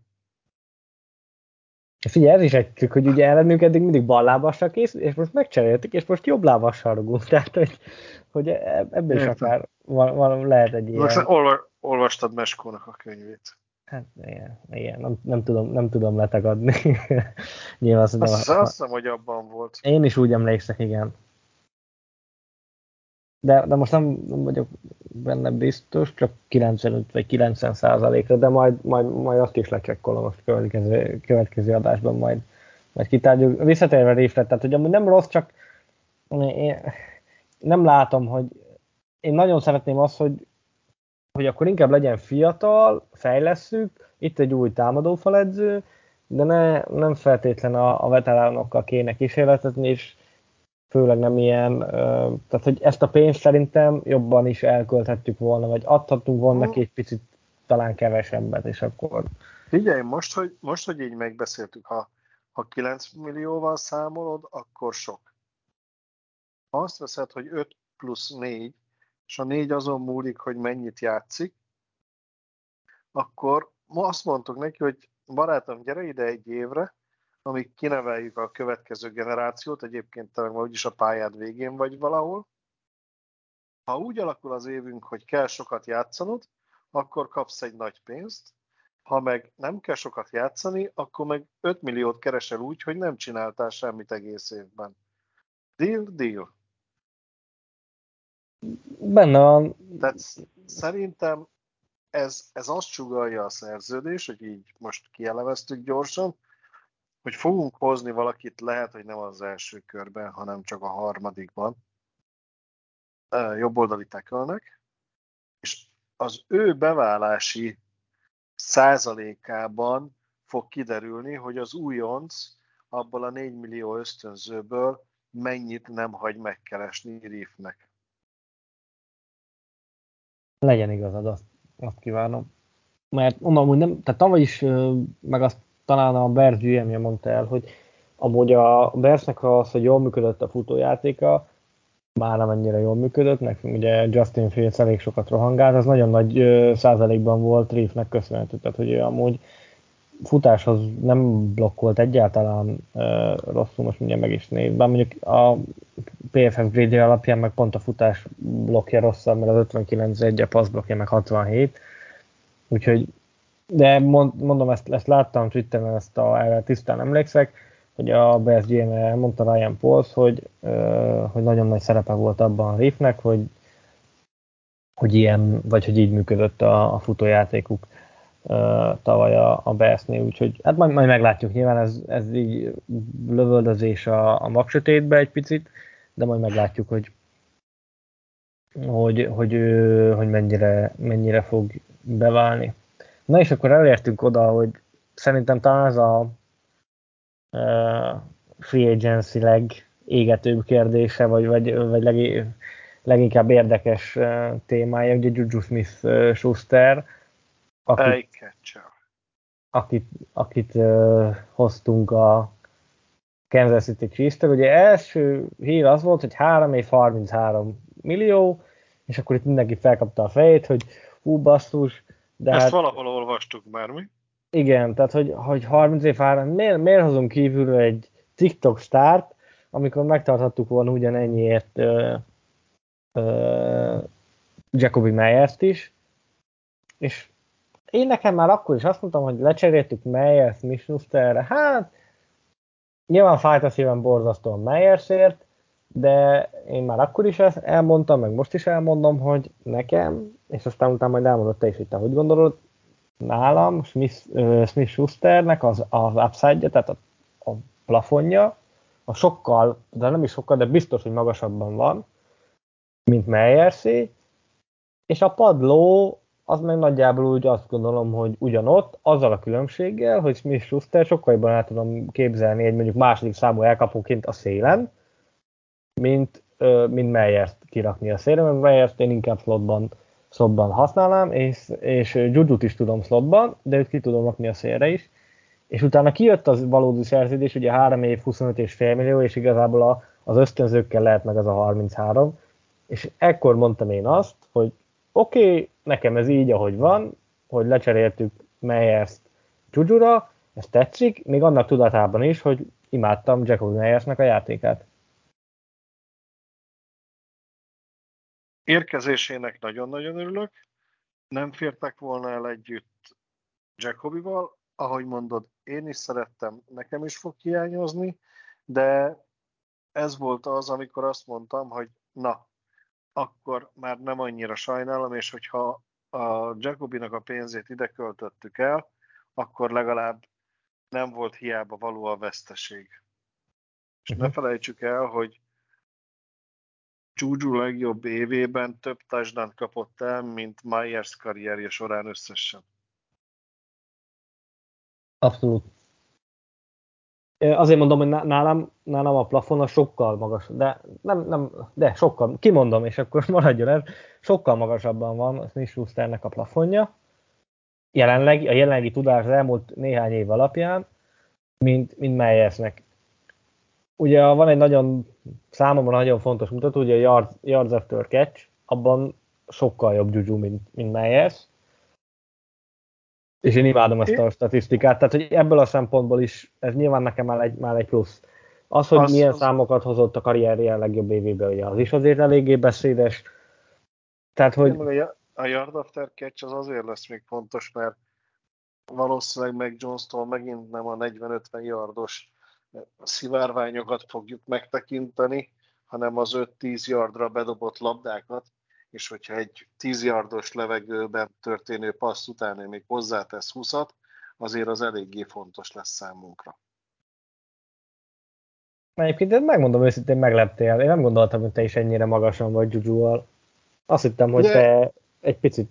Figyelj, ez is egy trükk, hogy ugye ellenünk eddig mindig ballábassal kész, és most megcseréltük, és most jobb lábassal rugunk. [laughs] Tehát, hogy, hogy e- ebből is akár van, van, lehet egy ilyen... Olvastad Meskónak a könyvét. Hát igen, igen nem, nem, tudom, nem tudom letagadni. [laughs] Nyilván azt, azt, a, azt hiszem, hogy abban volt. Én is úgy emlékszek, igen. De, de most nem, nem vagyok benne biztos, csak 95 vagy 90 százalékra, de majd, majd, majd azt is lecsekkolom a következő, következő adásban, majd, majd kitárgyuk. Visszatérve Riffre, tehát hogy amúgy nem rossz, csak én nem látom, hogy én nagyon szeretném azt, hogy, hogy akkor inkább legyen fiatal, fejlesszük, itt egy új támadófaledző, de ne, nem feltétlen a, a veteránokkal kéne kísérletetni, és főleg nem ilyen, tehát hogy ezt a pénzt szerintem jobban is elkölthettük volna, vagy adhatunk volna neki egy picit talán kevesebbet, és akkor... Figyelj, most, hogy, most, hogy így megbeszéltük, ha, ha 9 millióval számolod, akkor sok. Ha azt veszed, hogy 5 plusz 4, és a 4 azon múlik, hogy mennyit játszik, akkor ma azt mondtuk neki, hogy barátom, gyere ide egy évre, amíg kineveljük a következő generációt, egyébként te meg is a pályád végén vagy valahol. Ha úgy alakul az évünk, hogy kell sokat játszanod, akkor kapsz egy nagy pénzt, ha meg nem kell sokat játszani, akkor meg 5 milliót keresel úgy, hogy nem csináltál semmit egész évben. Deal, deal. Benne van. Tehát szerintem ez, ez azt sugalja a szerződés, hogy így most kieleveztük gyorsan, hogy fogunk hozni valakit, lehet, hogy nem az első körben, hanem csak a harmadikban, jobboldali tekölnek, és az ő beválási százalékában fog kiderülni, hogy az újonc abból a 4 millió ösztönzőből mennyit nem hagy megkeresni Riffnek. Legyen igazad, azt, azt kívánom. Mert hogy nem, tehát tavaly is, meg azt talán a Bears GM-je mondta el, hogy amúgy a Bearsnek az, hogy jól működött a futójátéka, már nem ennyire jól működött, meg ugye Justin Fields elég sokat rohangált, az nagyon nagy százalékban volt Reefnek köszönhető, tehát hogy ő amúgy futáshoz nem blokkolt egyáltalán ö, rosszul, most mindjárt meg is néz, mondjuk a PFF GD alapján meg pont a futás blokkja rosszabb, mert az 59 egy a passzblokkja meg 67, úgyhogy de mond, mondom, ezt, ezt láttam Twitteren, ezt a, erre tisztán emlékszek, hogy a BSG-n mondta Ryan Pauls, hogy, hogy nagyon nagy szerepe volt abban a Riffnek, hogy, hogy ilyen, vagy hogy így működött a, a futójátékuk tavaly a, a BS-nél, úgyhogy hát majd, majd meglátjuk, nyilván ez, ez így lövöldözés a, a magsötétbe egy picit, de majd meglátjuk, hogy hogy, hogy, hogy mennyire, mennyire fog beválni. Na és akkor elértünk oda, hogy szerintem talán ez a uh, free agency legégetőbb kérdése, vagy, vagy, vagy leg, leginkább érdekes uh, témája, ugye Juju Smith-Schuster, akit, akit, akit uh, hoztunk a Kansas City chiefs Ugye első hír az volt, hogy 3 év 33 millió, és akkor itt mindenki felkapta a fejét, hogy hú basszus, de Ezt hát, valahol olvastuk már, mi? Igen, tehát hogy, hogy 30 év ára, miért, miért hozunk kívülről egy TikTok start, amikor megtarthattuk volna ugyanennyiért uh, uh, Jacobi Meyers-t is, és én nekem már akkor is azt mondtam, hogy lecseréltük Meyers Misnusterre, hát nyilván fájt a szívem borzasztóan Meyersért, de én már akkor is ezt elmondtam, meg most is elmondom, hogy nekem, és aztán utána majd elmondod te is, hogy te hogy gondolod, nálam Smith, uh, Smith Schusternek az, az upside tehát a, a plafonja, a sokkal, de nem is sokkal, de biztos, hogy magasabban van, mint Meyerszé, és a padló az meg nagyjából úgy azt gondolom, hogy ugyanott, azzal a különbséggel, hogy Smith Schuster sokkal jobban el tudom képzelni egy mondjuk második számú elkapóként a szélen, mint, mint Meyers kirakni a szélen, mert Meyers én inkább slotban, slotban használnám, és, és Jujut is tudom slotban, de őt ki tudom rakni a szélre is. És utána kijött az valódi szerződés, ugye 3 év, 25 és fél millió, és igazából a, az ösztönzőkkel lehet meg az a 33, és ekkor mondtam én azt, hogy oké, okay, nekem ez így, ahogy van, hogy lecseréltük Meyers-t Jujura, ez tetszik, még annak tudatában is, hogy imádtam Jacob Meyersnek a játékát. Érkezésének nagyon-nagyon örülök. Nem fértek volna el együtt Jacobival, ahogy mondod, én is szerettem, nekem is fog hiányozni, de ez volt az, amikor azt mondtam, hogy na, akkor már nem annyira sajnálom, és hogyha a Jacobinak a pénzét ide költöttük el, akkor legalább nem volt hiába való a veszteség. És uh-huh. ne mhm. felejtsük el, hogy Juju legjobb évében több touchdown kapott el, mint Myers karrierje során összesen. Abszolút. Azért mondom, hogy nálam, nálam a plafon a sokkal magas, de nem, nem, de sokkal, kimondom, és akkor [laughs] maradjon ez, sokkal magasabban van a Smith Schusternek a plafonja, jelenleg, a jelenlegi tudás az elmúlt néhány év alapján, mint, mint Meyersnek. Ugye van egy nagyon, számomra nagyon fontos mutató, ugye a yards, yards after catch, abban sokkal jobb Juju, mint, mint Meyers, és én imádom ezt a statisztikát, tehát hogy ebből a szempontból is ez nyilván nekem már egy, már egy plusz. Az, hogy az, milyen az... számokat hozott a karrierje legjobb évében, ugye az is azért eléggé beszédes. Tehát, hogy... A yard after catch az azért lesz még fontos, mert valószínűleg meg Jones-tól megint nem a 40-50 yardos szivárványokat fogjuk megtekinteni, hanem az 5-10 yardra bedobott labdákat, és hogyha egy 10 yardos levegőben történő passz után még hozzátesz 20-at, azért az eléggé fontos lesz számunkra. Egyébként megmondom őszintén, megleptél. Én nem gondoltam, hogy te is ennyire magasan vagy Juju-val. Azt hittem, hogy De... te egy picit,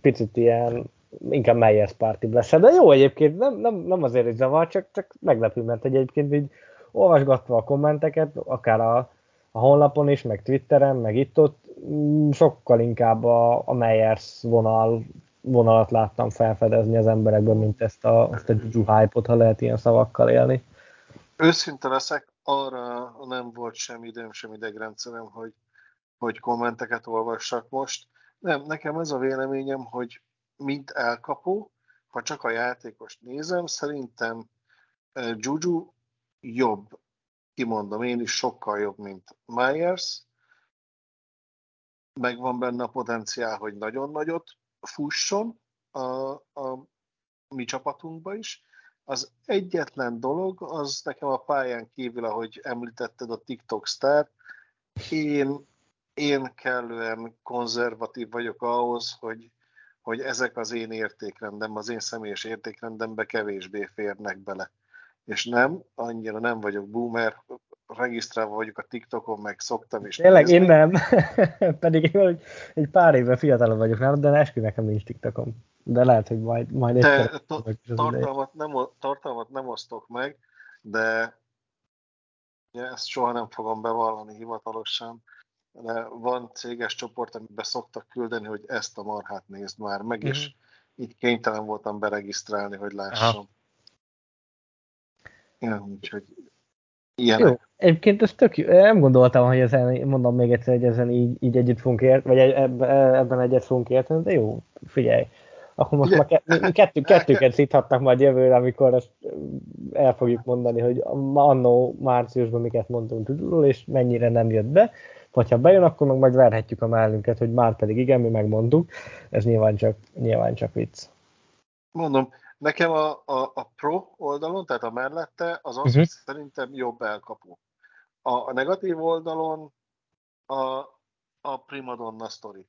picit ilyen inkább Meyers párti lesz. De jó egyébként, nem, nem, nem azért egy zavar, csak, csak meglepő, mert egyébként így olvasgatva a kommenteket, akár a, a honlapon is, meg Twitteren, meg itt-ott, mm, sokkal inkább a, a Meyers vonal, vonalat láttam felfedezni az emberekben, mint ezt a, ezt a Juju hype-ot, ha lehet ilyen szavakkal élni. Őszinte leszek, arra nem volt sem időm, sem idegrendszerem, hogy, hogy kommenteket olvassak most. Nem, nekem ez a véleményem, hogy mint elkapó, ha csak a játékost nézem, szerintem Juju jobb, kimondom, én is sokkal jobb, mint Myers. Megvan benne a potenciál, hogy nagyon nagyot fusson a, a mi csapatunkba is. Az egyetlen dolog, az nekem a pályán kívül, ahogy említetted a TikTok sztár, én, én kellően konzervatív vagyok ahhoz, hogy hogy ezek az én értékrendem, az én személyes értékrendembe kevésbé férnek bele. És nem, annyira nem vagyok boomer, regisztrálva vagyok a TikTokon, meg szoktam is Tényleg, nézni. én nem. [laughs] Pedig én egy pár éve fiatalabb vagyok nálam, de eskü nekem nincs TikTokon. De lehet, hogy majd, majd egyszer... tartalmat, nem, tartalmat nem osztok meg, de ja, ezt soha nem fogom bevallani hivatalosan, de van céges csoport, amiben szoktak küldeni, hogy ezt a marhát nézd már meg, mm-hmm. és mhm. így kénytelen voltam beregisztrálni, hogy lássam. Ja, úgyhogy ilyenek. Jó, egyébként ez tök jó. Nem gondoltam, hogy ezen, mondom még egyszer, hogy ezen így, így együtt fogunk ért, vagy ebben egyet fogunk érteni, de jó, figyelj. Akkor most már kettő, kettőket szíthatnak majd jövőre, amikor ezt el fogjuk mondani, hogy annó márciusban miket mondtunk és mennyire nem jött be vagy ha bejön, akkor meg majd verhetjük a mellünket, hogy már pedig igen, mi megmondtuk. Ez nyilván csak, nyilván csak vicc. Mondom, nekem a, a, a pro oldalon, tehát a mellette, az az, uh-huh. szerintem jobb elkapó. A, a negatív oldalon a, a primadonna sztori.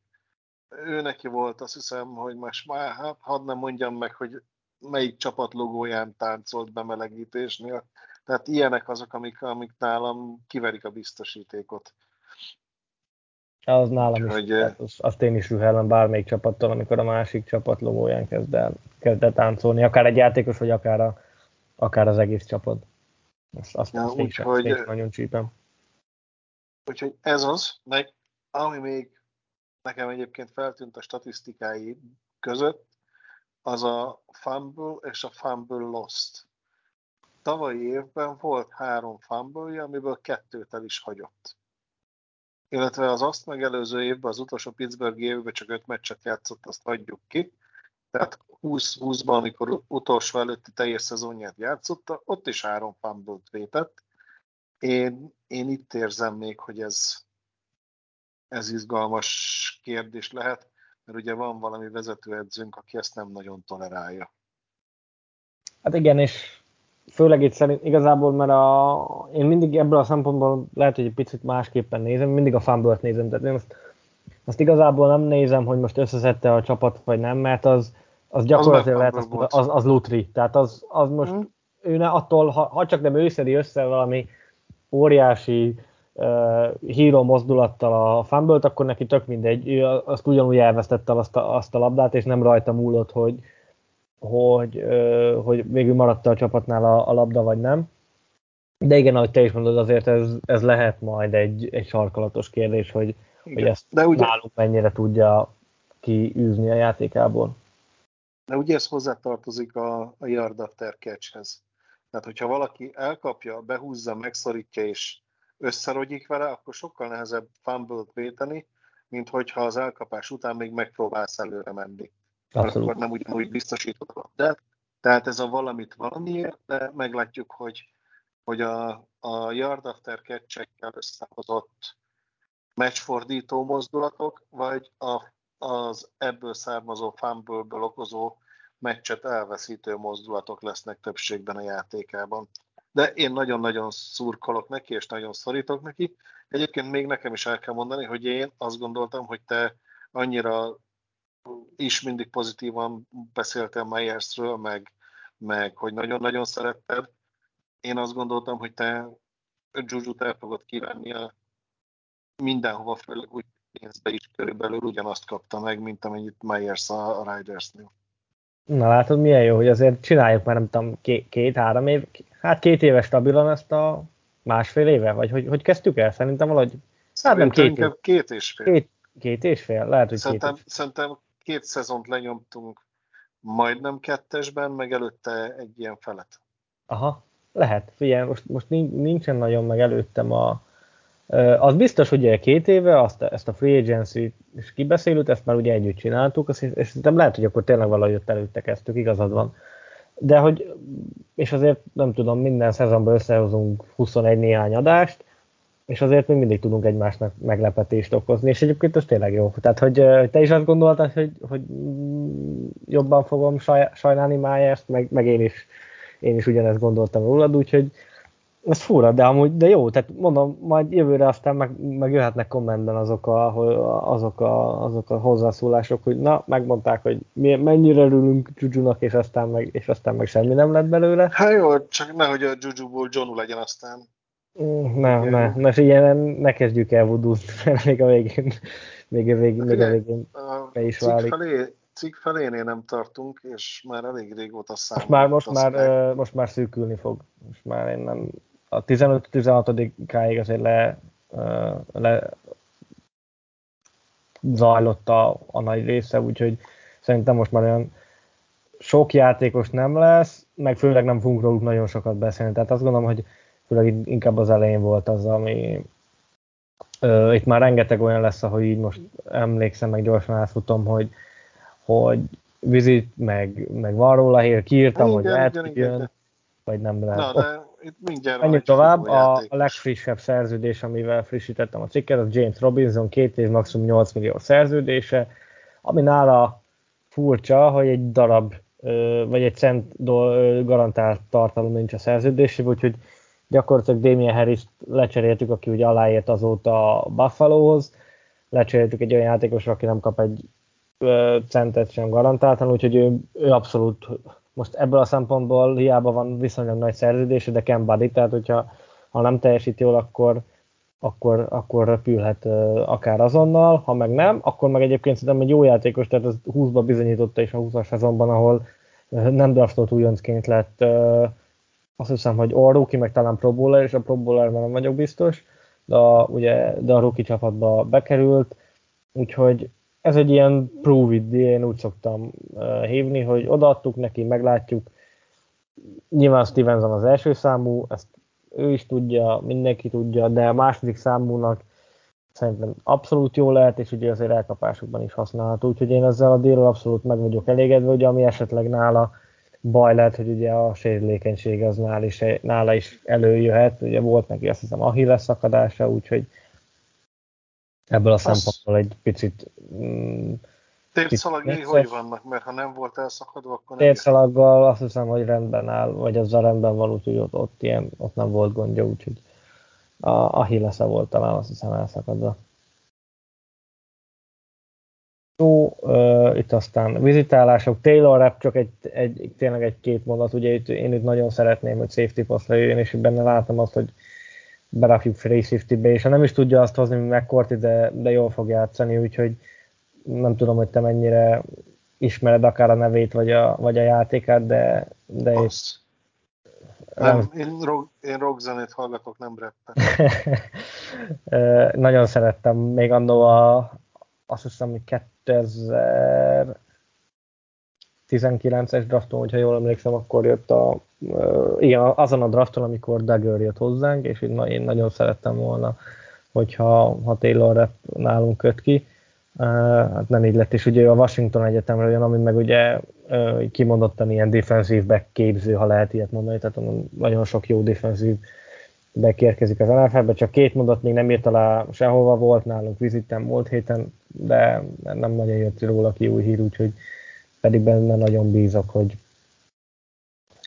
Ő neki volt, azt hiszem, hogy most már, hát hadd nem mondjam meg, hogy melyik csapat logóján táncolt bemelegítésnél, Tehát ilyenek azok, amik, amik nálam kiverik a biztosítékot. Az nálam is, hogy, az, azt én is rühellem bármelyik csapattól, amikor a másik csapat logóján kezd el, kezd el táncolni, akár egy játékos, vagy akár, a, akár az egész csapat. Azt, azt, ja, úgy, sem, hogy, nagyon csípem. Úgyhogy ez az, meg ami még nekem egyébként feltűnt a statisztikái között, az a fumble és a fumble lost. Tavalyi évben volt három fumble amiből kettőt el is hagyott. Illetve az azt megelőző évben, az utolsó Pittsburgh évben csak öt meccset játszott, azt hagyjuk ki. Tehát 20-20-ban, amikor utolsó előtti teljes szezonját játszotta, ott is három fumble vétett. Én, én itt érzem még, hogy ez, ez izgalmas kérdés lehet, mert ugye van valami vezetőedzőnk, aki ezt nem nagyon tolerálja. Hát igen, és főleg itt szerint igazából, mert a, én mindig ebből a szempontból lehet, hogy egy picit másképpen nézem, mindig a fumble nézem, tehát én azt, azt igazából nem nézem, hogy most összeszedte a csapat, vagy nem, mert az, az gyakorlatilag az lehet, az, az, az lutri, tehát az, az most mm. ő ne attól, ha, ha csak nem ő szedi össze valami óriási uh, híró mozdulattal a fumble akkor neki tök mindegy, ő azt ugyanúgy elvesztette azt a, azt a labdát, és nem rajta múlott, hogy, hogy, hogy végül maradt a csapatnál a, a labda, vagy nem. De igen, ahogy te is mondod, azért ez, ez lehet majd egy, egy sarkalatos kérdés, hogy, hogy ezt De ugye, nálunk mennyire tudja kiűzni a játékából. De ugye ez hozzátartozik a, a yard after catchhez. Tehát, hogyha valaki elkapja, behúzza, megszorítja és összerogyik vele, akkor sokkal nehezebb fumble-t véteni, mint hogyha az elkapás után még megpróbálsz előre menni. Abszolút. Akkor nem ugyanúgy biztosítod a labdát. Tehát ez a valamit valamiért, de meglátjuk, hogy, hogy a, a yard after catch-ekkel összehozott meccsfordító mozdulatok, vagy a, az ebből származó fumble-ből okozó meccset elveszítő mozdulatok lesznek többségben a játékában. De én nagyon-nagyon szurkolok neki, és nagyon szorítok neki. Egyébként még nekem is el kell mondani, hogy én azt gondoltam, hogy te annyira is mindig pozitívan beszéltél Meyersről, meg, meg hogy nagyon-nagyon szeretted. Én azt gondoltam, hogy te Juju-t el fogod kívánni a mindenhova, főleg úgy pénzbe is körülbelül ugyanazt kapta meg, mint amennyit Myers a Ridersnél. Na látod, milyen jó, hogy azért csináljuk már nem tudom, két-három év, hát két éves stabilan ezt a másfél éve, vagy hogy, hogy kezdtük el? Szerintem valahogy... Hát nem két, két és fél. Két, két és fél? Lehet, hogy szerintem, két Szerintem két szezont lenyomtunk majdnem kettesben, meg előtte egy ilyen felet. Aha, lehet. Figyelj, most, most nincsen nagyon meg előttem a, az biztos, hogy ugye két éve azt, ezt a free agency is kibeszélült, ezt már ugye együtt csináltuk, és szerintem lehet, hogy akkor tényleg valahogy ott előtte kezdtük, igazad van. De hogy, és azért nem tudom, minden szezonban összehozunk 21 néhány adást, és azért még mindig tudunk egymásnak meglepetést okozni, és egyébként ez tényleg jó. Tehát, hogy te is azt gondoltad, hogy, hogy jobban fogom sajnálni Májest, meg, meg én is, én is ugyanezt gondoltam rólad, úgyhogy ez fura, de amúgy, de jó, tehát mondom, majd jövőre aztán meg, meg jöhetnek kommentben azok a, azok, a, azok a hozzászólások, hogy na, megmondták, hogy mi, mennyire örülünk Jujunak, és aztán, meg, és aztán meg semmi nem lett belőle. Hát jó, csak nehogy a Jujuból Johnu legyen aztán. Mm, ne, ne, ne, ne, ilyen, ne kezdjük el [laughs] mert még a végén, még a végén, még a végén be is válik. Felé, cikk felénél nem tartunk, és már elég régóta számolunk. Most már, most már, most már szűkülni fog. Most már én nem, a 15-16-áig azért le, le zajlott a, a nagy része, úgyhogy szerintem most már olyan sok játékos nem lesz, meg főleg nem fogunk róluk nagyon sokat beszélni. Tehát azt gondolom, hogy főleg inkább az elején volt az, ami uh, itt már rengeteg olyan lesz, ahogy így most emlékszem, meg gyorsan átfutom, hogy, hogy vizit, meg, meg van róla hír, kiírtam, igen, hogy lehet, hogy jön, vagy nem lehet. Na, de itt mindjárt Ennyi tovább, a, a legfrissebb szerződés, amivel frissítettem a cikket, az James Robinson, két év, maximum 8 millió szerződése, ami nála furcsa, hogy egy darab, vagy egy cent garantált tartalom nincs a szerződésében, úgyhogy gyakorlatilag Damien harris lecseréltük, aki ugye aláért azóta a Buffalohoz, lecseréltük egy olyan játékosra, aki nem kap egy centet sem garantáltan, úgyhogy ő, ő abszolút most ebből a szempontból hiába van viszonylag nagy szerződés, de Ken Buddy, tehát hogyha ha nem teljesít jól, akkor, akkor, akkor repülhet uh, akár azonnal, ha meg nem, akkor meg egyébként szerintem egy jó játékos, tehát ez 20-ba bizonyította is a 20-as szezonban, ahol nem draftolt újoncként lett uh, azt hiszem, hogy a rookie, meg talán Pro Bowler, és a Pro bowler nem vagyok biztos, de a, ugye, de a rookie csapatba bekerült, úgyhogy ez egy ilyen prove it, én úgy szoktam uh, hívni, hogy odaadtuk neki, meglátjuk. Nyilván Stevenson az első számú, ezt ő is tudja, mindenki tudja, de a második számúnak szerintem abszolút jó lehet, és ugye azért elkapásokban is használható, úgyhogy én ezzel a délről abszolút meg vagyok elégedve, hogy ami esetleg nála baj lehet, hogy ugye a sérülékenység az nála is, nála is előjöhet, ugye volt neki azt hiszem Achilles szakadása, úgyhogy ebből a azt... szempontból egy picit... Mm, Térszalagjai hogy vannak? Mert ha nem volt elszakadva, akkor nem... Térszalaggal azt hiszem, hogy rendben áll, vagy az a rendben van, úgyhogy ott, ott, ilyen, ott nem volt gondja, úgyhogy a achilles volt talán azt hiszem elszakadva. Jó, uh, itt aztán vizitálások, Taylor Rap csak egy, egy, tényleg egy-két mondat, ugye itt, én itt nagyon szeretném, hogy safety posztra jöjjön, és benne látom azt, hogy berakjuk free safety-be, és ha nem is tudja azt hozni, mint McCourty, de, de jól fog játszani, úgyhogy nem tudom, hogy te mennyire ismered akár a nevét, vagy a, vagy a játékát, de, de Azt. Nem, én, rock, én rockzenét hallgatok, nem rappet. [laughs] Nagyon szerettem még annó a, azt hiszem, hogy 2019-es drafton, hogyha jól emlékszem, akkor jött a, igen, azon a drafton, amikor Dagger jött hozzánk, és én, nagyon szerettem volna, hogyha ha Taylor Rep nálunk köt ki. Hát nem így lett, és ugye a Washington Egyetemről jön, ami meg ugye kimondottan ilyen defensív back képző, ha lehet ilyet mondani, tehát nagyon sok jó defensív back érkezik az NFL-be, csak két mondat még nem írt alá sehova volt, nálunk vizitem múlt héten, de nem nagyon jött róla ki új hír, úgyhogy pedig benne nagyon bízok, hogy,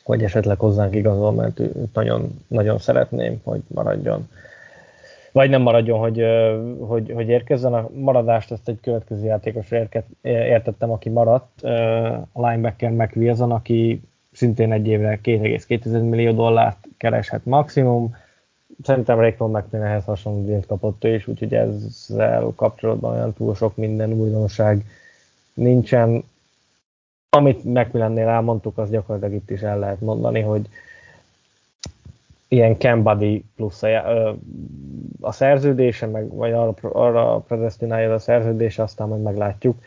hogy esetleg hozzánk igazol, mert őt nagyon, nagyon szeretném, hogy maradjon. Vagy nem maradjon, hogy, hogy, hogy érkezzen. A maradást ezt egy következő játékosra értettem, aki maradt. A linebacker McWilson, aki szintén egy évre 2,2 millió dollárt kereshet maximum szerintem Raycon McMillan ehhez hasonló díjat kapott ő is, úgyhogy ezzel kapcsolatban olyan túl sok minden újdonság nincsen. Amit McMillannél elmondtuk, az gyakorlatilag itt is el lehet mondani, hogy ilyen Buddy plusz a, a szerződése, meg, vagy arra, arra predestinálja a szerződése, aztán majd meglátjuk.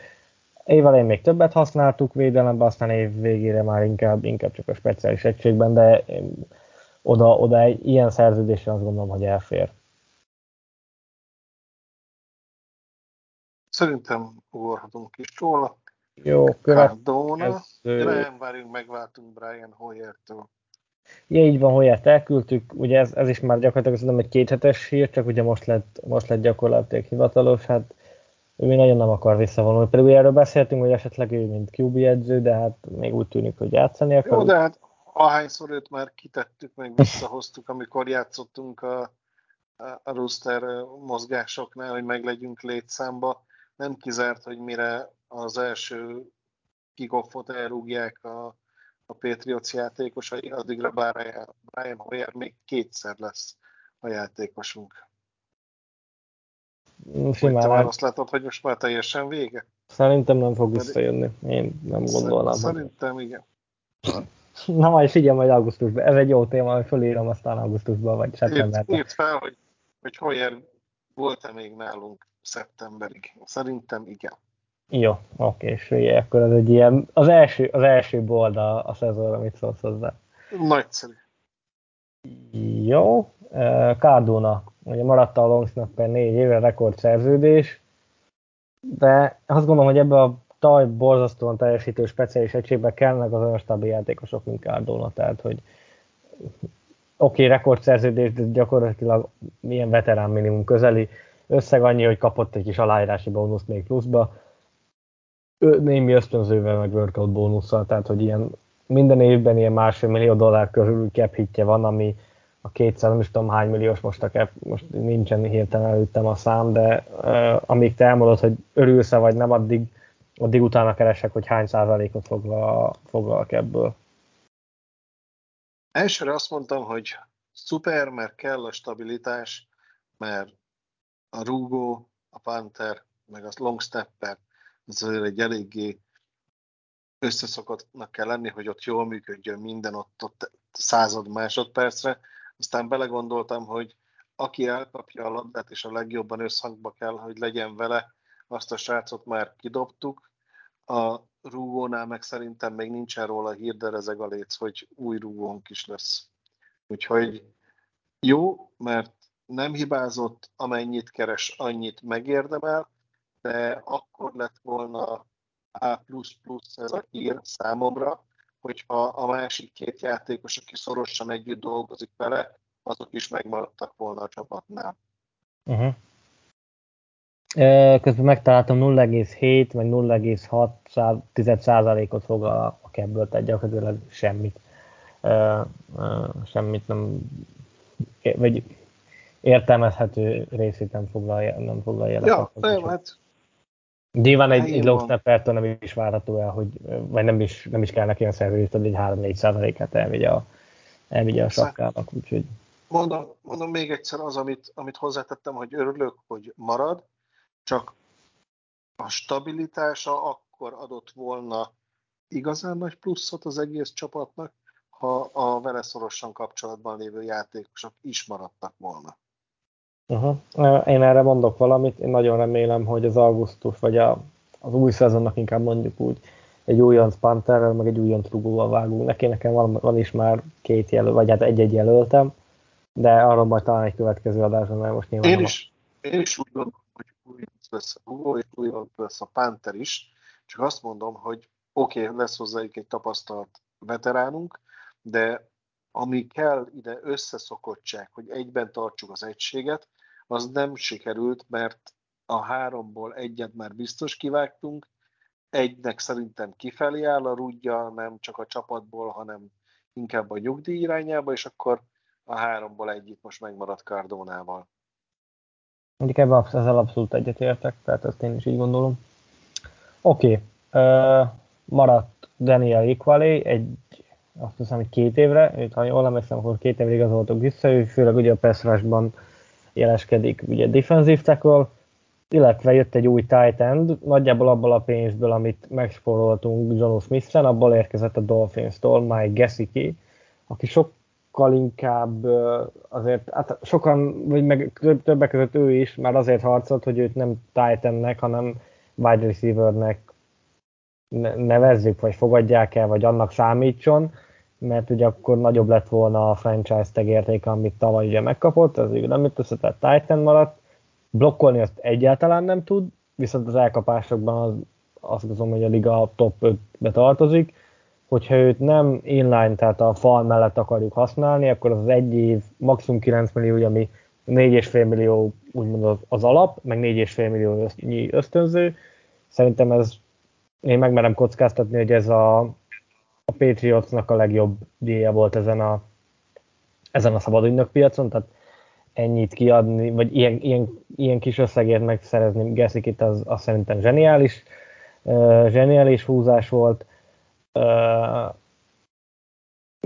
Évelején még többet használtuk védelemben, aztán év végére már inkább, inkább csak a speciális egységben, de oda, oda egy ilyen szerződésre azt gondolom, hogy elfér. Szerintem ugorhatunk is róla. Jó. Cardona. Nem várjunk, megváltunk Brian Hoyer-től. Ja, így van, Hoyert elküldtük, ugye ez, ez is már gyakorlatilag szerintem egy kéthetes hír, csak ugye most lett, most lett gyakorlatilag hivatalos, hát ő nagyon nem akar visszavonulni. Pedig erről beszéltünk, hogy esetleg ő mint QB edző, de hát még úgy tűnik, hogy játszani akar. Jó, de hát ahányszor őt már kitettük, meg visszahoztuk, amikor játszottunk a, a rooster mozgásoknál, hogy meg legyünk létszámba, nem kizárt, hogy mire az első kikoffot elrúgják a, a Patriots játékosai, addigra Brian, Brian Hoyer még kétszer lesz a játékosunk. Simán. Te azt látod, hogy most már teljesen vége? Szerintem nem fog visszajönni. Én nem gondolnám. Szerintem igen. Na majd figyelj majd augusztusban. Ez egy jó téma, hogy fölírom aztán augusztusban, vagy szeptemberben. Írt fel, hogy, hogy Hoyer volt-e még nálunk szeptemberig. Szerintem igen. Jó, oké, és ugye akkor ez egy ilyen, az első, az első bold a, a szezonra, amit szólsz hozzá. Nagyszerű. Jó, Cardona, ugye maradt a long snapper négy évre rekordszerződés, de azt gondolom, hogy ebbe a taj borzasztóan teljesítő speciális egységben kellnek az olyan stabil játékosok, mint Cardona, tehát hogy oké, okay, rekordszerződés, de gyakorlatilag milyen veterán minimum közeli, összeg annyi, hogy kapott egy kis aláírási bónuszt még pluszba, némi ösztönzővel, meg workout bónusszal, tehát hogy ilyen minden évben ilyen másfél millió dollár körül cap hitje van, ami a 200, nem is tudom hány milliós most a cap, most nincsen hirtelen előttem a szám, de uh, amíg te elmondod, hogy örülsz vagy nem, addig addig utána keresek, hogy hány százalékot foglal, foglalok ebből. elsőre azt mondtam, hogy szuper, mert kell a stabilitás, mert a rúgó, a Panther, meg a long stepper, az azért egy eléggé összeszokottnak kell lenni, hogy ott jól működjön minden ott, ott század másodpercre. Aztán belegondoltam, hogy aki elkapja a labdát, és a legjobban összhangba kell, hogy legyen vele, azt a srácot már kidobtuk. A rúgónál meg szerintem még nincsen róla hír, de rezeg a léc, hogy új rúgónk is lesz. Úgyhogy jó, mert nem hibázott, amennyit keres, annyit megérdemel, de akkor lett volna A++ ez a hír számomra, hogyha a másik két játékos, aki szorosan együtt dolgozik vele, azok is megmaradtak volna a csapatnál. Uh-huh. Közben megtaláltam 0,7 vagy 0,6 százalékot fog a, a kebből, tehát gyakorlatilag semmit. Semmit nem, vagy értelmezhető részét nem foglalja, nem foglalja le. Ja, nem, hát Nyilván egy, egy low snappertől nem is várható el, hogy, vagy nem is, nem is kell neki a szerződést, hogy egy 3-4 százalékát elvigye a, elvigye a sapkának, úgyhogy... Mondom, mondom még egyszer az, amit, amit hozzátettem, hogy örülök, hogy marad, csak a stabilitása akkor adott volna igazán nagy pluszot az egész csapatnak, ha a vele szorosan kapcsolatban lévő játékosok is maradtak volna. Uh-huh. Én erre mondok valamit, én nagyon remélem, hogy az augusztus, vagy a, az új szezonnak inkább mondjuk úgy, egy újonc Pantherrel, meg egy újonc rugóval vágunk neki. Nekem van, van is már két jelölt, vagy hát egy-egy jelöltem, de arról majd talán egy következő adásban, mert most nyilván... Én is, én is úgy gondolom, hogy újonc lesz a rugó, és újonc lesz a Panther is, csak azt mondom, hogy oké, okay, lesz hozzájuk egy tapasztalt veteránunk, de ami kell ide összeszokottság, hogy egyben tartsuk az egységet, az nem sikerült, mert a háromból egyet már biztos kivágtunk, egynek szerintem kifelé áll a rúdja, nem csak a csapatból, hanem inkább a nyugdíj irányába, és akkor a háromból egyik most megmaradt Cardónával. Mondjuk ebben ezzel abszolút egyetértek, tehát ezt én is így gondolom. Oké, okay. uh, maradt Daniel Equalé, egy azt hiszem, hogy két évre, őt, ha jól emlékszem, akkor két évre igazoltuk vissza, ő főleg ugye a pass jeleskedik, ugye defensive tackle, illetve jött egy új tight end, nagyjából abból a pénzből, amit megspóroltunk John Smith-en, abból érkezett a Dolphins-tól Mike Gesicki, aki sokkal inkább azért, hát sokan, vagy meg többek között ő is már azért harcolt, hogy őt nem tight endnek, hanem wide receivernek nevezzük, vagy fogadják el, vagy annak számítson, mert ugye akkor nagyobb lett volna a franchise tegértéke, amit tavaly ugye megkapott, ez ugye nem jött össze, tehát Titan maradt. Blokkolni azt egyáltalán nem tud, viszont az elkapásokban az, azt gondolom, hogy a liga top 5-be tartozik. Hogyha őt nem inline, tehát a fal mellett akarjuk használni, akkor az, egy év maximum 9 millió, ami 4,5 millió úgymond az, az alap, meg 4,5 millió ösztönző. Szerintem ez, én megmerem kockáztatni, hogy ez a a Patriotsnak a legjobb díja volt ezen a, ezen a szabad piacon, tehát ennyit kiadni, vagy ilyen, ilyen, ilyen kis összegért megszerezni Gessikit, az, az szerintem zseniális, uh, zseniális húzás volt.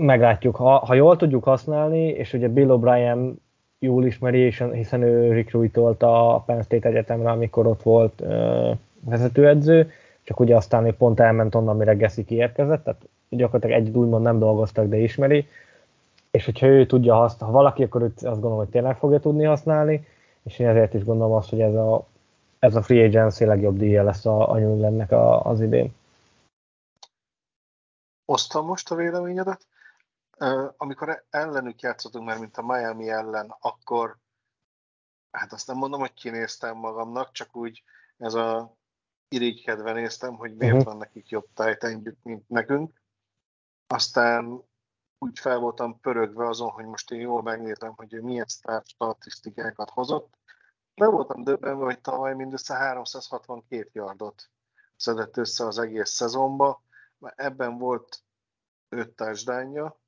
Meglátjuk, ha, ha jól tudjuk használni, és ugye Bill O'Brien jól ismeri, hiszen ő rekrújtolta a Penn State Egyetemre, amikor ott volt uh, vezetőedző, csak ugye aztán ő pont elment onnan, mire Gessi kiérkezett, tehát gyakorlatilag egy úgymond nem dolgoztak, de ismeri, és hogyha ő tudja használni, ha valaki, akkor őt azt gondolom, hogy tényleg fogja tudni használni, és én ezért is gondolom azt, hogy ez a, ez a free agency legjobb díja lesz a, a New a, az idén. Osztam most a véleményedet. Amikor ellenük játszottunk már, mint a Miami ellen, akkor hát azt nem mondom, hogy kinéztem magamnak, csak úgy ez a irigykedve néztem, hogy miért uh-huh. van nekik jobb titan mint nekünk. Aztán úgy fel voltam pörögve azon, hogy most én jól megnézem, hogy ő milyen sztár statisztikákat hozott. Le voltam döbbenve, hogy tavaly mindössze 362 yardot szedett össze az egész szezonba. Ebben volt 5 társadányja,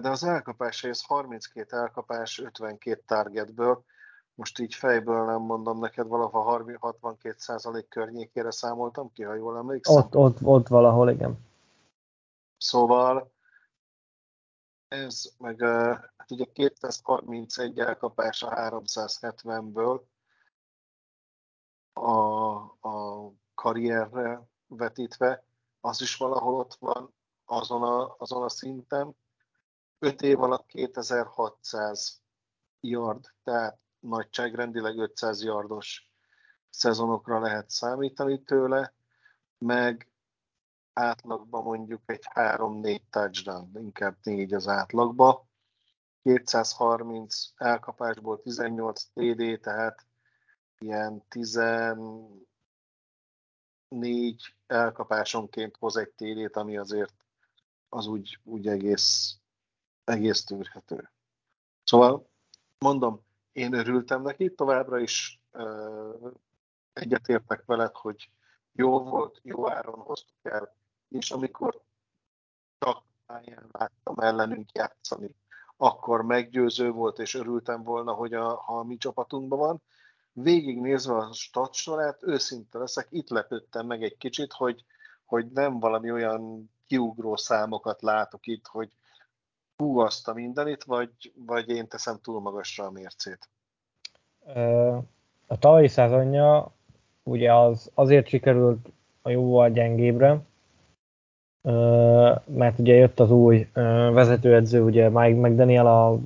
de az elkapásai, ez 32 elkapás 52 targetből. Most így fejből nem mondom neked, valahol 62% környékére számoltam ki, ha jól emlékszem. Ott, ott, ott valahol, igen. Szóval Ez meg hát ugye 231 elkapás a 370-ből a, a karrierre vetítve, az is valahol ott van azon a, azon a szinten. 5 év alatt 2600 yard, tehát nagyságrendileg 500 yardos szezonokra lehet számítani tőle, meg átlagban mondjuk egy 3-4 touchdown, inkább 4 az átlagba. 230 elkapásból 18 TD, tehát ilyen 14 elkapásonként hoz egy TD-t, ami azért az úgy, úgy egész, egész tűrhető. Szóval mondom, én örültem neki, továbbra is uh, egyetértek veled, hogy jó volt, jó áron hoztuk el, és amikor csak pályán láttam ellenünk játszani, akkor meggyőző volt, és örültem volna, hogy a, ha a mi csapatunkban van. Végignézve a statsorát, őszinte leszek, itt lepődtem meg egy kicsit, hogy, hogy nem valami olyan kiugró számokat látok itt, hogy hú azt a mindenit, vagy, vagy én teszem túl magasra a mércét. A tavalyi szezonja ugye az azért sikerült a jóval gyengébbre, mert ugye jött az új vezetőedző, ugye Mike McDaniel a,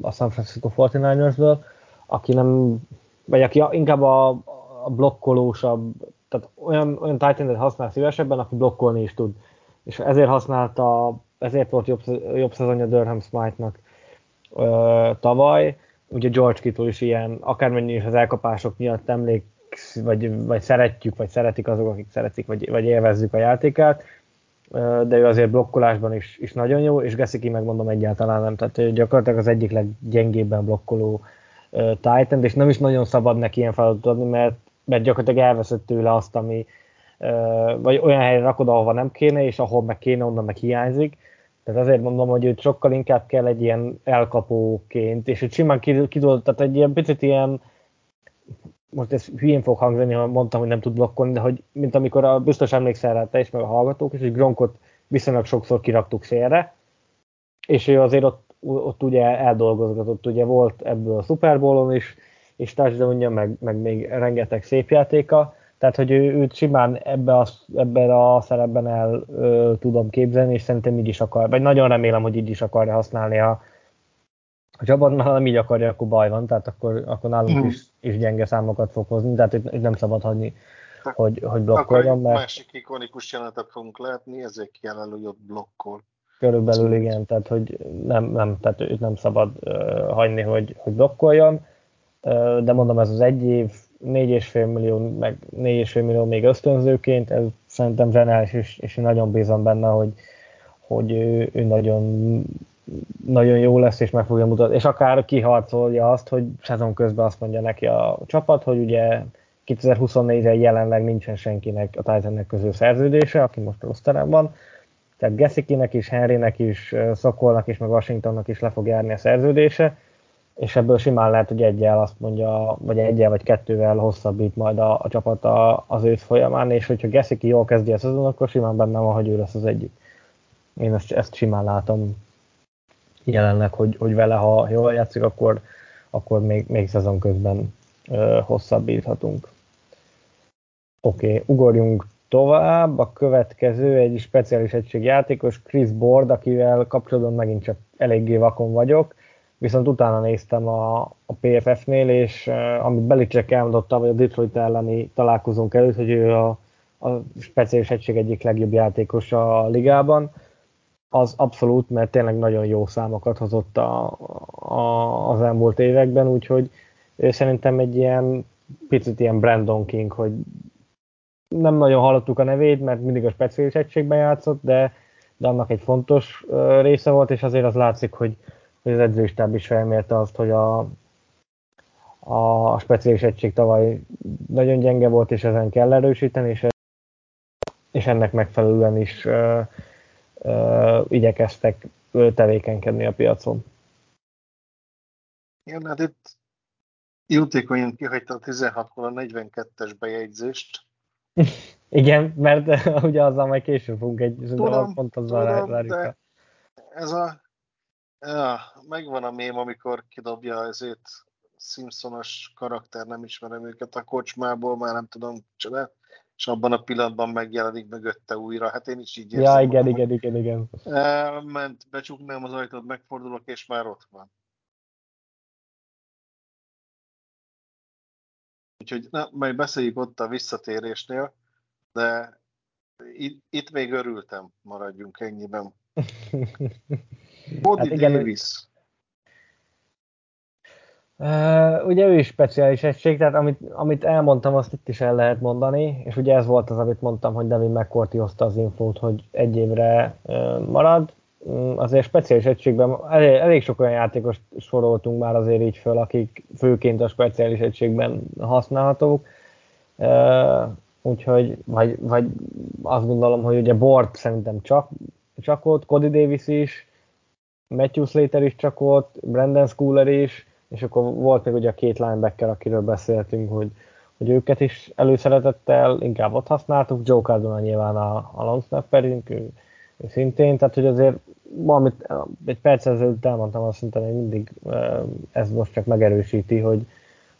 a San Francisco 49ersből, aki nem, vagy aki inkább a, a blokkolósabb, tehát olyan, olyan titan használ szívesebben, aki blokkolni is tud. És ezért használta, ezért volt jobb, jobb szezonja Durham Smite-nak tavaly. Ugye George Kittle is ilyen, akármennyi is az elkapások miatt emlék, vagy, vagy szeretjük, vagy szeretik azok, akik szeretik, vagy, vagy élvezzük a játékát de ő azért blokkolásban is, is nagyon jó, és Gesziki megmondom egyáltalán nem, tehát ő gyakorlatilag az egyik leggyengébben blokkoló Titan, és nem is nagyon szabad neki ilyen feladatot adni, mert, mert gyakorlatilag elveszett tőle azt, ami vagy olyan helyre rakod, ahova nem kéne, és ahol meg kéne, onnan meg hiányzik. Tehát azért mondom, hogy őt sokkal inkább kell egy ilyen elkapóként, és egy simán kidol, tehát egy ilyen picit ilyen most ez hülyén fog hangzani, ha mondtam, hogy nem tud blokkolni, de hogy mint amikor a, biztos emlékszel rá te is, meg a hallgatók is, hogy Gronkot viszonylag sokszor kiraktuk szélre, és ő azért ott, ott ugye eldolgozgatott, ugye volt ebből a Super Bowl-on is, és touchdownja, meg, meg még rengeteg szép játéka, tehát hogy ő, őt simán ebbe a, ebben a szerepben el ö, tudom képzelni, és szerintem így is akar, vagy nagyon remélem, hogy így is akarja használni a, a csapatnál nem így akarja, akkor baj van, tehát akkor, akkor nálunk mm. is, is gyenge számokat fog hozni, tehát itt, nem szabad hagyni, hogy, hogy blokkoljon. Mert... másik ikonikus jelenetet fogunk látni, ezek jelen, hogy ott blokkol. Körülbelül igen, tehát hogy nem, nem, tehát őt nem szabad uh, hagyni, hogy, hogy blokkoljon, uh, de mondom, ez az egy év, 4,5 millió, meg 4,5 millió még ösztönzőként, ez szerintem zseniális, és, és nagyon bízom benne, hogy, hogy ő, ő nagyon nagyon jó lesz, és meg fogja mutatni, és akár kiharcolja azt, hogy szezon közben azt mondja neki a csapat, hogy ugye 2024-re jelenleg nincsen senkinek a Titannek közül szerződése, aki most a van, tehát Gessikinek is, Henrynek is, Szokolnak is, meg Washingtonnak is le fog járni a szerződése, és ebből simán lehet, hogy egyel azt mondja, vagy egyel vagy kettővel hosszabbít majd a, a csapat a, az ősz folyamán, és hogyha Gessiki jól kezdi a szezon, akkor simán benne van, hogy ő lesz az egyik. Én ezt, ezt simán látom jelenleg, hogy, hogy vele, ha jól játszik, akkor, akkor még, még szezon közben ö, hosszabbíthatunk. Oké, okay, ugorjunk tovább. A következő egy speciális egység játékos, Chris Board, akivel kapcsolatban megint csak eléggé vakon vagyok, viszont utána néztem a, a PFF-nél, és uh, amit Belicek elmondotta, vagy a Detroit elleni találkozónk előtt, hogy ő a, a speciális egység egyik legjobb játékos a ligában, az abszolút, mert tényleg nagyon jó számokat hozott a, a, az elmúlt években, úgyhogy ő szerintem egy ilyen picit ilyen Brandon King, hogy nem nagyon hallottuk a nevét, mert mindig a speciális egységben játszott, de, de annak egy fontos része volt, és azért az látszik, hogy, hogy az edzőstáb is felmérte azt, hogy a, a speciális egység tavaly nagyon gyenge volt, és ezen kell erősíteni, és, és ennek megfelelően is uh, igyekeztek tevékenykedni a piacon. Igen, hát itt jótékonyan kihagyta a 16-ból a 42-es bejegyzést. Igen, mert [laughs] ugye azzal majd később fogunk egy tudom, pont azzal tudom, de ez a Ja, megvan a mém, amikor kidobja ezért Simpsonos karakter, nem ismerem őket a kocsmából, már nem tudom, csoda, és abban a pillanatban megjelenik mögötte újra. Hát én is így érzem. Ja, igen, igen, igen, igen. Elment, becsuknám az ajtót, megfordulok, és már ott van. Úgyhogy na, majd beszéljük ott a visszatérésnél, de itt, itt még örültem, maradjunk ennyiben. [laughs] Body hát igen, Davis. Uh, ugye ő is speciális egység, tehát amit, amit elmondtam, azt itt is el lehet mondani, és ugye ez volt az, amit mondtam, hogy Devin McCourty hozta az infót, hogy egy évre uh, marad. Um, azért speciális egységben elég, elég sok olyan játékos soroltunk már azért így föl, akik főként a speciális egységben használhatók. Úgyhogy, vagy, vagy azt gondolom, hogy ugye Bort szerintem csak, csak ott, Cody Davis is, Matthew Slater is csak ott, Brandon Schooler is, és akkor volt még ugye a két linebacker, akiről beszéltünk, hogy, hogy őket is előszeretettel inkább ott használtuk, Joe Cardona nyilván a, a long snapperünk, szintén, tehát hogy azért amit egy perc ezelőtt elmondtam, azt mondtam, hogy mindig ez most csak megerősíti, hogy,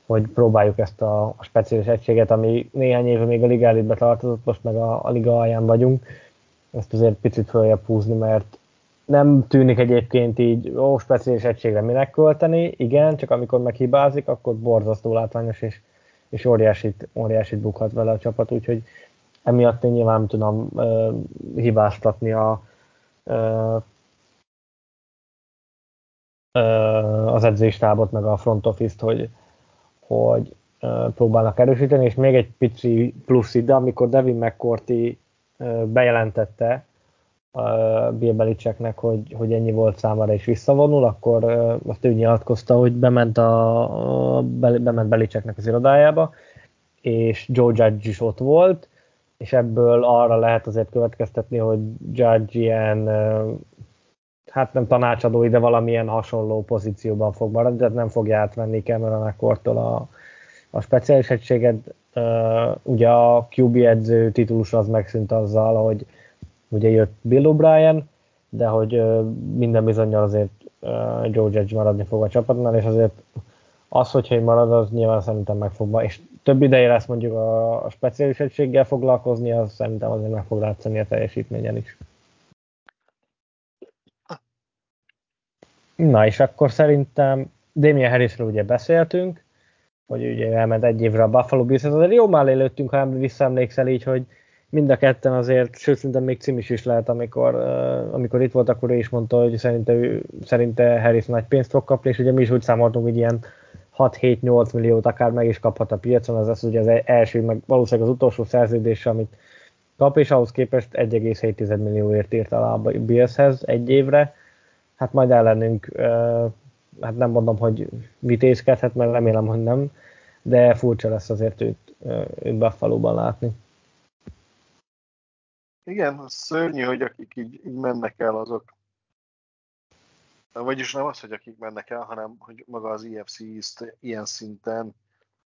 hogy próbáljuk ezt a, a speciális egységet, ami néhány éve még a liga elitbe tartozott, most meg a, a liga alján vagyunk, ezt azért picit följebb húzni, mert nem tűnik egyébként így, ó, speciális egységre minek költeni, igen, csak amikor meghibázik, akkor borzasztó látványos, és, és óriásit, óriásit bukhat vele a csapat, úgyhogy emiatt én nyilván tudom uh, hibáztatni a, uh, az edzéstábot, meg a front office-t, hogy, hogy próbálnak erősíteni, és még egy pici plusz ide, amikor Devin McCourty bejelentette, Bill Belichicknek, hogy, hogy ennyi volt számára és visszavonul, akkor azt ő nyilatkozta, hogy bement, a, bement Belichicknek az irodájába, és Joe Judge is ott volt, és ebből arra lehet azért következtetni, hogy Judge ilyen, hát nem tanácsadói, de valamilyen hasonló pozícióban fog maradni, tehát nem fogja átvenni Cameron Accortól a, a speciális egységet. Ugye a QB edző titulus az megszűnt azzal, hogy ugye jött Bill O'Brien, de hogy minden bizonyal azért Joe Judge maradni fog a csapatnál, és azért az, hogyha marad, az nyilván szerintem meg fog, és több ideje lesz mondjuk a, speciális egységgel foglalkozni, az szerintem azért meg fog látszani a teljesítményen is. Na és akkor szerintem Damien Harrisről ugye beszéltünk, hogy ugye elment egy évre a Buffalo Bills, azért jó mellé lőttünk, ha visszaemlékszel így, hogy mind a ketten azért, sőt szerintem még cimis is lehet, amikor, uh, amikor itt volt, akkor ő is mondta, hogy szerinte, ő, szerinte Harris nagy pénzt fog kapni, és ugye mi is úgy számoltunk, hogy ilyen 6-7-8 milliót akár meg is kaphat a piacon, az lesz ugye az első, meg valószínűleg az utolsó szerződés, amit kap, és ahhoz képest 1,7 millióért írt alá a Billshez egy évre. Hát majd ellenünk, hát nem mondom, hogy vitézkedhet, mert remélem, hogy nem, de furcsa lesz azért őt, őt Buffalo-ban látni. Igen, az szörnyű, hogy akik így, így mennek el, azok. Vagyis nem az, hogy akik mennek el, hanem hogy maga az East ilyen szinten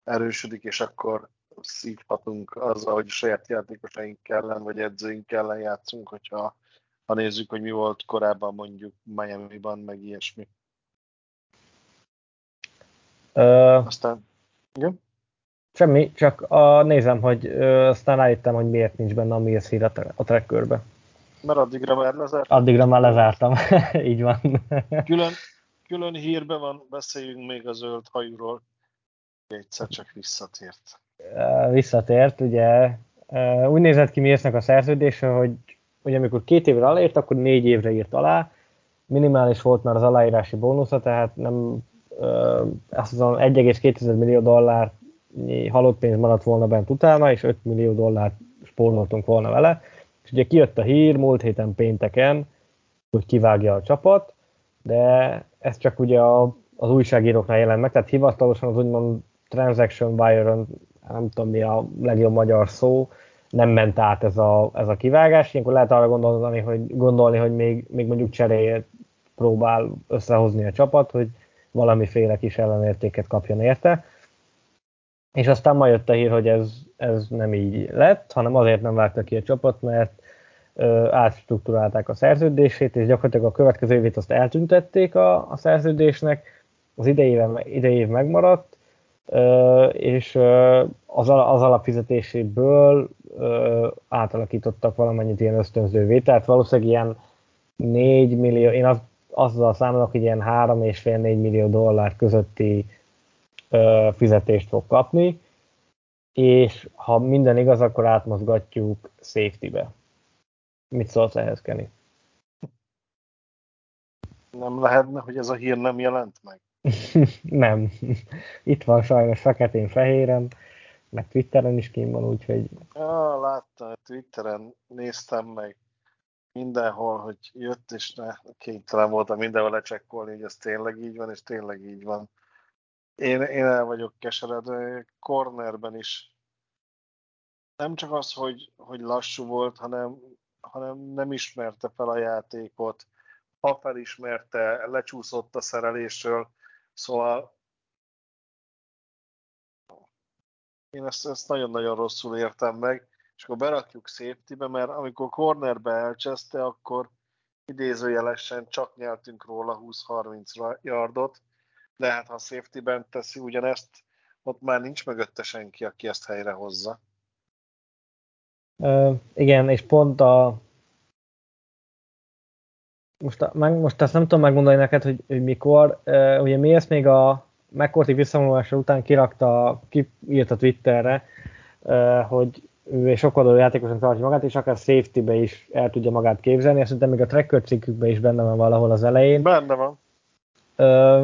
erősödik, és akkor szívhatunk azzal, hogy saját játékosaink ellen, vagy edzőink ellen játszunk, hogyha ha nézzük, hogy mi volt korábban mondjuk Miami-ban, meg ilyesmi. Uh, Aztán, igen? Semmi, csak a, nézem, hogy ö, aztán rájöttem, hogy miért nincs benne a Mills a, a trackerbe. Mert addigra már lezártam. Addigra már lezártam, [laughs] így van. külön, külön hírben van, beszéljünk még a zöld hajuról. Egyszer csak visszatért. Visszatért, ugye. Úgy nézett ki Millsnek a szerződése, hogy ugye amikor két évre aláírt, akkor négy évre írt alá. Minimális volt már az aláírási bónusza, tehát nem azt mondom 1,2 millió dollár halott pénz maradt volna bent utána, és 5 millió dollárt spóroltunk volna vele. És ugye kijött a hír múlt héten pénteken, hogy kivágja a csapat, de ez csak ugye a, az újságíróknál jelent meg, tehát hivatalosan az úgymond transaction wire nem tudom mi a legjobb magyar szó, nem ment át ez a, ez a kivágás. Ilyenkor lehet arra gondolni, hogy, gondolni, hogy még, még mondjuk cseréjét próbál összehozni a csapat, hogy valamiféle kis ellenértéket kapjon érte. És aztán ma jött a hír, hogy ez, ez nem így lett, hanem azért nem vágta ki a csapat, mert átstruktúrálták a szerződését, és gyakorlatilag a következő évét azt eltüntették a, a szerződésnek, az idei év megmaradt, és az, az alapfizetéséből átalakítottak valamennyit ilyen ösztönzővé, tehát valószínűleg ilyen 4 millió, én az, azzal számolok, hogy ilyen 3,5-4 millió dollár közötti fizetést fog kapni, és ha minden igaz, akkor átmozgatjuk safety-be. Mit szólsz ehhez, Kenny? Nem lehetne, hogy ez a hír nem jelent meg? [laughs] nem. Itt van sajnos feketén-fehéren, meg Twitteren is kín van, úgyhogy... Ja, láttam, Twitteren néztem meg mindenhol, hogy jött, és ne, kénytelen voltam mindenhol lecsekkolni, hogy ez tényleg így van, és tényleg így van. Én, én el vagyok keseredve, cornerben is. Nem csak az, hogy, hogy lassú volt, hanem, hanem nem ismerte fel a játékot. Ha felismerte, lecsúszott a szerelésről, Szóval én ezt, ezt nagyon-nagyon rosszul értem meg, és akkor berakjuk safety mert amikor cornerbe elcseszte, akkor idézőjelesen csak nyeltünk róla 20-30 yardot, de hát ha safety-ben teszi ugyanezt, ott már nincs mögötte senki, aki ezt helyre hozza. Uh, igen, és pont a most, meg, most ezt nem tudom megmondani neked, hogy, hogy mikor. Uh, ugye mi ezt még a McCourty visszavonulása után kirakta, kiírt a Twitterre, uh, hogy ő egy sokkal játékosan tartja magát, és akár safety-be is el tudja magát képzelni, és szerintem még a tracker cikkükben is benne van valahol az elején. Benne van.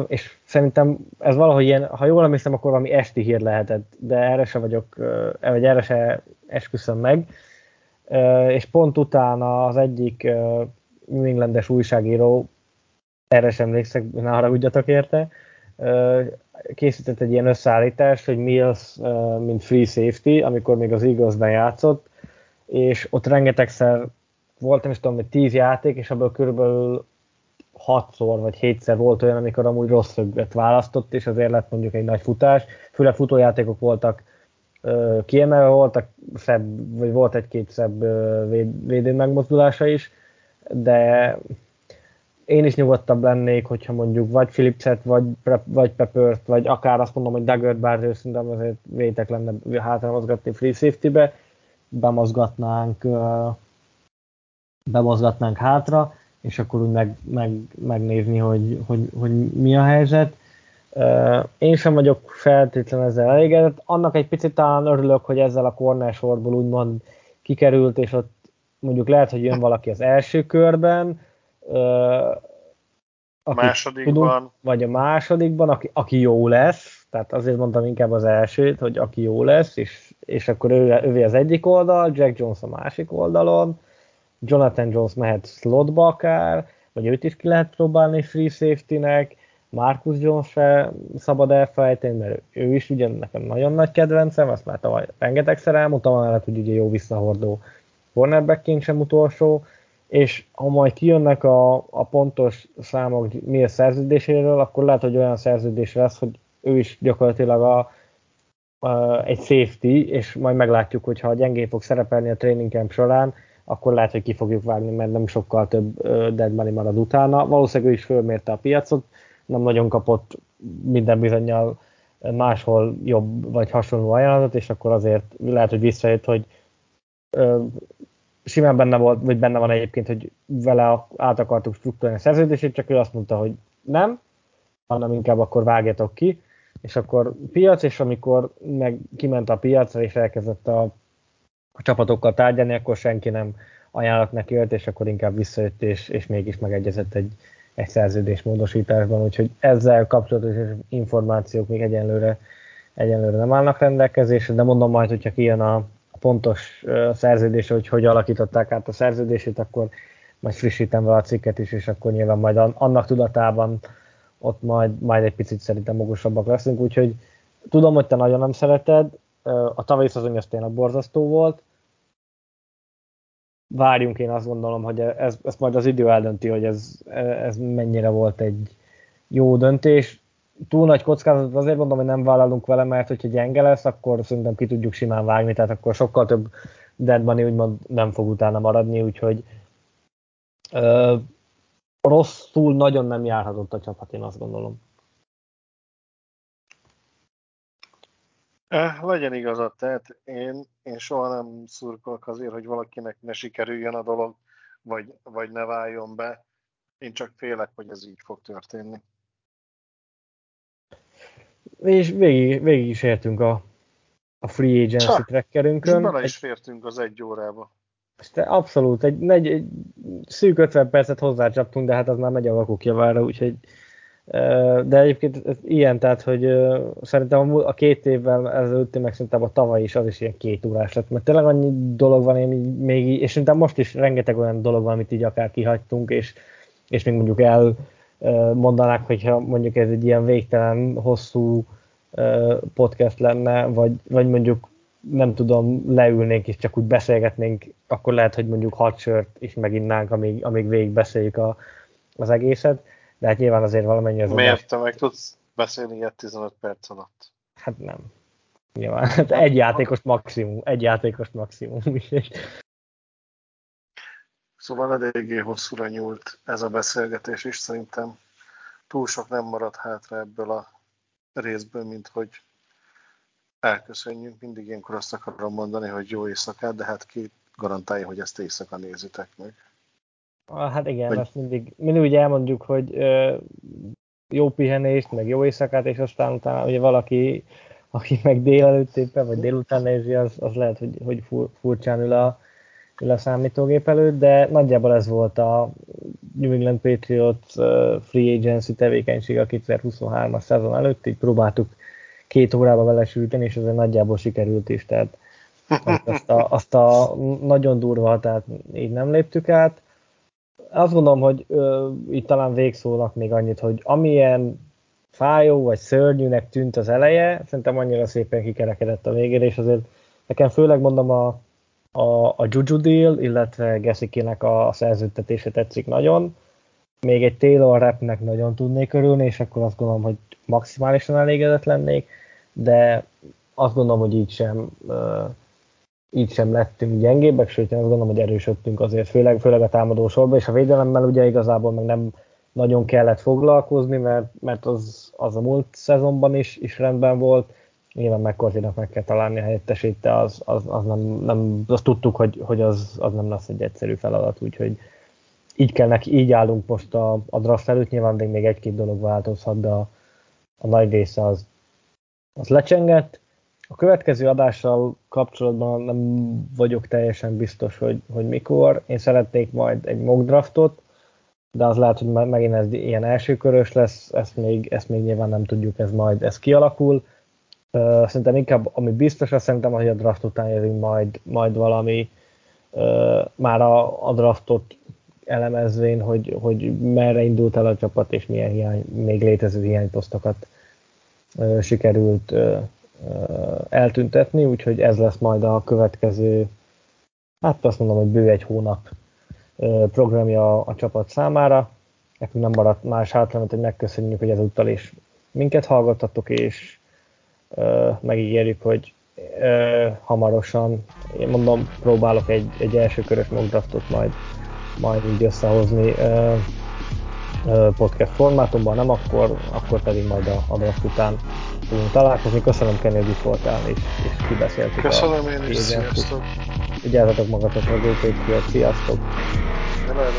És szerintem ez valahogy ilyen, ha jól emlékszem, akkor valami esti hír lehetett, de erre se vagyok, vagy erre se esküszöm meg. És pont utána az egyik New Englandes újságíró, erre sem emlékszek, ne haragudjatok érte, készített egy ilyen összeállítást, hogy Mills, mint free safety, amikor még az Eaglesben játszott, és ott rengetegszer volt, nem is tudom, hogy tíz játék, és abból körülbelül hatszor vagy hétszer volt olyan, amikor amúgy rossz szöget választott, és azért lett mondjuk egy nagy futás. Főleg futójátékok voltak kiemelve, voltak szebb, vagy volt egy-két szebb védő megmozdulása is, de én is nyugodtabb lennék, hogyha mondjuk vagy Philipset, vagy, vagy Peppert, vagy akár azt mondom, hogy Duggar, bár szerintem azért vétek lenne hátra mozgatni free safety-be, bemozgatnánk, bemozgatnánk hátra, és akkor úgy meg, meg, megnézni, hogy, hogy, hogy, mi a helyzet. Én sem vagyok feltétlenül ezzel elégedett. Annak egy picit talán örülök, hogy ezzel a corner sorból úgymond kikerült, és ott mondjuk lehet, hogy jön valaki az első körben, a másodikban. Tudunk, vagy a másodikban, aki, aki jó lesz, tehát azért mondtam inkább az elsőt, hogy aki jó lesz, és, és akkor ő, ővé az egyik oldal, Jack Jones a másik oldalon, Jonathan Jones mehet slotba akár, vagy őt is ki lehet próbálni free safety-nek, Marcus Jones se szabad elfelejteni, mert ő is ugye nekem nagyon nagy kedvencem, azt már tavaly rengetegszer elmondtam, amellett, hogy ugye jó visszahordó cornerbackként sem utolsó, és ha majd kijönnek a, a pontos számok mi a szerződéséről, akkor lehet, hogy olyan szerződés lesz, hogy ő is gyakorlatilag a, a, egy safety, és majd meglátjuk, hogy ha gyengén fog szerepelni a training camp során, akkor lehet, hogy ki fogjuk vágni, mert nem sokkal több dead money marad utána. Valószínűleg ő is fölmérte a piacot, nem nagyon kapott minden bizonyal máshol jobb vagy hasonló ajánlatot, és akkor azért lehet, hogy visszajött, hogy simán benne volt, vagy benne van egyébként, hogy vele át akartuk struktúrálni a szerződését, csak ő azt mondta, hogy nem, hanem inkább akkor vágjatok ki, és akkor piac, és amikor meg kiment a piacra, és elkezdett a, a csapatokkal tárgyalni, akkor senki nem ajánlott neki őt, és akkor inkább visszajött, és, és mégis megegyezett egy, egy szerződés módosításban, úgyhogy ezzel kapcsolatos információk még egyenlőre, egyenlőre nem állnak rendelkezésre, de mondom majd, hogyha kijön a, pontos szerződés, hogy hogy alakították át a szerződését, akkor majd frissítem vele a cikket is, és akkor nyilván majd annak tudatában ott majd, majd egy picit szerintem magosabbak leszünk, úgyhogy tudom, hogy te nagyon nem szereted, a tavalyi szezon az tényleg borzasztó volt, várjunk, én azt gondolom, hogy ez, ezt majd az idő eldönti, hogy ez, ez mennyire volt egy jó döntés túl nagy kockázatot azért mondom, hogy nem vállalunk vele, mert hogyha gyenge lesz, akkor szerintem ki tudjuk simán vágni, tehát akkor sokkal több dead money úgymond nem fog utána maradni, úgyhogy ö, rosszul nagyon nem járhatott a csapat, én azt gondolom. Legyen igazad, tehát én, én soha nem szurkolok azért, hogy valakinek ne sikerüljön a dolog, vagy, vagy ne váljon be. Én csak félek, hogy ez így fog történni. És végig, végig is értünk a, a free agency Csak, trackerünkön. Bele is fértünk az egy órába. Este abszolút, egy, egy, egy szűk 50 percet hozzácsaptunk, de hát az már megy a vakuk javára, úgyhogy de egyébként ez ilyen, tehát, hogy szerintem a két évvel ezelőtt, meg szerintem a tavaly is az is ilyen két órás lett, mert tényleg annyi dolog van, én még, és szerintem most is rengeteg olyan dolog van, amit így akár kihagytunk, és, és még mondjuk el mondanák, hogyha mondjuk ez egy ilyen végtelen, hosszú podcast lenne, vagy, vagy mondjuk nem tudom, leülnénk és csak úgy beszélgetnénk, akkor lehet, hogy mondjuk hat sört is meginnánk, amíg, amíg végig beszéljük a, az egészet de hát nyilván azért valamennyi az Miért te meg tudsz beszélni ilyet 15 perc alatt? Hát nem. Nyilván, hát egy játékos maximum, egy játékos maximum. Szóval eléggé hosszúra nyúlt ez a beszélgetés is, szerintem túl sok nem maradt hátra ebből a részből, mint hogy elköszönjünk. Mindig ilyenkor azt akarom mondani, hogy jó éjszakát, de hát ki garantálja, hogy ezt éjszaka nézitek meg. Hát igen, hogy... azt mindig, mindig úgy elmondjuk, hogy ö, jó pihenést, meg jó éjszakát, és aztán utána ugye valaki, aki meg délelőtt éppen, vagy délután nézi, az, az lehet, hogy, hogy fur, furcsán ül a, ül a számítógép előtt, de nagyjából ez volt a New England Patriots free agency tevékenység a 2023-as szezon előtt, így próbáltuk két órába vele sülteni, és ezzel nagyjából sikerült is, tehát azt a, azt a nagyon durva hatát így nem léptük át azt gondolom, hogy ö, itt talán végszónak még annyit, hogy amilyen fájó vagy szörnyűnek tűnt az eleje, szerintem annyira szépen kikerekedett a végére, és azért nekem főleg mondom a, a, a Juju deal, illetve Gessikének a szerződtetése tetszik nagyon. Még egy Taylor Rapnek nagyon tudnék örülni, és akkor azt gondolom, hogy maximálisan elégedett lennék, de azt gondolom, hogy így sem így sem lettünk gyengébbek, sőt én azt gondolom, hogy erősödtünk azért, főleg, főleg a támadó sorba, és a védelemmel ugye igazából meg nem nagyon kellett foglalkozni, mert, mert az, az a múlt szezonban is, is rendben volt, nyilván McCarthy-nak meg kell találni a helyettesét, de az, az, az nem, nem, azt tudtuk, hogy, hogy az, az nem lesz egy egyszerű feladat, úgyhogy így kell neki, így állunk most a, a draft előtt, nyilván még egy-két dolog változhat, de a, a nagy része az, az lecsengett, a következő adással kapcsolatban nem vagyok teljesen biztos, hogy, hogy mikor. Én szeretnék majd egy mock draftot, de az lehet, hogy megint ez ilyen elsőkörös lesz, ezt még, ezt még nyilván nem tudjuk, ez majd ez kialakul. Uh, szerintem inkább, ami biztos, azt szerintem, hogy a draft után jövünk majd, majd valami már a, a draftot elemezvén, hogy, hogy merre indult el a csapat, és milyen hiány, még létező hiányposztokat uh, sikerült eltüntetni, úgyhogy ez lesz majd a következő, hát azt mondom, hogy bő egy hónap programja a csapat számára. Nekünk nem maradt más hátra, hogy megköszönjük, hogy ezúttal is minket hallgattatok, és megígérjük, hogy hamarosan, én mondom, próbálok egy, egy első körös mockdraftot majd, majd így összehozni podcast formátumban, nem akkor, akkor pedig majd a, a draft után fogunk találkozni. Köszönöm Kenny, hogy itt voltál, és, és kibeszéltük Köszönöm a én is, sziasztok! Vigyázzatok magatokra, Patriot, sziasztok! Hello.